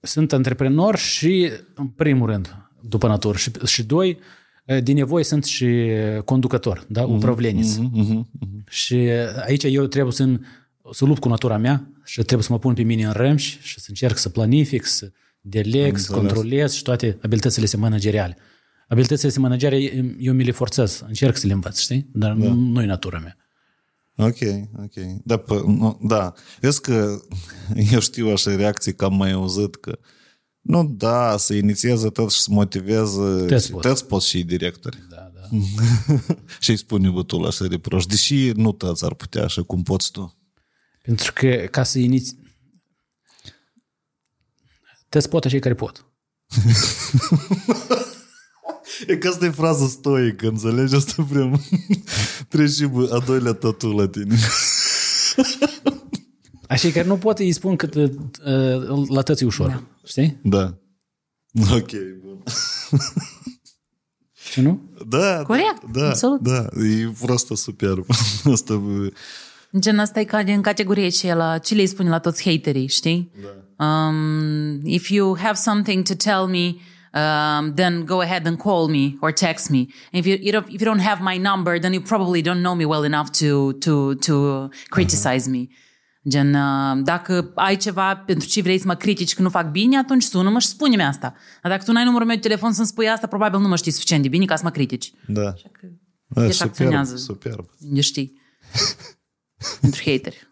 sunt antreprenor și, în primul rând, după natură, și, și doi, uh, din nevoie sunt și conducător, da? upravleniț. Și aici eu trebuie să, să lupt cu natura mea și trebuie să mă pun pe mine în râmși și să încerc să planific, să deleg, să controlez și toate abilitățile astea manageriale. Abilitățile astea manageriale eu mi le forțez, încerc să le învăț, știi? Dar da. nu e natura mea. Ok, ok. Da, pă, nu, da. Vezi că eu știu așa reacții că am mai auzit că nu, da, să inițieze tot și să motiveze. Toți pot. Toți pot și directori. Da, da. și îi spune bătul așa reproș. Deși nu toți ar putea așa cum poți tu. Pentru că ca să iniți... Te pot așa care pot. E că asta e frază stoică, înțelegi? Asta vrem. Trebuie și bă, a doilea tatu la tine. Așa care nu pot îi spun că uh, la tăți e ușor. Da. Știi? Da. Ok, bun. Și nu? Da, Corect, da, absolut. Da, e proastă superb. Asta, bă, Gen asta e ca din categorie ce la ce le spune la toți haterii, știi? Da. Um, if you have something to tell me, um, then go ahead and call me or text me. And if you, you don't, if you don't have my number, then you probably don't know me well enough to to to criticize me. Gen, uh, dacă ai ceva pentru ce vrei să mă critici că nu fac bine, atunci sună-mă și spune-mi asta. Dar dacă tu n-ai numărul meu de telefon să-mi spui asta, probabil nu mă știi suficient de bine ca să mă critici. da. Că da ești superb, acționează. superb. Eu știi. Pentru hateri.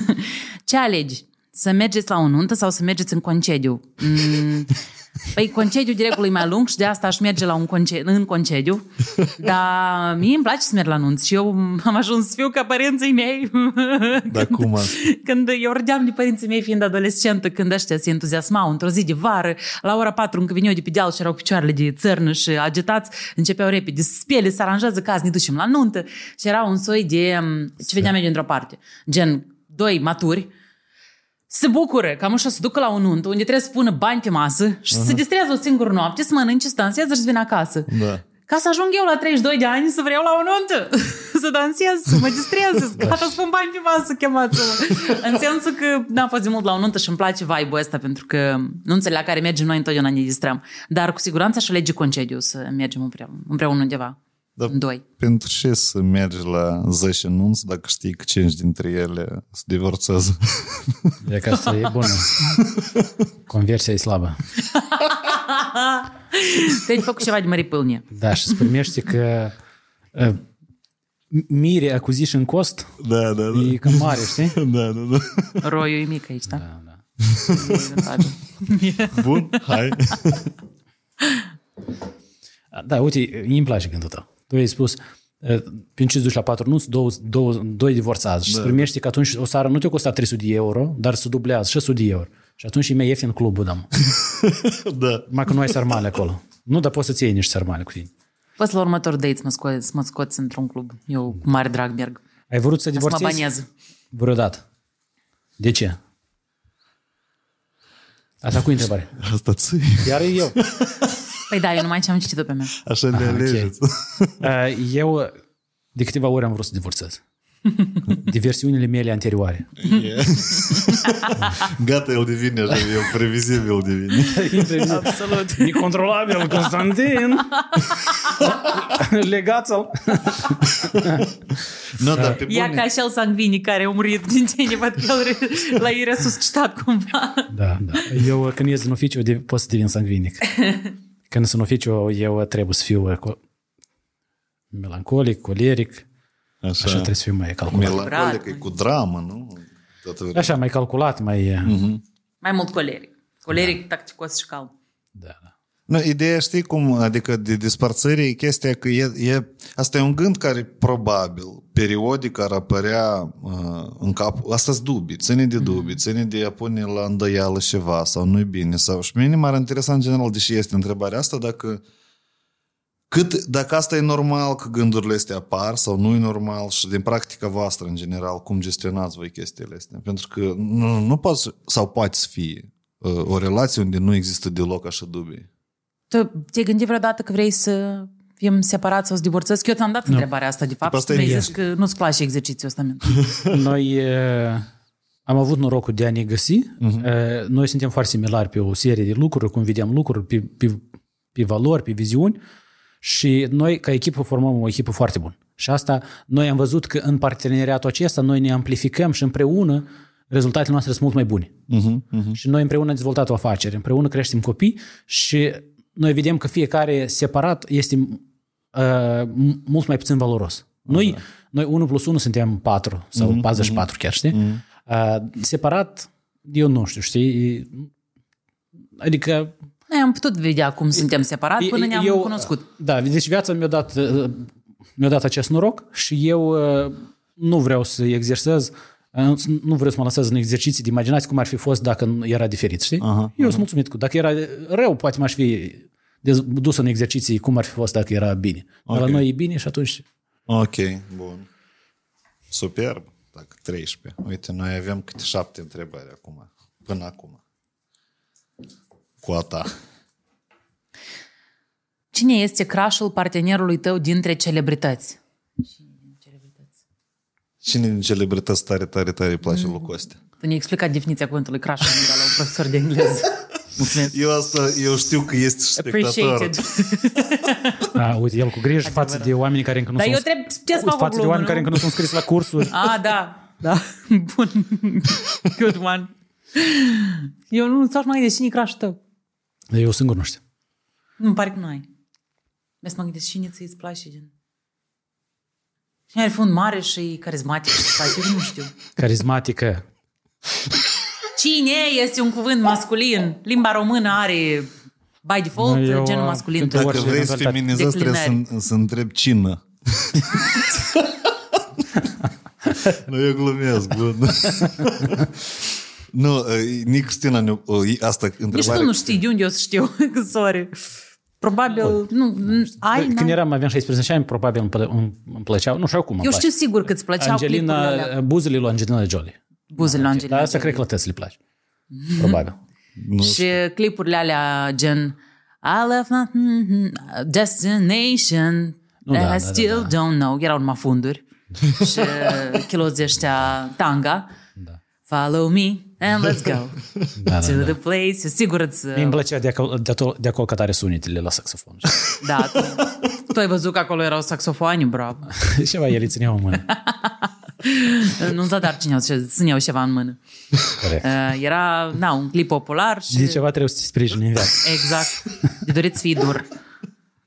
Ce alegi? Să mergeți la o nuntă sau să mergeți în concediu? Mm, păi concediu de regulă e mai lung și de asta aș merge la un concediu, în concediu. Dar mie îmi place să merg la nunți și eu am ajuns să fiu ca părinții mei. Dar cum asta? Când eu râdeam de părinții mei fiind adolescentă, când ăștia se entuziasmau într-o zi de vară, la ora 4 încă veneau de pe deal și erau cu picioarele de țărnă și agitați, începeau repede să spele, să aranjează caz, ne ducem la nuntă și era un soi de, um, ce vedeam eu dintr-o parte, gen doi maturi, se bucură că am așa să ducă la o nuntă unde trebuie să pună bani pe masă și să se distrează o singură noapte, să mănânce, să dansează și să vină acasă. Da. Ca să ajung eu la 32 de ani să vreau la o nuntă, să dansez, să mă distrez, să gata să pun bani pe masă, chemați-mă. În sensul că n-am fost de mult la o nuntă și îmi place vibe-ul ăsta, pentru că nunțele la care mergem noi întotdeauna ne distrăm. Dar cu siguranță aș alege concediu să mergem împreună, împreună undeva. Da. Doi. Pentru ce să mergi la 10 nunți dacă știi că 5 dintre ele se divorțează? E că asta e bună. Conversia e slabă. Te-ai făcut ceva de mări pâlnie. Da, și îți primești că uh, mire acquisition cost Da, da, da. e cam mare, știi? Da, da, da. Roiul e mic aici, da? Da, da. Bun, hai. Da, uite, îmi place gândul tău. Tu ai spus, uh, prin ce duci la patru nunți, două, două, doi divorțați și da. îți primești că atunci o seară nu te costă 300 de euro, dar se dublează 600 de euro. Și atunci e mai ieftin clubul, da. mă. Da. Mai că nu ai sarmale acolo. Nu, dar poți să-ți iei niște sarmale cu tine. Poți la următor date să mă, sco- să mă scoți într-un club. Eu cu mare drag merg. Ai vrut să Să mă divorțezi? baniez. Vreodată. De ce? Asta cu întrebare. Asta ți Iar eu. Păi da, eu numai ce am citit-o pe mea. Așa le Aha, ok. alegeți. Uh, Eu de câteva ori am vrut să divorțez. Diversiunile mele anterioare. Yeah. Gata, el devine așa, e previzibil devine. Absolut. Necontrolabil, Constantin! Legați-l! Nu, dar pe Ia bune. ca și el sanguini care a murit din ce văd că el re- l-a resuscitat cumva. Da, da. Eu când ies în oficiu de- pot să devin sangvinic. Când sunt în oficiu, eu trebuie să fiu uh, co- melancolic, coleric, Așa, așa trebuie să fiu mai calculat. melancolic, e cu dramă, nu? Toată vremea. Așa, mai calculat, mai... Mhm. Mai mult coleric. Coleric, tacticos și calm. Da, da. Nu, ideea știi cum, adică de despărțire e chestia că e, e, asta e un gând care probabil, periodic ar apărea uh, în cap, asta sunt dubii, ține de dubii, ține de a pune la îndoială ceva sau nu-i bine sau și mine m-ar interesa în general, deși este întrebarea asta, dacă cât, dacă asta e normal că gândurile astea apar sau nu e normal și din practica voastră în general, cum gestionați voi chestiile astea? Pentru că nu, nu poți sau poate să fie uh, o relație unde nu există deloc așa dubii. Tu te-ai gândit vreodată că vrei să fim separați sau să divorțăți? Că eu ți-am dat întrebarea asta, de fapt, asta și e mi-ai yes. zis că nu-ți place exercițiul ăsta. meu. Noi e, am avut norocul de a ne găsi. Uh-huh. Noi suntem foarte similari pe o serie de lucruri, cum vedem lucruri, pe, pe, pe valori, pe viziuni și noi, ca echipă, formăm o echipă foarte bună. Și asta, noi am văzut că în parteneriatul acesta noi ne amplificăm și împreună rezultatele noastre sunt mult mai bune. Uh-huh, uh-huh. Și noi împreună am dezvoltat o afacere, împreună creștem copii și noi vedem că fiecare separat este uh, mult mai puțin valoros. Noi, noi 1 plus 1 suntem 4 sau mm-hmm. 44 chiar, știi? Mm-hmm. Uh, separat, eu nu știu, știi? Adică Noi am putut vedea cum suntem separați până ne-am eu, cunoscut. Da, deci viața mi-a dat, uh, mi-a dat acest noroc și eu uh, nu vreau să exersez uh, nu vreau să mă lăsez în exerciții de imaginație cum ar fi fost dacă era diferit, știi? Aha, eu sunt mulțumit cu. Dacă era rău, poate m-aș fi dez- dus în exerciții cum ar fi fost dacă era bine. Dar Ok. la noi e bine și atunci... Ok, bun. Superb. Dacă 13. Uite, noi avem câte șapte întrebări acum. Până acum. Cu a ta. Cine este crushul partenerului tău dintre celebrități? Cine din celebrități tare, tare, tare îi place lui Costea? Tu ne-ai explicat definiția cuvântului crush în la un profesor de engleză. Mulțumesc. Eu asta, eu știu că ești spectator. Appreciated. A, uite, el cu grijă față de oameni care încă nu Dar sunt... eu trebuie ce să fac o față de glumă, oameni care nu? încă nu sunt scris la cursuri. Ah, da. Da. Bun. Good one. Eu nu stau și mai gândesc cine crush tău. Eu singur nu știu. Nu, pare că nu ai. Vreau să mă gândesc cine ți îți place, gen. Cine ar fi un mare și carismatic și îți place, eu nu știu. Carismatică. Cine este un cuvânt masculin? Limba română are by default Eu, genul uh, masculin. când Dacă Orice vrei să eventualitate. feminizezi, trebuie Declinări. să, să întrebi cină. nu, eu glumesc, bun. nu, uh, nici Cristina, ne- uh, asta Nici întrebare. tu nu știi de unde eu să știu. Sorry. Probabil, nu, ai, Când n-ai. eram, aveam 16 ani, probabil îmi, plă- îmi, îmi plăceau, nu știu acum. îmi Eu place. știu sigur că îți plăceau clipurile Angelina, alea. buzele lui Angelina Jolie. Buzele lui Angelina Dar asta Jolie. cred că la tăți le place. Probabil. Nu Și clipurile alea gen I left my mm, destination Nu, da, I da, da, still da. don't know. Erau numai funduri. și chiloții ăștia tanga. Follow me and let's go Da, to da, the da. place. Sigur îți... Mie îmi plăcea de acolo, de, acolo, de acolo că tare sunetele la saxofon. Da, tu, tu ai văzut că acolo erau saxofoane, bravo. Ceva el îi țineau în mână. Nu-ți da dar cine țineau ceva în mână. Corect. Uh, Era, na, un clip popular și... De ceva trebuie să te sprijini în viață. Exact. De dorit să fii dur.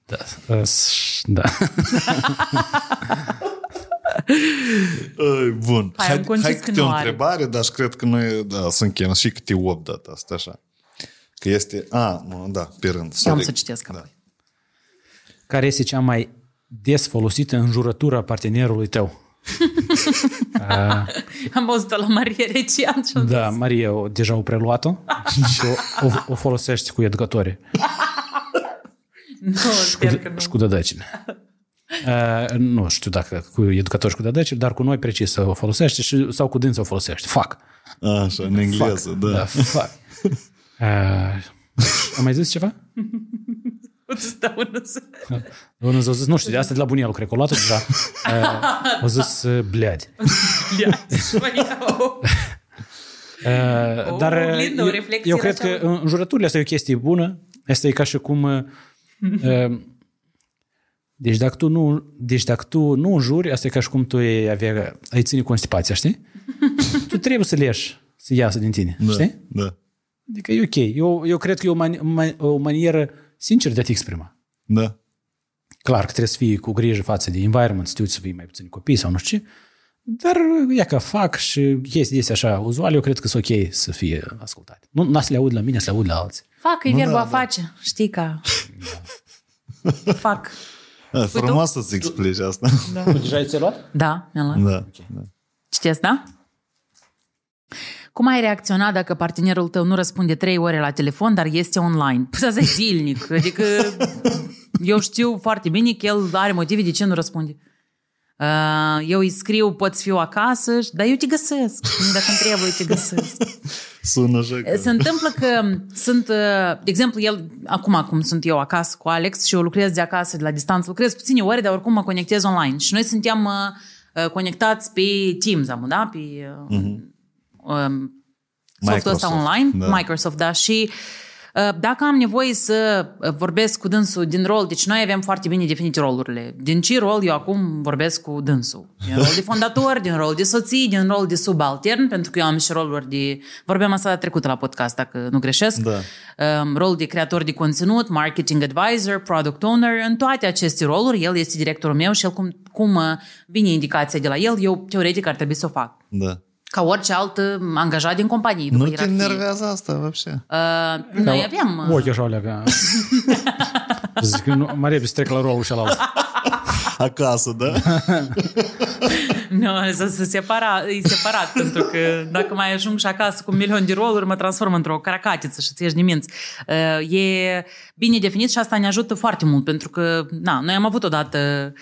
Da. Uh, s- da. Ai, bun. Hai, am concis hai că câte nu o are. întrebare, dar și cred că noi, da, să încheiem și câte 8 data asta, așa. Că este, a, nu, da, pe rând. Am sorry. să citesc Da. apoi. Care este cea mai des folosită înjurătură partenerului tău? Am auzit-o la Maria Recian și am Da, Maria o, deja o preluat-o și o, o, o folosește cu educatorii Nu, și cu, sper că nu. și cu dădăcile. Uh, nu știu dacă cu educatori și cu dădăcile, dar cu noi precis o folosește și, sau cu dânsa o folosește. Fac. Așa, în engleză, da. Da, fac. Uh, am mai zis ceva? O să stau în să... Unul a zis, nu știu, de asta de la bunelul, cred că o luat deja. Uh, a zis, uh, bleadi. Uh, O dar uh, oglindă, o eu, reflexie eu cred așa. că înjurăturile asta e o chestie bună. Asta e ca și cum... uh, uh, Deci dacă tu nu, deci dacă tu nu înjuri, asta e ca și cum tu ai, avea, ai ține constipația, știi? tu trebuie să leși, să iasă din tine, Da, știi? da, Adică e ok. Eu, eu cred că e o, mani- ma- o manieră sinceră de a te exprima. da. Clar că trebuie să fii cu grijă față de environment, să te uiți să fii mai puțin copii sau nu știu ce, dar ia că fac și chestii de astea așa uzuale, eu cred că sunt ok să fie ascultate. Nu, nu să le aud la mine, să le aud la alții. Fac, e Nu, verba da, a da. face. Știi ca... Fac. A, frumos să-ți explici asta. Da. Tu deja ai ți luat? Da, mi-am luat. Da, da. Citesc, da? Cum ai reacționat dacă partenerul tău nu răspunde trei ore la telefon, dar este online? Păi asta e zilnic. Adică Eu știu foarte bine că el are motive de ce nu răspunde. Uh, eu îi scriu, pot să fiu acasă, dar eu te găsesc. Dacă îmi trebuie, te găsesc. Sună așa că... Se întâmplă că sunt, uh, de exemplu, el, acum acum sunt eu acasă cu Alex și eu lucrez de acasă, de la distanță, lucrez puține ore, dar oricum mă conectez online. Și noi suntem uh, uh, conectați pe Teams, am, da? Pe uh, um, softul ăsta Microsoft, online, da. Microsoft, da, și uh, dacă am nevoie să uh, vorbesc cu dânsul din rol, deci noi avem foarte bine definite rolurile. Din ce rol eu acum vorbesc cu dânsul? Din rol de fondator, din rol de soții, din rol de subaltern, pentru că eu am și roluri de... Vorbeam asta trecută la podcast, dacă nu greșesc. Da. Um, rol de creator de conținut, marketing advisor, product owner, în toate aceste roluri, el este directorul meu și el cum, cum uh, vine indicația de la el, eu teoretic ar trebui să o fac. Da Ca orice alt uh, angajat din companie. după Nu te ierarhie. enervează asta, вообще? Uh, noi avem... uh, Ochii așa leagă. Zic că nu, mai repede să trec la rolul celălalt. Acasă, da? Nu, să se separa, e separat, pentru că dacă mai ajung și acasă cu un milion de roluri, mă transform într-o caracatiță și ți ieși din minți. Uh, E bine definit și asta ne ajută foarte mult, pentru că, na, noi am avut odată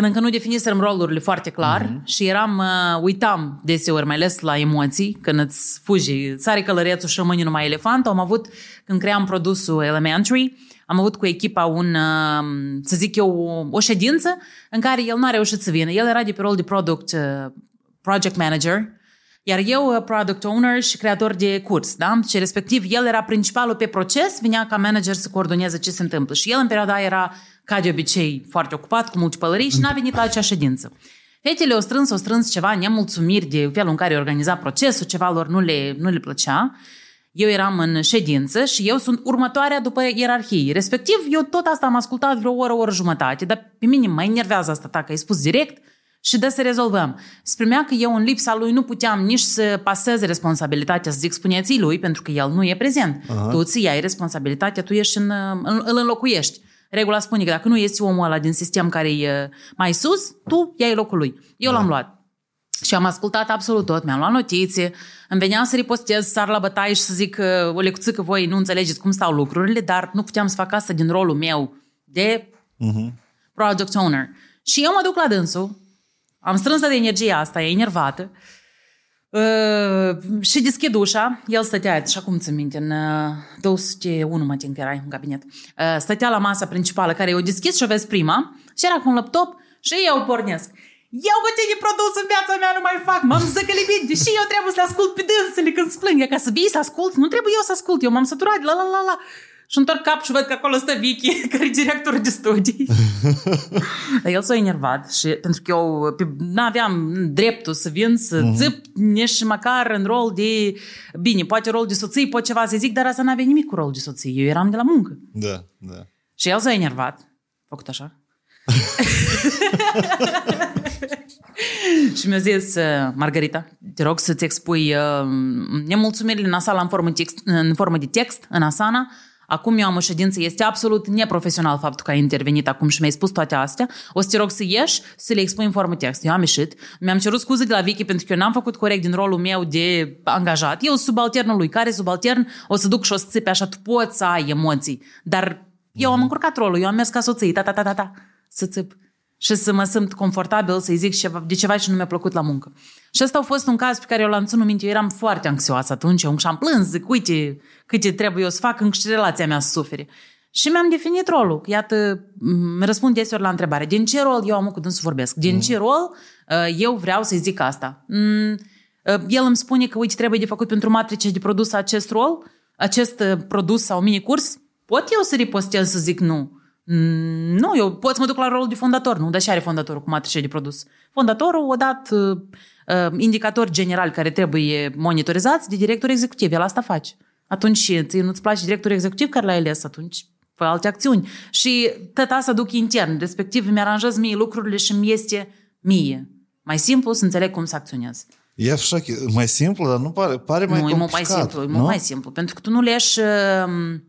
când încă nu definisem rolurile foarte clar mm-hmm. și eram, uh, uitam deseori, mai ales la emoții, când îți fugi, sare călărețul și rămâne numai elefantul. Am avut, când cream produsul Elementary, am avut cu echipa un, uh, să zic eu, o, o ședință în care el nu a reușit să vină. El era de pe rol de product uh, project manager, iar eu uh, product owner și creator de curs, da? Și respectiv el era principalul pe proces, vinea ca manager să coordoneze ce se întâmplă. Și el în perioada aia era, ca de obicei, foarte ocupat, cu mulți pălării și n-a venit la acea ședință. Fetele au strâns, au strâns ceva nemulțumiri de felul în care organiza procesul, ceva lor nu le, nu le plăcea. Eu eram în ședință și eu sunt următoarea după ierarhie. Respectiv, eu tot asta am ascultat vreo oră, oră jumătate, dar pe mine mă enervează asta, dacă ai spus direct și dă să rezolvăm. Spunea că eu în lipsa lui nu puteam nici să pasez responsabilitatea, să zic spuneți lui, pentru că el nu e prezent. Uh-huh. Tu îți iai responsabilitatea, tu ești în, în, îl înlocuiești. Regula spune că dacă nu ești omul ăla din sistem care e mai sus, tu iai locul lui. Eu l-am luat. Și am ascultat absolut tot, mi-am luat notițe, îmi venea să ripostez, să sar la bătaie și să zic că o lecuțică voi nu înțelegeți cum stau lucrurile, dar nu puteam să fac asta din rolul meu de Mhm. product owner. Și eu mă duc la dânsul, am strânsă de energia asta, e enervată, uh, și deschid ușa, el stătea, și acum țin minte, în uh, 201 mă tin că era în cabinet, uh, stătea la masa principală care eu deschis și o vezi prima și era cu un laptop și eu pornesc. Eu cu tine produs în viața mea nu mai fac, m-am zăcălibit, deși eu trebuie să le ascult pe dânsele când splâng, ca să vii să ascult, nu trebuie eu să ascult, eu m-am săturat, la la la la. Și întorc cap și văd că acolo stă Vicky, care e director de studii. Dar el s-a enervat și pentru că eu nu aveam dreptul să vin să uh-huh. țip nici măcar în rol de, bine, poate rol de soție, poate ceva să zic, dar asta n-avea nimic cu rol de soție. Eu eram de la muncă. Da, da. Și el s-a enervat. A făcut așa. și mi-a zis, uh, Margarita, te rog să-ți expui uh, nemulțumirile în Asana în formă, text, în formă de text, în Asana. Acum eu am o ședință, este absolut neprofesional faptul că ai intervenit acum și mi-ai spus toate astea. O să te rog să ieși, să le expui în formă text. Eu am ieșit, mi-am cerut scuze de la Vicky pentru că eu n-am făcut corect din rolul meu de angajat. Eu subalternul lui, care subaltern, o să duc și o să țipe așa, tu poți să ai emoții. Dar eu am încurcat rolul, eu am mers ca soție, ta, ta, ta, ta, ta, să țip și să mă simt confortabil să-i zic ceva, de ceva ce nu mi-a plăcut la muncă. Și ăsta a fost un caz pe care eu l-am ținut minte. Eu eram foarte anxioasă atunci eu și am plâns, zic, uite câte trebuie eu să fac încă și relația mea să sufere. Și mi-am definit rolul. Iată, îmi răspund deseori la întrebare. Din ce rol eu am cu dânsul vorbesc? Din mm. ce rol uh, eu vreau să-i zic asta? Mm, uh, el îmi spune că, uite, trebuie de făcut pentru matrice de produs acest rol, acest uh, produs sau mini-curs. Pot eu să ripostez să zic nu? Mm, Nu, eu pot să mă duc la rolul de fondator, nu? Dar și are fondatorul cu matrice de produs. Fondatorul a dat uh, uh, indicatori generali care trebuie monitorizați de director executiv. El asta face. Atunci ție nu-ți place directorul executiv care l-ai ales, atunci fă alte acțiuni. Și tot asta duc intern, respectiv îmi aranjez mie lucrurile și îmi este mie. Mai simplu să înțeleg cum să acționez. E așa, mai simplu, dar nu pare, pare mai nu, e mult complicat. mai simplu, e nu? mult mai simplu. Pentru că tu nu leși... Uh, uh,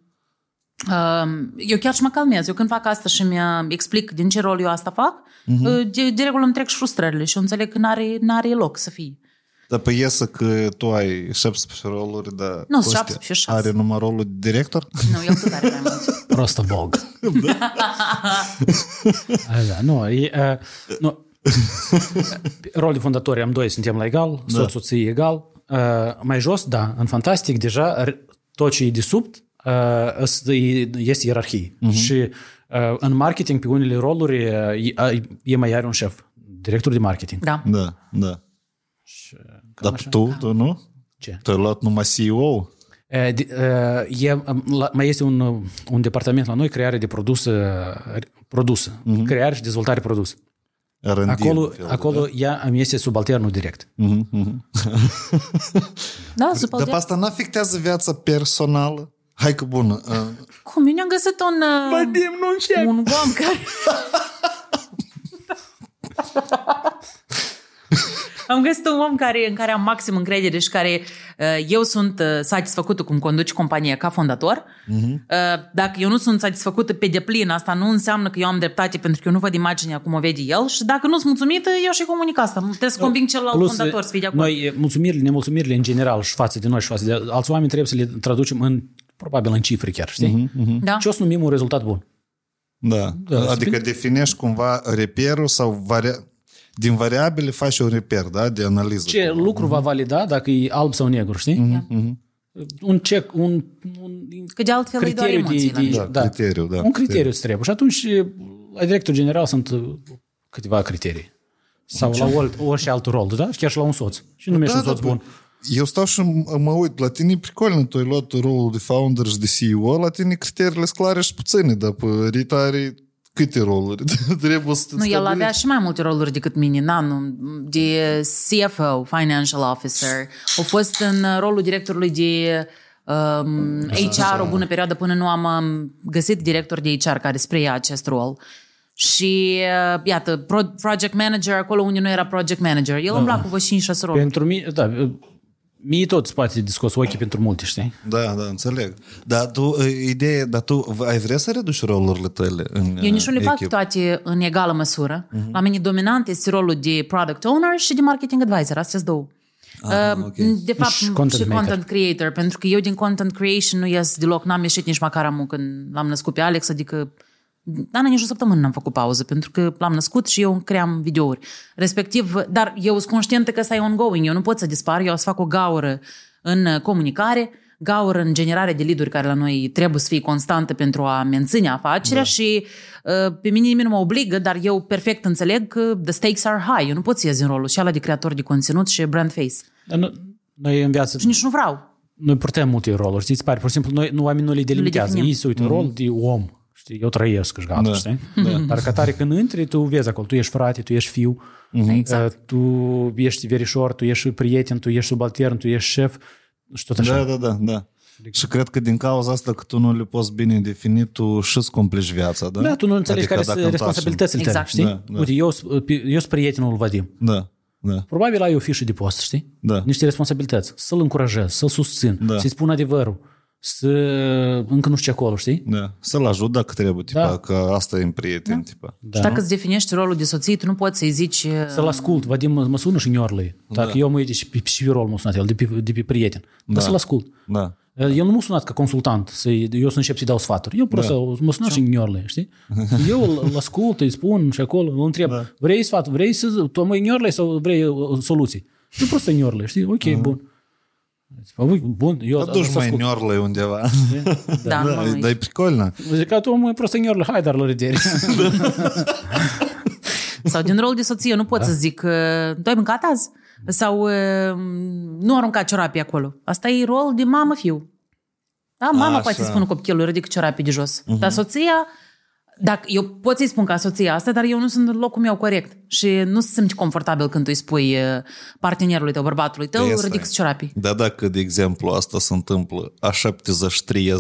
eu chiar și mă calmez. Eu când fac asta și mi explic din ce rol eu asta fac, uh-huh. de, de regulă îmi trec și frustrările și eu înțeleg că n-are, n-are loc să fie. Dar pe iesă că tu ai 17 roluri, dar Nu, Costea 17. are numai rolul de director? Nu, eu tot are mai mult. Prostă bog. da, nu, e, uh, nu. Rol de fondatori am doi, suntem la egal, da. soț, soție egal. Uh, mai jos, da, în fantastic, deja r- tot ce e de sub uh, îs- e- este ierarhie. Uh-huh. Și uh, în marketing, pe unele roluri, uh, e, e mai are un șef, director de marketing. Da. Da, da. Dar așa. tu, tu nu? Ce? Tu ai luat numai CEO? Uh, de- uh, E, um, la, mai este un, uh, un departament la noi, creare de produs, produs uh-huh. creare și dezvoltare produs. R&D, Acolo, în fel de- acolo ea îmi este subalternul direct. Mhm, mhm. Da, după Dar pe asta nu afectează viața personală? Hai că bună. uh, Cum? Eu ne-am găsit un... Vadim, nu încep. Un om care... Am găsit un om care, în care am maxim încredere și care uh, eu sunt uh, satisfăcută cum conduci compania ca fondator. Uh-huh. Dacă eu nu sunt satisfăcută pe deplin, asta nu înseamnă că eu am dreptate pentru că eu nu văd imaginea cum o vede el și dacă nu sunt mulțumită, eu și comunic asta. Trebuie să conving celălalt Plus, fondator să fie de acord. Noi, mulțumirile, nemulțumirile în general și față de noi și față de alți oameni trebuie să le traducem în, probabil în cifre chiar, știi? Uh-huh. Da. Ce o să numim un rezultat bun? Da. Da, adică spune- definești cumva reperul sau varia... din variabile faci un reper, da? De analiză. Ce lucru va valida dacă e alb sau negru, știi? Mhm. Un check, un, un Că de altfel îi doar criteriu de, emoții la de, mijloc. Da, criteriu, da. Un criteriu îți trebuie. Și atunci, la director general sunt uh, câteva criterii. Sau la ori, orice alt rol, da? Chiar și la un soț. Și numești un soț da, bun. Eu stau și m- mă uit, la tine e pricolnă, tu ai luat rolul de founder și de CEO, la tine criteriile sunt clare și puține, dar pe Rita are câte roluri? Trebuie să Nu, el avea și mai multe roluri decât mine, na, nu, de CFO, Financial Officer. A fost în rolul directorului de um, HR o bună perioadă până nu am um, găsit director de HR care să preia acest rol. Și, uh, iată, pro- project manager, acolo unde nu era project manager. El umbla cu vă 5-6 roluri. Pentru mine, da, mie tot îți poate discos ochii pentru multe, știi? Da, da, înțeleg. Dar tu, ideea, dar tu ai vrea să reduci rolurile tale în Eu nici nu le fac echipă? toate în egală măsură. Uh-huh. La mine dominant este rolul de product owner și de marketing advisor. Astea sunt două. Ah, Uh, ok. De fapt, Și și content content, maker. content creator, pentru că eu din content creation nu ies deloc, n-am ieșit nici măcar amu când l-am născut pe Alex, adică da, nici o săptămână n-am făcut pauză, pentru că l-am născut și eu cream videouri. Respectiv, dar eu sunt conștientă că ăsta e ongoing, eu nu pot să dispar, eu o să fac o gaură în uh, comunicare, gaură în generare de lead care la noi trebuie să fie constantă pentru a menține afacerea da. și uh, pe mine nimeni nu mă obligă, dar eu perfect înțeleg că the stakes are high. Eu nu pot să ies din rolul și ala de creator de conținut și brand face. Dar nu, noi în viață, Și nici nu vreau. noi purtăm multe roluri, știți? Îți pare, pur și simplu, noi, nu oamenii nu le delimitează. definim. Ei se uită, rol de om, știi? Eu trăiesc, și gata, Da. știi? Da. Dar ca tare când intri, tu vezi acolo, tu ești frate, tu ești fiu, Exact. uh, tu ești verișor, tu ești prieten, tu ești subaltern, tu ești șef și tot așa. Da, da, da, da. Și cred că din cauza asta că tu nu le poți bine defini, tu și-ți complici viața, da? Da, tu nu înțelegi Adică care dacă sunt întoarcem- responsabilitățile tale, Exact. știi? Da, da. Uite, eu, eu sunt prietenul Vadim. Da, da. Probabil ai o fișă de post, știi? Da. Niște responsabilități. Să-l încurajez, să-l susțin, Da. să-i spun adevărul, să încă nu știu ce acolo, știi? Da. Să-l ajut dacă trebuie, tipa, Da. că asta e în prieten, tipa. Da. Și dacă îți definești rolul de soție, tu nu poți să-i zici... uh, Să-l ascult, Vadim mă, mă sună și ignorlă Dacă Da. eu mă uit și pe, și pe rol mă sunat el, de pe, de pe prieten. Dar Da. să-l ascult. Da. El nu m-a sunat ca consultant, să eu să încep să-i dau sfaturi. Eu prost Da. da. mă sunat și ignorle, știi? Eu îl, îl ascult, îi spun și acolo, îl întreb, da. vrei sfat, vrei să, tu mă ignorle sau vrei uh, soluții? Eu prost ignorle, știi? Ok, uh-huh. bun. Ui, Bun, eu Dar duci să mai ascult. ignorle undeva. Da, Da, mă, dar e pricolnă. Zic că tu mă prost ignorle, hai dar la redere. Sau din rol de soție, nu pot da. să zic, uh, tu ai mâncat azi? Sau uh, nu arunca ciorapii acolo. Asta e rol de mamă-fiu. Da, mama Așa. poate să spună copilului, ridică ciorapii de jos. Uh-huh. Dar soția, dacă, eu pot să-i spun ca soția asta, dar eu nu sunt în locul meu corect. Și nu se simți confortabil când tu îi spui uh, partenerului tău, bărbatului tău, Asta e. ridică ciorapii. Dar dacă, de exemplu, asta se întâmplă a 73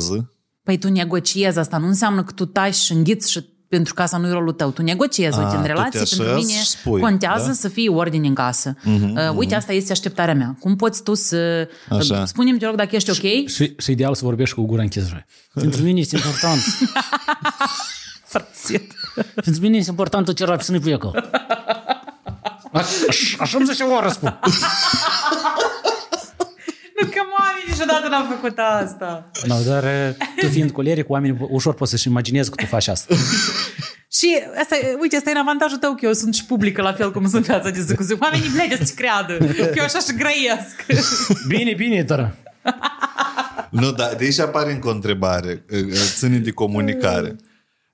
Păi tu negociezi asta, nu înseamnă că tu tași și înghiți și pentru că asta nu e rolul tău. Tu negociezi, A, uite, în tu te relație, pentru așezi mine și spui, contează da? să fie ordine în casă. Uh, uite, asta este așteptarea mea. Cum poți tu să... Așa. Spune-mi, te rog, dacă ești ok? și, și ideal să vorbești cu gura închisă. Pentru mine este important. Frățit. Pentru mine este important tot ce rapi să ne plecă. Așa îmi zice o oră spun. niciodată n-am făcut asta. No, dar uh, tu fiind coleric, oamenii ușor pot să-și imagineze că tu faci asta. Și asta, e- uite, asta e în avantajul tău că eu sunt și publică la fel cum sunt viața de zi cu zi. Oamenii blege să creadă că eu așa și grăiesc. Bine, bine, dar Nu, dar de aici apare încă o întrebare. Ține de comunicare.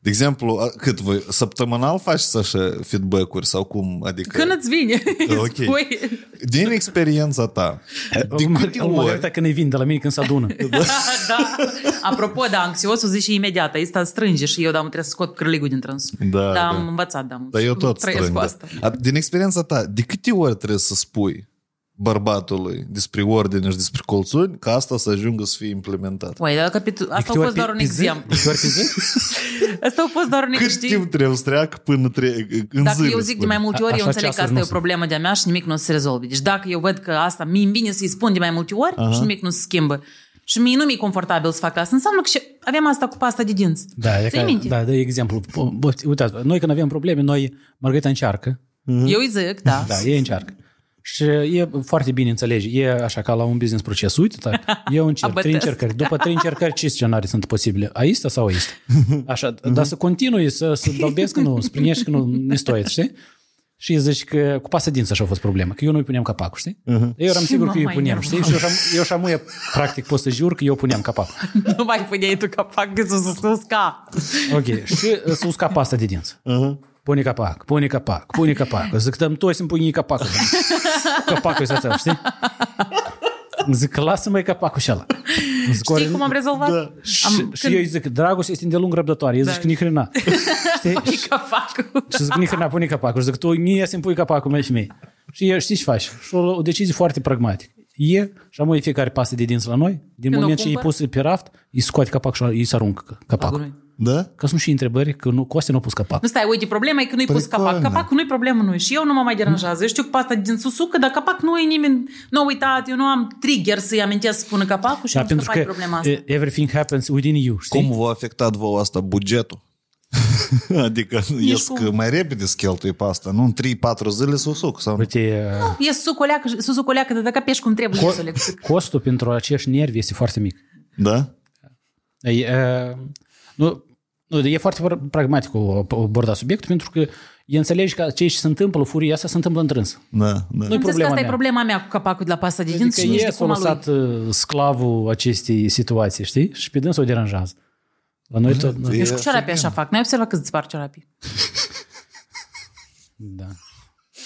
De exemplu, a- cât voi, săptămânal faci așa feedback-uri sau cum? Adică, Când îți vine, Ok. spui. din experiența ta, de câte ori... Margarita când îi vin de la mine când se adună. da. Apropo, da, anxiosul zice imediat, ăsta strânge și eu, da, mă trebuie să scot cârligul din trâns. Da, da, da. am învățat, da. Dar eu tot trăiesc strâng. cu Da. asta. A- Din experiența ta, de câte ori trebuie să spui bărbatului despre ordine și despre colțuni ca asta să ajungă să fie implementat? Uai, dar capitul, asta a fost doar un exemplu. De câte ori pe zi? Asta a fost doar un Cât exemplu. timp trebuie să treacă până tre- în Dacă zile? eu zic de spune. mai multe ori, A- eu așa înțeleg că ceasuri asta nu e o sunt. problemă de-a mea și nimic nu o să se rezolve. Deci dacă eu văd că asta mi-e bine să-i spun de mai multe ori Aha. și nimic nu se schimbă și mie nu mi-e confortabil să fac asta, înseamnă că și avem asta cu pasta de dinți. Da, e Ții ca, minte? da, de exemplu. Bă, Uitați, noi când avem probleme, noi, Margarita încearcă. Eu îi zic, da. Da, e încearcă. Și e foarte bine înțelegi. E așa ca la un business proces. Uite, da, eu încerc trei Abătesc. încercări. După trei încercări, ce scenarii sunt posibile? Aista sau aista? Așa, dar să continui, să, să dolbesc că nu, să plinești că nu ne stoit, știi? Și zici că cu pasă dință așa a fost problema, că eu nu-i puneam capacul, știi? Eu eram Ce sigur că mă eu mai puneam, nervos. știi? Și eu și-am, eu și amuie, practic, pot să jur că eu puneam capacul. Nu mai puneai tu capac că să se usca. Ok, și să usca pasta de dinți. Pune capac, pune capac, pune capac. Zic, dăm toți să-mi pui capacul. Capacul ăsta tău, știi? Zic, lasă-mă capacul și ăla. Zic, Știi ori- cum am rezolvat? Da. Și, Am, și eu îi zic, dragoste este de lung răbdătoare. Eu zic Da. că nihrina. Știi? Pui capacul. Și zic, nihrina, pune capacul. Și zic, tu mie să-mi pui capacul, mai și mie. Și eu, știi ce faci? Și o, o decizie foarte pragmatică. E, și am fiecare pasă de dinți la noi, din Când o moment ce îi cumpăr? pus pe raft, îi scoate capacul și îi se aruncă capacul. Da? Ca să nu și întrebări, că nu, Coste nu a pus capac. Nu stai, uite, problema e că nu-i pus Pricol, capac. da. Capacul nu-i problemă, nu Și eu nu mă mai deranjează. Eu știu că pasta din susucă, dar capac nu e nimeni. Nu a uitat, eu nu am trigger să-i amintesc să pună capacul și Da, am pentru scăpat că de problema asta. e- everything happens within you, știi? Cum v-a afectat vouă asta bugetul? adică ies cum. că mai repede să cheltui pe asta, nu în 3-4 zile să o suc. Sau... Uite, E sucoleacă, susucoleacă, de dacă pești cum trebuie să le co- costul pentru acești nervi este foarte mic. Da? E, e, nu, nu, e foarte pr- pragmatic o aborda subiectul, pentru că e înțelegi că ceea ce se întâmplă, furia asta se întâmplă întrâns. Da, da. Nu-i Înțeles că problema asta e mea. problema mea cu capacul de la pasta de dinți și Adică nici e de s-a cum a lui. lăsat uh, sclavul acestei situații, știi? Și pe dânsul o deranjează. La noi tot... e- Eu și cu ciorapii așa fac. N-ai observat cât îți par ciorapii? Da.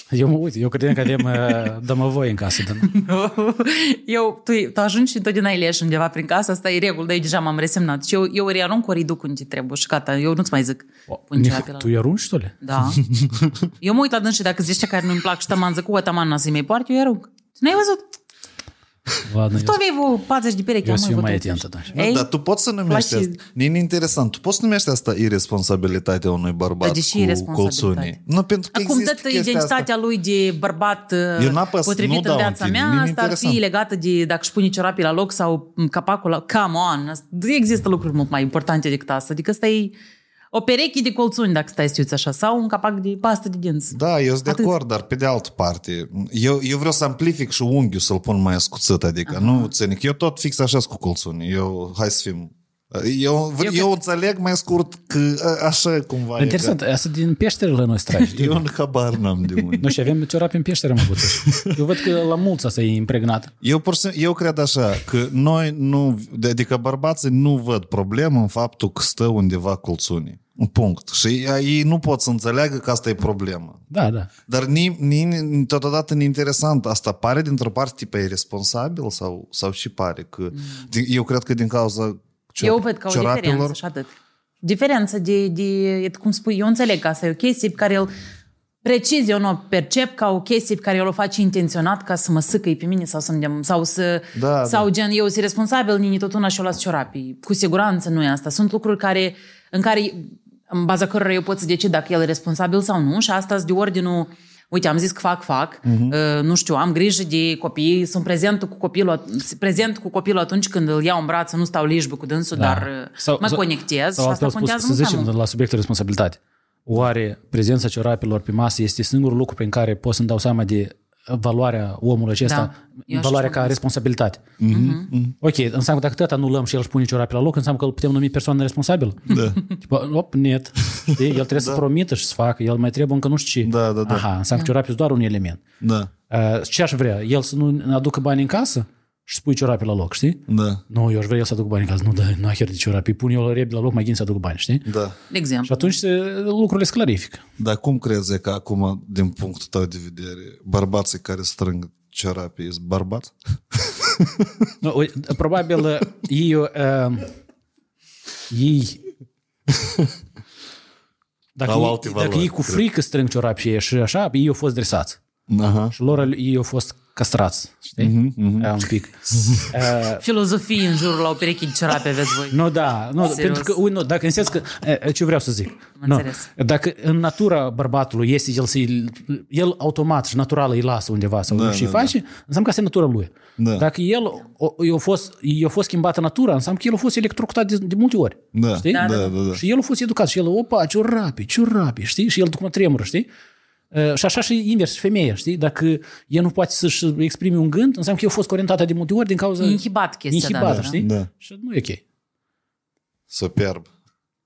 Eu mă uit, eu credeam că avem uh, dămăvoi în casă. Dar... nu. Eu, tu, tu ajungi și întotdeauna leși undeva prin casă, asta e regulă, de aici deja m-am resemnat. Și eu, eu ori arunc, ori îi duc unde trebuie și gata, eu nu-ți mai zic. Pun ciorapii la Tu i arunci, ștule? Da. Eu mă uit la dâns și dacă zici care nu-mi plac și taman zic, o, taman să-i mai poartă, eu îi arunc. N-ai văzut? Ladă, Tu aveai vreo 40 de perechi. Eu am sunt mai mai văzut. atentă, da. Nu, Ei? dar tu poți să numești Place- asta. E interesant. Tu poți să numești asta irresponsabilitatea unui bărbat Dar de ce cu irresponsabilitate? colțunii. Nu, pentru că Acum, există dată chestia identitatea asta. lui de bărbat uh, Eu n-apăs, nu potrivit dau în în viața tine, mea, mie mi-e asta ar fi interesant. legată de dacă își pune ciorapii la loc sau m, capacul la... Come on! Asta- Există lucruri mult mai importante decât asta. Adică asta e o pereche de colțuni, dacă stai să te uiți așa, sau un capac de pastă de dinți. Da, eu sunt de Atât. acord, dar pe de altă parte, eu, eu vreau să amplific și unghiul să-l pun mai ascuțit, adică Aha. nu ținic. Eu tot fix așa sunt cu colțunii. Eu, hai să fim... Eu, eu, eu înțeleg mai scurt că a- așa cumva e. Interesant, asta din peșterele la noi stragi. Eu un habar n-am de unde. Nu, și avem ciorapi în peșteră, mă buță. Eu văd că la mulți asta e impregnat. Eu, pur și simplu, eu cred așa, că noi nu, adică bărbații nu văd problemă în faptul că stă undeva colțunii. Un punct. Și ei nu pot să înțeleagă că asta e problemă. Da, da. Dar ni, ni, totodată e interesant. Asta pare dintr-o parte tipa e responsabil sau, sau și pare că... Mm. Eu cred că din cauza cio- Eu văd ca o ciorapilor- diferență și atât. Diferență de, de, cum spui, eu înțeleg că asta e o chestie pe care el precis eu nu o percep ca o chestie pe care el o face intenționat ca să mă sâcăi pe mine sau, să sau, să, Da, sau da. gen eu sunt responsabil, nini tot una și o las ciorapii. Cu siguranță nu e asta. Sunt lucruri care, în care, în baza cărora eu pot să decid dacă el e responsabil sau nu și asta de ordinul Uite, am zis că fac, fac, Mhm. uh, nu știu, am grijă de copii, sunt prezent cu copilul, prezent cu copilul atunci când îl iau în braț, nu stau lișbă cu dânsul, Da. dar uh, mă conectez sau și asta altfel spus, contează să mult mai zicem mult. la subiectul responsabilitate. Oare prezența ciorapilor pe masă este singurul lucru prin care pot să-mi dau seama de valoarea omului acesta, Da, eu așa valoarea și ca mă responsabilitate. Mhm. Ok, înseamnă că dacă tot anulăm și el își pune ciorapii la loc, înseamnă că îl putem numi persoană responsabilă. Da. Tipo, op, net. Știi? El trebuie să promită și să facă, el mai trebuie încă nu știu ce. Da, da, da. Aha, înseamnă că ciorapii sunt doar un element. Da. Uh, ce aș vrea? El să nu aducă bani în casă și să pui ciorapii la loc, știi? Da. Nu, eu aș vrea el să aducă bani în casă. Nu, da, nu de ciorapii. Pun eu repede la loc, mai gând să aduc bani, știi? Da. De exemplu. Și atunci se, lucrurile se clarifică. Dar cum crezi că acum, din punctul tău de vedere, bărbații care strâng ciorapii sunt bărbați? Nu, uite, probabil uh, ei, uh, ei dacă, Au ei, alte dacă valori, ei cu cred. frică strâng ciorapii și așa, ei au fost dresați. Aha. Și lor ei au fost castrați, știi? Mhm, Uh, un pic. Uh, Filozofii în jurul la o pereche de ciorape aveți voi. nu, da, nu, Serios. pentru că, ui, nu, dacă în sens că, e, ce vreau să zic, Am nu, înțeles. dacă în natura bărbatului este el să el automat și natural îi lasă undeva sau Da, da, și da, face, înseamnă că asta e natura lui. Da. Dacă el o- i-a fost, i-a fost schimbată natura, înseamnă că el a fost electrocutat de, de multe ori. Da, Știi? da, Da, da, da, da. da. Și el a fost educat și el, opa, ciurapi, ciurapi, știi? Și el cum tremură, știi? Uh, Și așa și invers, și femeia, știi? Dacă el nu poate să-și exprime un gând, înseamnă că eu a fost orientată de multe ori din cauza... Inhibat chestia, Inhibată, da, da. știi? Da. Și nu e ok. Superb.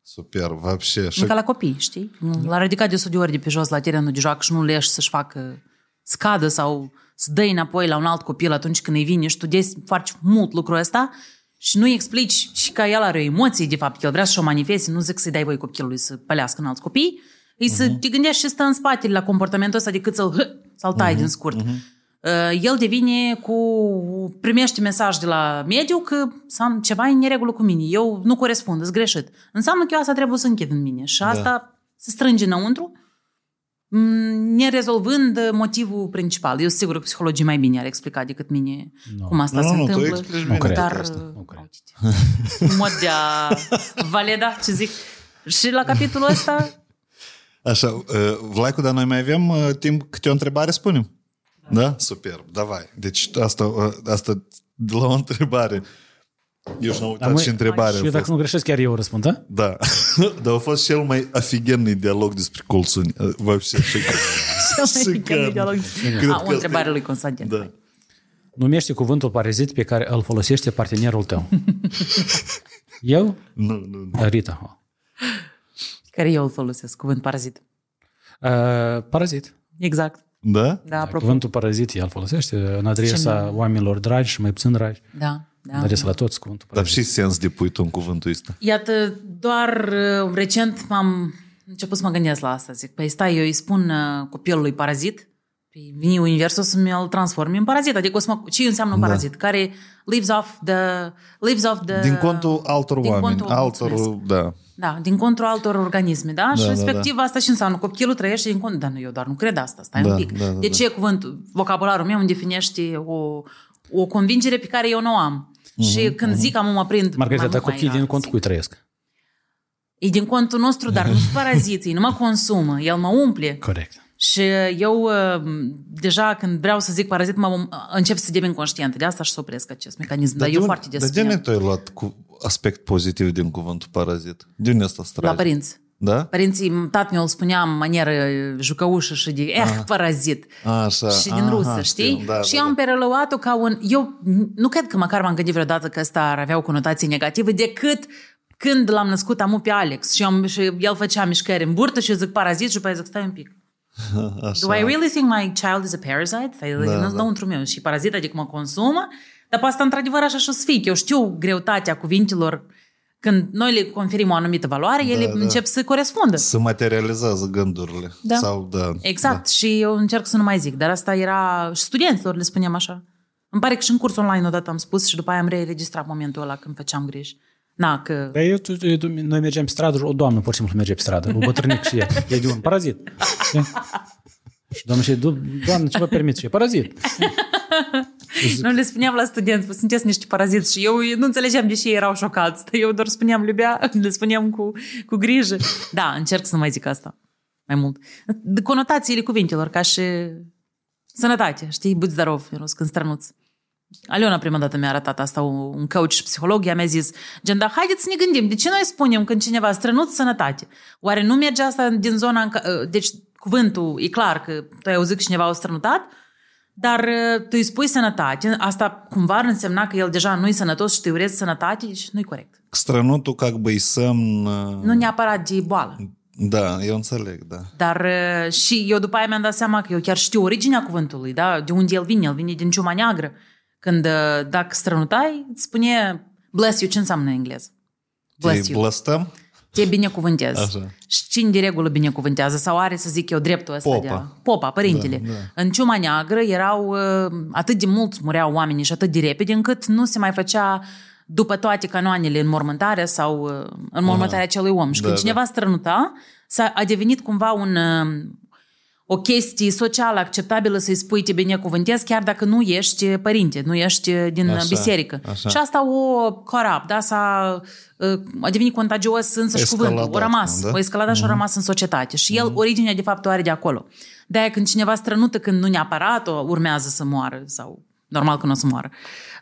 Superb, вообще. Și E ca la copii, știi? L-a ridicat de 100 de ori de pe jos la terenul de joacă și nu leși să-și facă scadă sau să dai înapoi la un alt copil atunci când îi vine și tu des faci mult lucrul ăsta și nu-i explici și că el are o emoție, de fapt, că el vrea să-și o manifeste, nu zic să-i dai voi copilului să pălească în alți copii, îi să te gândești și stă în spatele la comportamentul ăsta decât să-l, hă, să-l tai din scurt. Uh, El devine cu... primește mesaj de la mediu că am ceva în neregulă cu mine, eu nu corespund, sunt greșit. Înseamnă că eu asta trebuie să închid în mine și asta da. se strânge înăuntru, m, nerezolvând motivul principal. Eu sunt sigur că psihologii mai bine ar explica decât mine no. cum asta Nu, se nu, tu întâmplă. explici bine cred. dar, asta. Nu cred. în mod de a valida ce zic. Și la capitolul ăsta Așa, uh, Vlaicu, dar noi mai avem uh, timp câte o întrebare, spunem? Da? Superb, davai. Deci asta, uh, asta de la o întrebare. Eu și-am uitat măi, și întrebarea. Și a dacă fost. nu greșesc, chiar eu răspund, da? Da. Dar a fost cel mai afigenный dialog despre colțuni. Uh, Вообще, șicar. cel mai Șicar. mic dialog. Cred A, că o întrebare asta e- lui Constantin. Da. Numește cuvântul parazit pe care îl folosește partenerul tău. eu? Nu, nu, nu. Rita. Care eu îl folosesc, cuvânt parazit. Uh, parazit. Exact. Da? Da, apropo. Cuvântul parazit el folosește în adresa oamenilor dragi și mai puțin dragi. Da, da. În adresa la toți cuvântul Dar parazit. și sens de pui tu în cuvântul ăsta? Iată, doar uh, recent m-am început să mă gândesc la asta. Zic, păi stai, eu îi spun uh, copilului parazit, păi vine universul să mi-l transforme în parazit. Adică o să mă, ce înseamnă un parazit? Care lives off the... Lives off the Din contul altor din oameni. contul- Altor, mulțumesc. da. Da, din contul altor organisme, da? și da, respectiv asta și înseamnă copilul trăiește din cont. Dar nu, eu doar nu cred asta, stai Da, un pic. da, da, de da. ce cuvântul, vocabularul meu îmi definește o, o convingere pe care eu nu o am. Și când zic am mă prind... Margarita, mai dar mult mai copiii din rar, contul zic. cui trăiesc? E din contul nostru, dar nu sunt paraziții, nu mă consumă, el mă umple. Corect. Și eu uh, deja când vreau să zic parazit, mă încep să devin conștientă. De asta și să opresc acest mecanism. Dar, de eu unde- foarte des Dar de unde spuneam. tu ai luat cu aspect pozitiv din cuvântul parazit? De unde asta La strage? părinți. Da? Părinții, tati mi-o spunea în manieră jucăușă și de, eh, parazit. Așa. și din aha, rusă, știu, știi? Da, și da, eu am da. preluat-o ca un... Eu nu cred că măcar m-am gândit vreodată că ăsta ar avea o conotație negativă decât când l-am născut amu pe Alex și, am, și el făcea mișcări în burtă și eu zic parazit și după aia zic stai un pic. Așa. Do I really think my child is a parasite? Stai, Da, da, da. înăuntru meu și parazit, adică mă consumă, dar pe asta într-adevăr așa și o să fie. că Eu știu greutatea cuvintelor când noi le conferim o anumită valoare, ele da. încep să corespundă. Se materializează gândurile. Da. Sau, da. Exact. Da. Și eu încerc să nu mai zic. Dar asta era și studenților, le spuneam așa. Îmi pare că și în curs online odată am spus și după aia am reregistrat momentul ăla când făceam griji. Na, că... Dar eu, tu- eu, noi mergeam pe stradă și o doamnă pur și simplu merge pe stradă, o bătrânic și ea. E de un parazit. Știi? Și doamna și "Do- doamnă, ce vă permit? Și e parazit. Nu le spuneam la studenți, vă sunteți niște paraziți și eu nu înțelegeam de ce ei erau șocați. Eu doar spuneam iubea, le spuneam cu, cu grijă. Da, încerc să nu mai zic asta mai mult. De conotațiile cuvintelor, ca și sănătate, știi? Buți darov, în rus, când strănuț. Aliona prima dată mi-a arătat asta, un coach psiholog, ea mi-a zis, gen, dar haideți să ne gândim, de ce noi spunem când cineva strănuți sănătate? Oare nu merge asta din zona, în ca... Ă, deci cuvântul e clar că tu ai auzit că cineva a strănutat, dar ă, tu îi spui sănătate, asta cumva ar însemna că el deja nu e sănătos și te urezi sănătate deci și nu e corect. Strănutul, ca бы, semn... Ă, nu neapărat de boală. Da, eu înțeleg, da. Dar și eu după aia mi-am dat seama că eu chiar știu originea cuvântului, da? De unde el vine? El vine din ciuma neagră. Când uh, dacă strănutai, îți spune bless you, ce înseamnă în engleză? Bless Te you. blăstăm? Te binecuvântez. Așa. Și cine de regulă binecuvântează? Sau are, să zic eu, dreptul ăsta Popa. de a... Popa, părintele. Da, da. În ciuma neagră erau uh, atât de mulți mureau oamenii și atât de repede încât nu se mai făcea după toate canoanele înmormântarea sau uh, înmormântarea acelui om. Și Da, când da. cineva strănuta, s-a, a devenit cumva un, uh, o chestie socială acceptabilă să-i spui te binecuvântez chiar dacă nu ești părinte, nu ești din Așa, biserică. așa. Și asta o corab, da, s-a, uh, a devenit contagios însăși Escaladat, cuvântul, o rămas, da? o escaladat și a rămas în societate. Și el, originea de fapt o are de acolo. De-aia când cineva strănută, când nu neapărat o urmează să moară sau normal că nu o să moară.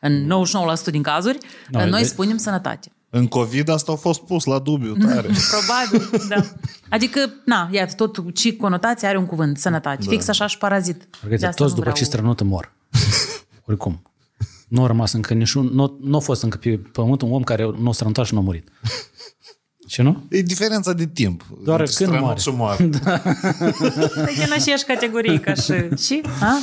În 99% din cazuri, Noi, noi de- spunem sănătate. În COVID asta a fost pus la dubiu tare. Probabil, da. Adică, na, iată, tot ce conotație are un cuvânt, sănătate. Fix așa și parazit. Margarita, De asta toți nu după ce vreau- strănută mor. Oricum. Nu a rămas încă niciun... Nu, nu a fost încă pe pământ un om care nu a strănutat și nu a murit. Ce nu? E diferența de timp. Doar între când strănut moare. și moare. Păi din aceeași categorie ca și... Și? A?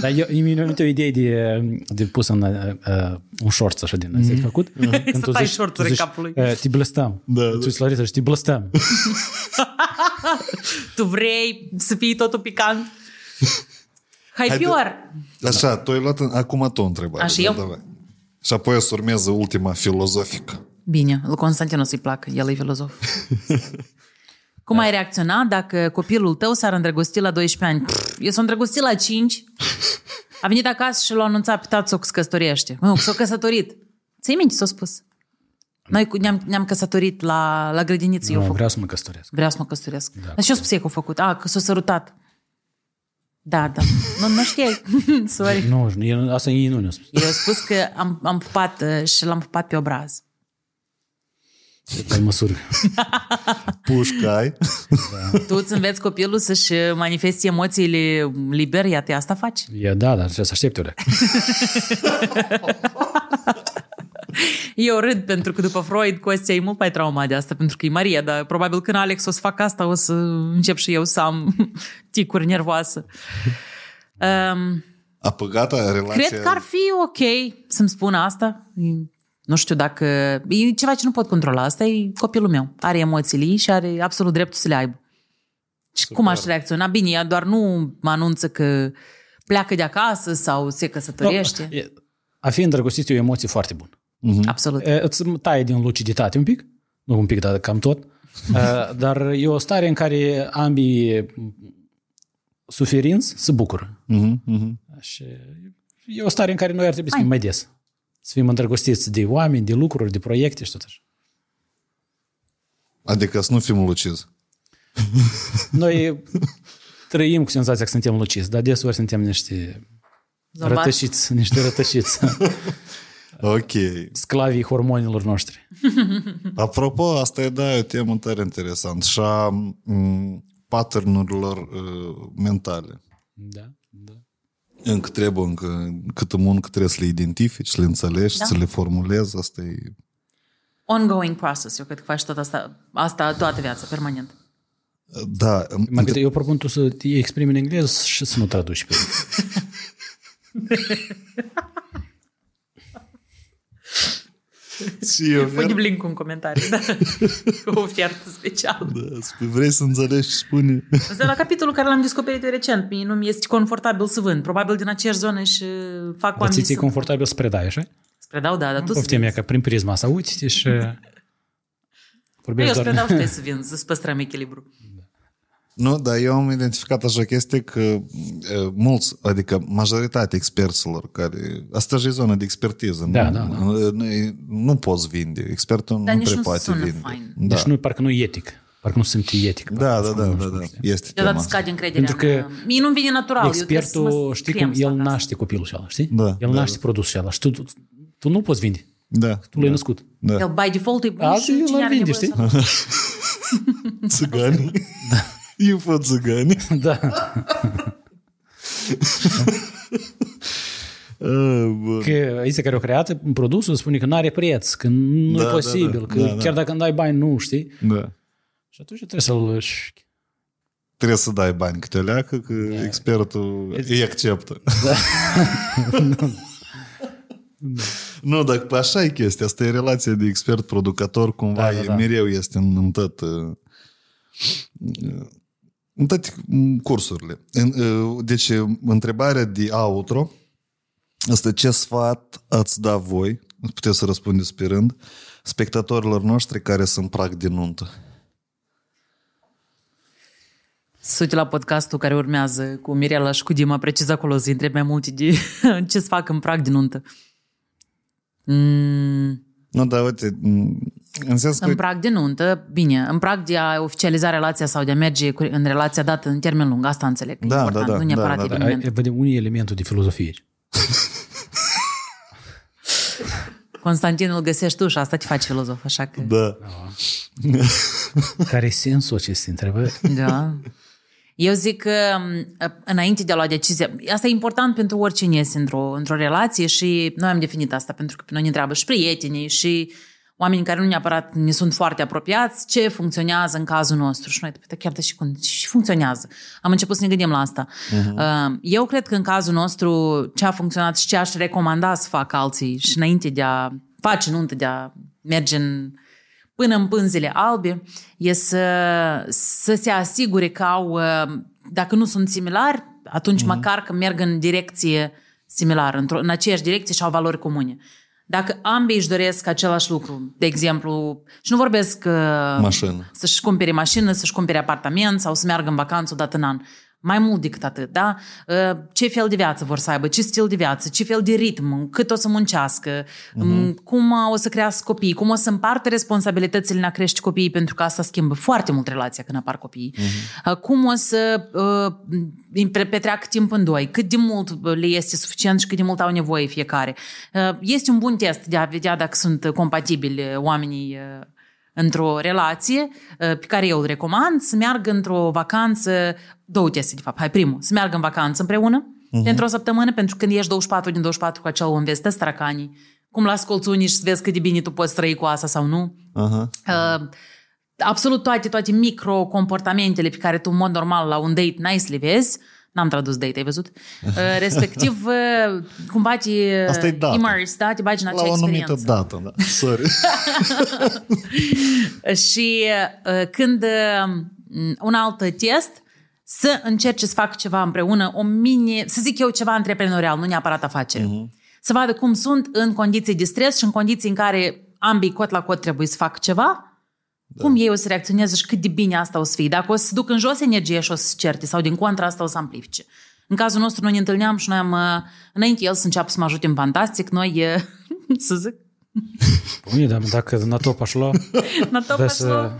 Dar eu, mi-a venit o idee de, de pus în uh, uh, un short așa din mm-hmm. făcut. Când Să tai shorturi în capul lui. Uh, te blăstam. Da, Tu da. îți Larisa și te blăstam. Tu vrei să fii totul picant? Hai Haide- pior! Așa, tu ai luat în, acum tu o întrebare. Așa, da, eu? Davai. Și apoi o să urmeze ultima filozofică. Bine, lui Constantin o să-i placă, el e filozof. Cum ai reacționa dacă copilul tău s-ar îndrăgosti la 12 ani? Pff, eu s-a îndrăgostit la 5, a venit acasă și l-a anunțat pe tată că se căsătorește. Mă, s-a căsătorit. Ți-ai minte ce s-a spus? Noi cu- ne-am, ne-am căsătorit la, la grădiniță. eu Nu, fac. vreau să mă căsătoresc. Vreau să mă căsătoresc. Da, Dar ce-o spus ei că a făcut? A, că s-a sărutat. Da, da. Nu, nu știai. Sorry. Nu, el- asta ei nu ne-a spus. Eu am spus că am, am pupat uh, și l-am pupat pe obraz. Pe măsuri. Pușcai. Tu îți înveți copilul să-și manifeste emoțiile liber, iată, asta faci. E, da, dar trebuie să aștepte o leacă. Eu râd pentru că după Freud, Costea e mult mai traumat de asta, pentru că e Maria, dar probabil când Alex o să fac asta, o să încep și eu să am ticuri nervoasă. Um, Apăgata relația... cred că ar fi ok să-mi spună asta. Nu știu dacă... E ceva ce nu pot controla. Asta e copilul meu. Are emoțiile ei și are absolut dreptul să le aibă. Și cum aș reacționa? Bine, ea doar nu mă anunță că pleacă de acasă sau se căsătorește. E- A fi îndrăgostit e o emoție foarte bună. Absolut. E, Îți taie din luciditate un pic, nu un pic, dar cam tot, E, dar e o stare în care ambii suferinți se bucură. Mhm, mhm. Și e o stare în care noi ar trebui să Hai. fim mai des. Să fim îndrăgostiți de oameni, de lucruri, de proiecte și tot așa. Adică să nu fim lucizi. Noi trăim cu senzația că suntem luciți, dar deseori suntem niște Zombați. rătășiți, niște rătășiți, Ok. sclavii hormonilor noștri. Apropo, asta e, da, e o temă tare interesant. Și a m, pattern-urilor uh, mentale. Da, da. Încă trebuie, încă câtă muncă trebuie să le identifici, să le înțelegi, Da. să le formulezi. Asta e... Ongoing process. Eu cred că faci tot asta, asta toată viața, permanent. Da, Margarita, eu propun tu să te exprimi în engleză și să nu traduci pe și eu Punem link în comentarii, da. o ofertă specială. Da, spui, vrei să înțelegi și spune. Asta la capitolul care l-am descoperit eu recent. Mie nu mi este confortabil să vând. Probabil din aceeași zonă și fac Dar oamenii ți-e să... confortabil să predai, așa? Spre dau, da, dar tu să Poftim ea vinzi. ca prin prisma asta, uite și Eu vorbești spre dau doar... și trebuie să vin, să păstrăm echilibru. Nu, dar eu am identificat așa chestie că e, mulți, adică majoritatea experților care... Asta e zona de expertiză. Da, nu, da, da. Nu, nu poți vinde. Expertul Dar nu nici prea nu poate sună vinde. fain. Da. Deci nu, parcă nu e etic. Parcă nu sunt etic. da, parcă da, nu da, știu, da, nu da. știu. Este tema Deodată asta. scade încrederea Pentru mea. că Mie nu vine natural. eu trebuie să mă Expertul, știi scriem cum, să el fac asta. naște copilul ăla, știi? Da, el da, naște da. produsul ăla și tu, tu, tu nu poți vinde. Da. Tu l-ai născut. Da. El by default e bun Alții și îl cine are vinde, nevoie știi? să Țigani. Info țigani. da. bun. Că ăsta care au creat produsul spune că nu are preț, că nu Da, e da, posibil, da. că Da, da. chiar dacă îmi dai bani, nu, știi? Da. Și atunci trebuie să-l... Trebuie să dai bani câte o leacă, că expertul îi acceptă. Nu, dar așa e chestia. Asta e relația de expert-producător, cumva Da, da, e, da. mereu este în, în tot... uh, În toate cursurile. În, uh, Deci, întrebarea de outro este ce sfat ați da voi, puteți să răspundeți pe rând, spectatorilor noștri care sunt prag de nuntă. Suti la podcastul care urmează cu Mirela și cu Dima, precis acolo să întreb mai multe de ce să fac în prag de nuntă. Mm, Nu, dar uite, m, în sens că... în prag de nuntă, bine, în prag de a oficializa relația sau de a merge cu- în relația dată în termen lung, asta înțeleg. că e Da, important, da, da, nu neapărat da, da, da. eveniment. Ai- Vedem unii elementul de filozofie. Constantin îl găsești tu și asta te face filozof, așa că... Da. Care e sensul acestei întrebări? Da. Eu zic că m, înainte de a lua decizia, asta e important pentru oricine este într-o, într-o relație și noi am definit asta pentru că pe noi ne întreabă și prietenii și oamenii care nu neapărat ne sunt foarte apropiați, ce funcționează în cazul nostru. Și noi, "Păi, chiar de și, cum, și funcționează. Am început să ne gândim la asta. Uh-huh. Eu cred că în cazul nostru ce a funcționat și ce aș recomanda să facă alții și înainte de a face nuntă, de a merge în, până în pânzele albe, e să, să se asigure că au, uh, dacă nu sunt similari, atunci mm-hmm. măcar că merg în direcție similară, într-o, în aceeași direcție și au valori comune. Dacă ambii își doresc același lucru, de exemplu, și nu vorbesc uh, Mașină. să-și cumpere mașină, să-și cumpere apartament sau să meargă în vacanță o dată în an. Mai mult decât atât, da? Uh, Ce fel de viață vor să aibă, ce stil de viață, ce fel de ritm, cât o să muncească, uh-huh. cum o să crească copiii, cum o să împartă responsabilitățile în a crește copiii, pentru că asta schimbă foarte mult relația când apar copiii. Uh-huh. Cum o să uh, petreacă timp în doi, cât de mult le este suficient și cât de mult au nevoie fiecare. Uh, Este un bun test de a vedea dacă sunt compatibili oamenii uh, într-o relație uh, pe care eu îl recomand, să meargă într-o vacanță, două teste de fapt, hai primul, să meargă în vacanță împreună uh-huh. pentru o săptămână, pentru când ești 24 din 24 cu acel om, vezi, tăți taracanii, cum la scolțuni și să vezi cât de bine tu poți trăi cu asta sau nu. Aha. Uh, absolut toate, toate micro-comportamentele pe care tu în mod normal la un date n-ai să le vezi, N-am tradus date, ai văzut? Uh, respectiv, uh, cumva te Asta e dată. immerse, da? Te bagi în acea La o anumită experiență. dată, da. Sorry. Și uh, când uh, un alt test, să încerce să facă ceva împreună, o mini, să zic eu ceva antreprenorial, nu neapărat afacere. Uh-huh. Să vadă cum sunt în condiții de stres și în condiții în care ambii cot la cot trebuie să facă ceva, da. cum ei o să reacționeze și cât de bine asta o să fie. Dacă o să se duc în jos energie și o să se certe sau din contra asta o să amplifice. În cazul nostru noi ne întâlneam și noi am, uh, înainte el să înceapă să mă ajute în fantastic, noi, uh, să zic, Bine, dar dacă na top aș lua, Na top da așa. să...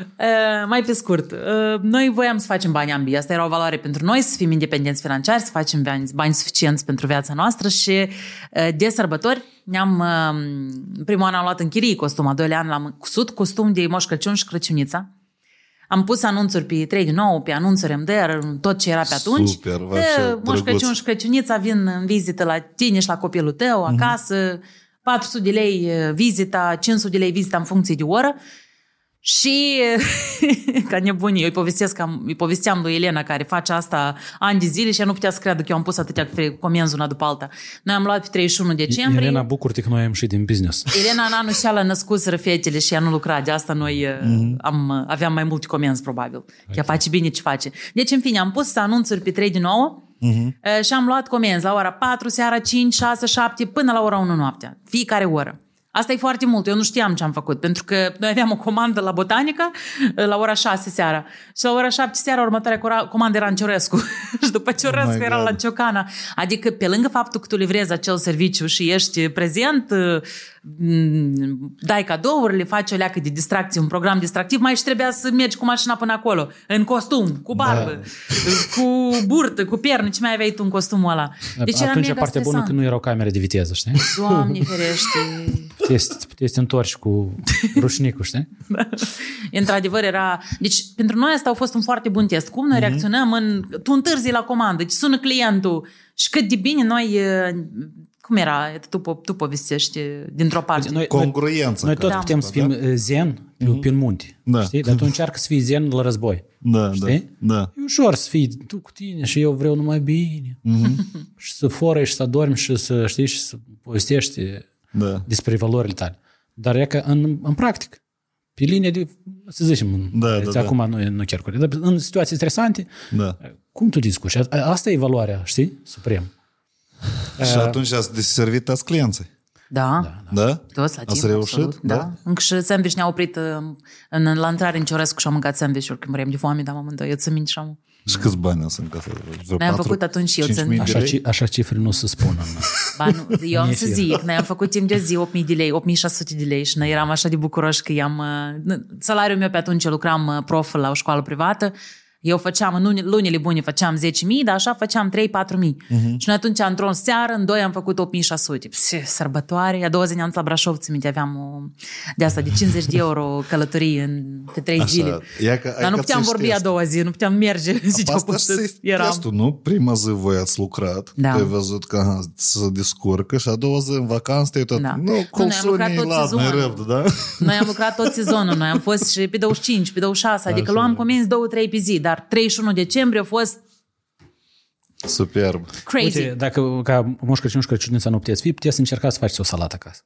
Uh, mai pe scurt, uh, noi voiam să facem bani ambii. Asta era o valoare pentru noi, să fim independenți financiari, să facem bani, bani suficienți pentru viața noastră și uh, de sărbători ne-am, uh, primul an am luat în chirie costum, a doilea an l-am cusut, costum de Moș Crăciun și Crăciunița. Am pus anunțuri pe 3 din nou, pe anunțuri MDR, tot ce era pe atunci. Super, va Că fi Moș drăguț. Crăciun și Crăciunița vin în vizită la tine și la copilul tău, acasă, 400 de lei uh, vizita, 500 de lei vizita în funcție de oră. Și ca nebunii, eu îi, povestesc, am- îi povesteam lui Elena care face asta ani de zile și ea nu putea să creadă că eu am pus atâtea fre- comenzi una după alta. Noi am luat pe 31 decembrie. Elena, bucur-te că noi am ieșit din business. Elena în anul și a născut fetele și ea nu lucra, de asta noi mm-hmm. am, uh, aveam mai multe comenzi, probabil. Ea face bine ce face. Deci, în fine, am pus anunțuri pe 3 din 9 mm-hmm. și am luat comenzi la ora 4, seara 5, 6, 7, până la ora 1 noaptea. Fiecare oră. Asta e foarte mult. Eu nu știam ce am făcut, pentru că noi aveam o comandă la Botanica uh, la ora 6 seara. Și la ora 7 seara următoarea cora- comandă era în Ciorescu. și după Ciorescu Oh my era God. la Ciocana. Adică, pe lângă faptul că tu livrezi acel serviciu și ești prezent, uh, m, dai cadourile, faci o leacă de distracție, un program distractiv, mai și trebuia să mergi cu mașina până acolo, în costum, cu barbă, da. cu burtă, cu pierne, ce mai aveai tu în costumul ăla. Deci era Atunci mega partea bună stresant. că nu erau camere de viteză, știi? Doamne ferește! Puteai să, puteai să te întorci cu rușnicul, știi? Într-adevăr era... Deci pentru noi asta a fost un foarte bun test. Cum Mhm. noi reacționăm în... Tu întârzi la comandă, deci sună clientul și cât de bine noi... uh, Cum era? Tu, po- tu povestești uh, dintr-o parte. Noi, noi, Congruență. noi tot care- putem să fim uh, zen pe, pe munte, Da. știi? Dar tu încearcă să fii zen la război. Da, da, Știi? da. E ușor să fii tu cu tine și eu vreau numai bine. și să foră și să adormi și să știi și să povestești Da. despre valorile tale. Dar e că în, în practic, pe linie de, să zicem, Da, deci da, da. acum nu, nu chiar corect, dar în situații stresante, Da. cum tu discuți? A- Asta e valoarea, știi? Suprem. Și atunci ați deservit ați clienții. Da. Da? Toți la timp, Ați reușit? absolut, da. Încă și sandwich ne-a oprit uh, în, la intrare în Ciorescu și am mâncat sandwich-uri când măream de foame, dar amândoi, eu ți minte și am... Și câți bani sunt ca să... Vreo Noi am patru, făcut atunci eu cinci țin- mii de Așa, lei? ci, așa cifre nu se spun. În, Ba, nu, eu am Mie să fie. zic, noi am făcut timp de zi 8.000 de lei, 8.600 de lei și noi eram așa de bucuroși că i-am... uh, Salariul meu pe atunci, eu lucram uh, prof la o școală privată, eu făceam, în luni- lunile bune făceam 10.000, dar așa făceam 3-4.000. Uh-huh. Și noi atunci, într-o seară, în doi am făcut 8.600. Pse, sărbătoare, a doua zi ne-am dus la Brașov, ți minte, aveam o, de asta, de 50 de euro călătorie în, pe 3 Așa, zile. ia că- ai Dar nu ca puteam să vorbi știi a doua zi, nu puteam merge. Ziceau, Asta cum și să eram. testul, nu? Prima zi voi ați lucrat, Da. tu ai văzut că aha, se descurcă și a doua zi în vacanță te-ai tot, Da. nu, Nu, cum noi am lucrat sunii tot la mai sezonul. răbdă, da? Noi am lucrat tot sezonul, noi am fost și pe 25, pe 26, adică luam comenzi 2-3 pe zi, dar 31 decembrie a fost Superb. crazy. uite, dacă ca Moș Crăciun și Crăciunița nu puteți fi, puteți încerca să faceți o salată acasă.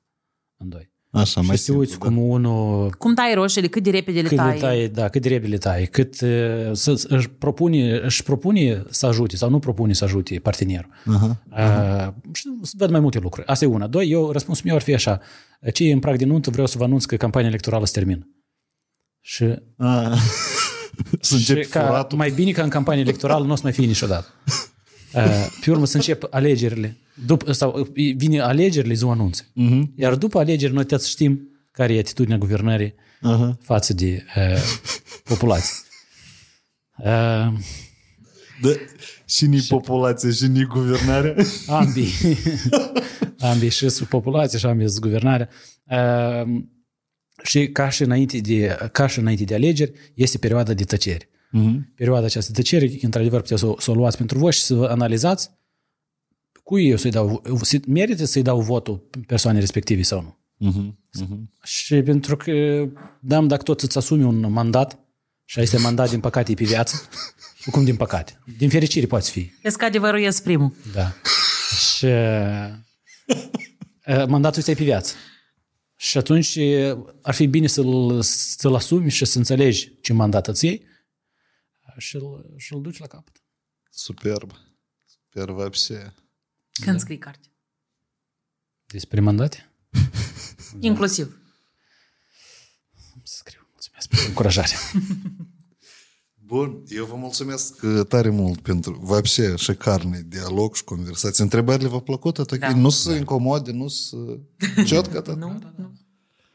În doi. Așa, Și mai să te simplu, uiți da. cum unul Cum tai roșiile, cât de repede le cât tai. le tai, da, cât de repede le tai, cât uh, să, să- își, propune, își propune să ajute sau nu propune să ajute partenerul. Aha. Uh, și să văd mai multe lucruri. Asta e una. Doi, eu, răspunsul meu ar fi așa. Ce e în prag de nuntă, vreau să vă anunț că campania electorală se termină. Și, Ah. Să începi și ca, furatul. mai bine ca în campanie electorală nu o să mai fie niciodată. Uh, pe urmă să încep alegerile. După, sau vine alegerile, ziua anunțe. Uh-huh. Iar după alegeri noi trebuie să știm care e atitudinea guvernării Aha. față de uh, populație. Uh, Da. Și ni populație, și ni guvernare. ambii, ambii și sunt populație și ambii sunt guvernarea. Uh, și ca și, înainte de, ca și înainte de alegeri, este perioada de tăcere. Mhm. Perioada aceasta de tăcere, într-adevăr, puteți să, o- să o luați pentru voi și să vă analizați cui eu să-i dau, merită să-i dau votul persoanei respective sau nu. Mhm. Mhm. Și pentru că, da, dacă tot îți asumi un mandat, și este mandat, din păcate, e pe viață, cum din păcate? Din fericire poate fi. Vezi că adevărul ies primul. Da. Și uh, mandatul ăsta e pe viață. Și atunci uh, ar fi bine să-l, să-l asumi și să înțelegi ce mandat îți iei și îl, și îl duci la capăt. Superb. Superb, вообще. Când Da. scrii carte. Despre mandate? Inclusiv. Să scriu. Mulțumesc pentru încurajare. Bun, eu vă mulțumesc tare mult pentru, vapșe, șecarne dialog și conversații. Întrebările v-au plăcut? Atât? Da. Nu se da. incomode, nu se, ciotcă? Da, nu,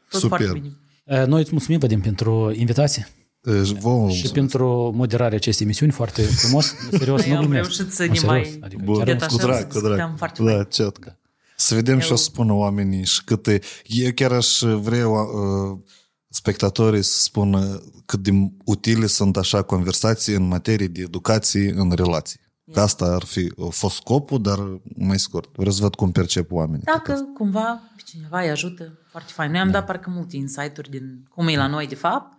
Super. Eh, noi îți mulțumim, Vadim, pentru invitație. Eh, și pentru moderarea acestei emisiuni foarte frumos, serios, nu glumesc. Am reușit să ne mai... Adică cu drag, cu drag. Da, ciotcă. Să vedem ce și o spună oamenii și câte... Eu chiar aș vrea spectatorii să spună cât de utile sunt așa conversații în materie de educație în relații. Că asta ar fi uh, fost scopul, dar mai scurt. Vreau să văd cum percep oamenii. Dacă cumva pe cineva îi ajută, foarte fain. Noi am dat parcă multe insight-uri din cum e la noi, de fapt.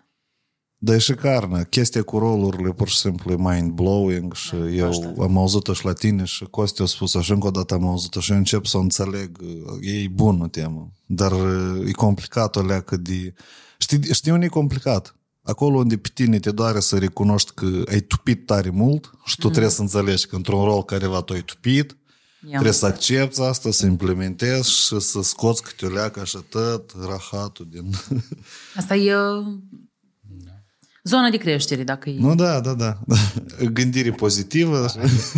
Dar e șicarnă. Chestia cu rolurile pur și simplu e mind-blowing și eu așa. am auzit-o și la tine și Costi a spus și încă o dată am auzit-o și eu încep să o înțeleg. E bună temă, dar e complicat o leacă de... Știi, știi unde e complicat? Acolo unde pe tine te doare să recunoști că ai tupit tare mult și tu trebuie să înțelegi că într-un rol careva tu ai tupit, trebuie să accepti asta, să implementezi și să scoți câte o leacă și tot rahatul din... Asta e zona de creștere, dacă e. Nu, da, da, da. Gândire pozitivă.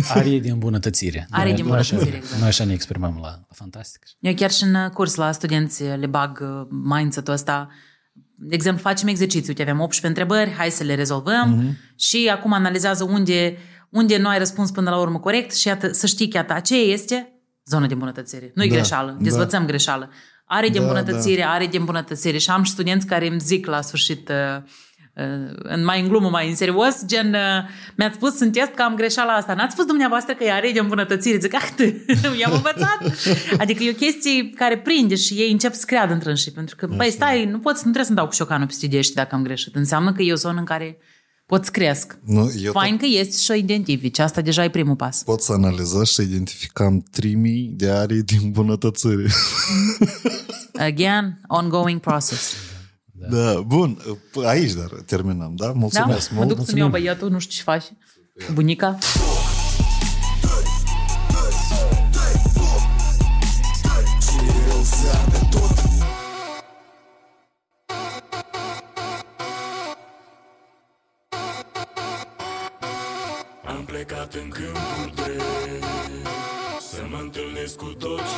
Arie de îmbunătățire. Arie de Noi- noi așa- îmbunătățire, exact. Noi așa ne exprimăm la, la Fantastic. Eu chiar și în curs la studenți le bag uh, mindset-ul ăsta. De exemplu, facem exerciții. Uite, avem 18 întrebări, hai să le rezolvăm uh-huh. și acum analizează unde, unde nu ai răspuns până la urmă corect și iată, să știi că iată, aceea este zona de îmbunătățire. Nu e Da, greșeală, da. dezvățăm greșeală. are de Da, îmbunătățire, are de îmbunătățire. Și am și studenți care îmi zic la sfârșit, uh, uh, în mai în glumă, mai în serios, gen, uh, mi-ați spus în test că am greșeala asta. N-ați spus dumneavoastră că e are de îmbunătățire? Zic, ah, i-am învățat. Adică e o chestie care prinde și ei încep să creadă într și pentru că, băi, stai, nu pot, nu trebuie să-mi dau cu șocanul peste idei dacă am greșit. Înseamnă că e o zonă în care pot să cresc. Nu, eu Fain tot că ești și o identifici. Asta deja e primul pas. pot să analizez și identificam 3000 de arii din îmbunătățire. Again, ongoing process. Da, bun, aici dar terminăm, da? Da? Mulțumesc Mă duc mult. să-mi iau băiatul, nu știu ce faci. Bunica. Am plecat în câmpul drept Să mă întâlnesc cu tot ce e rău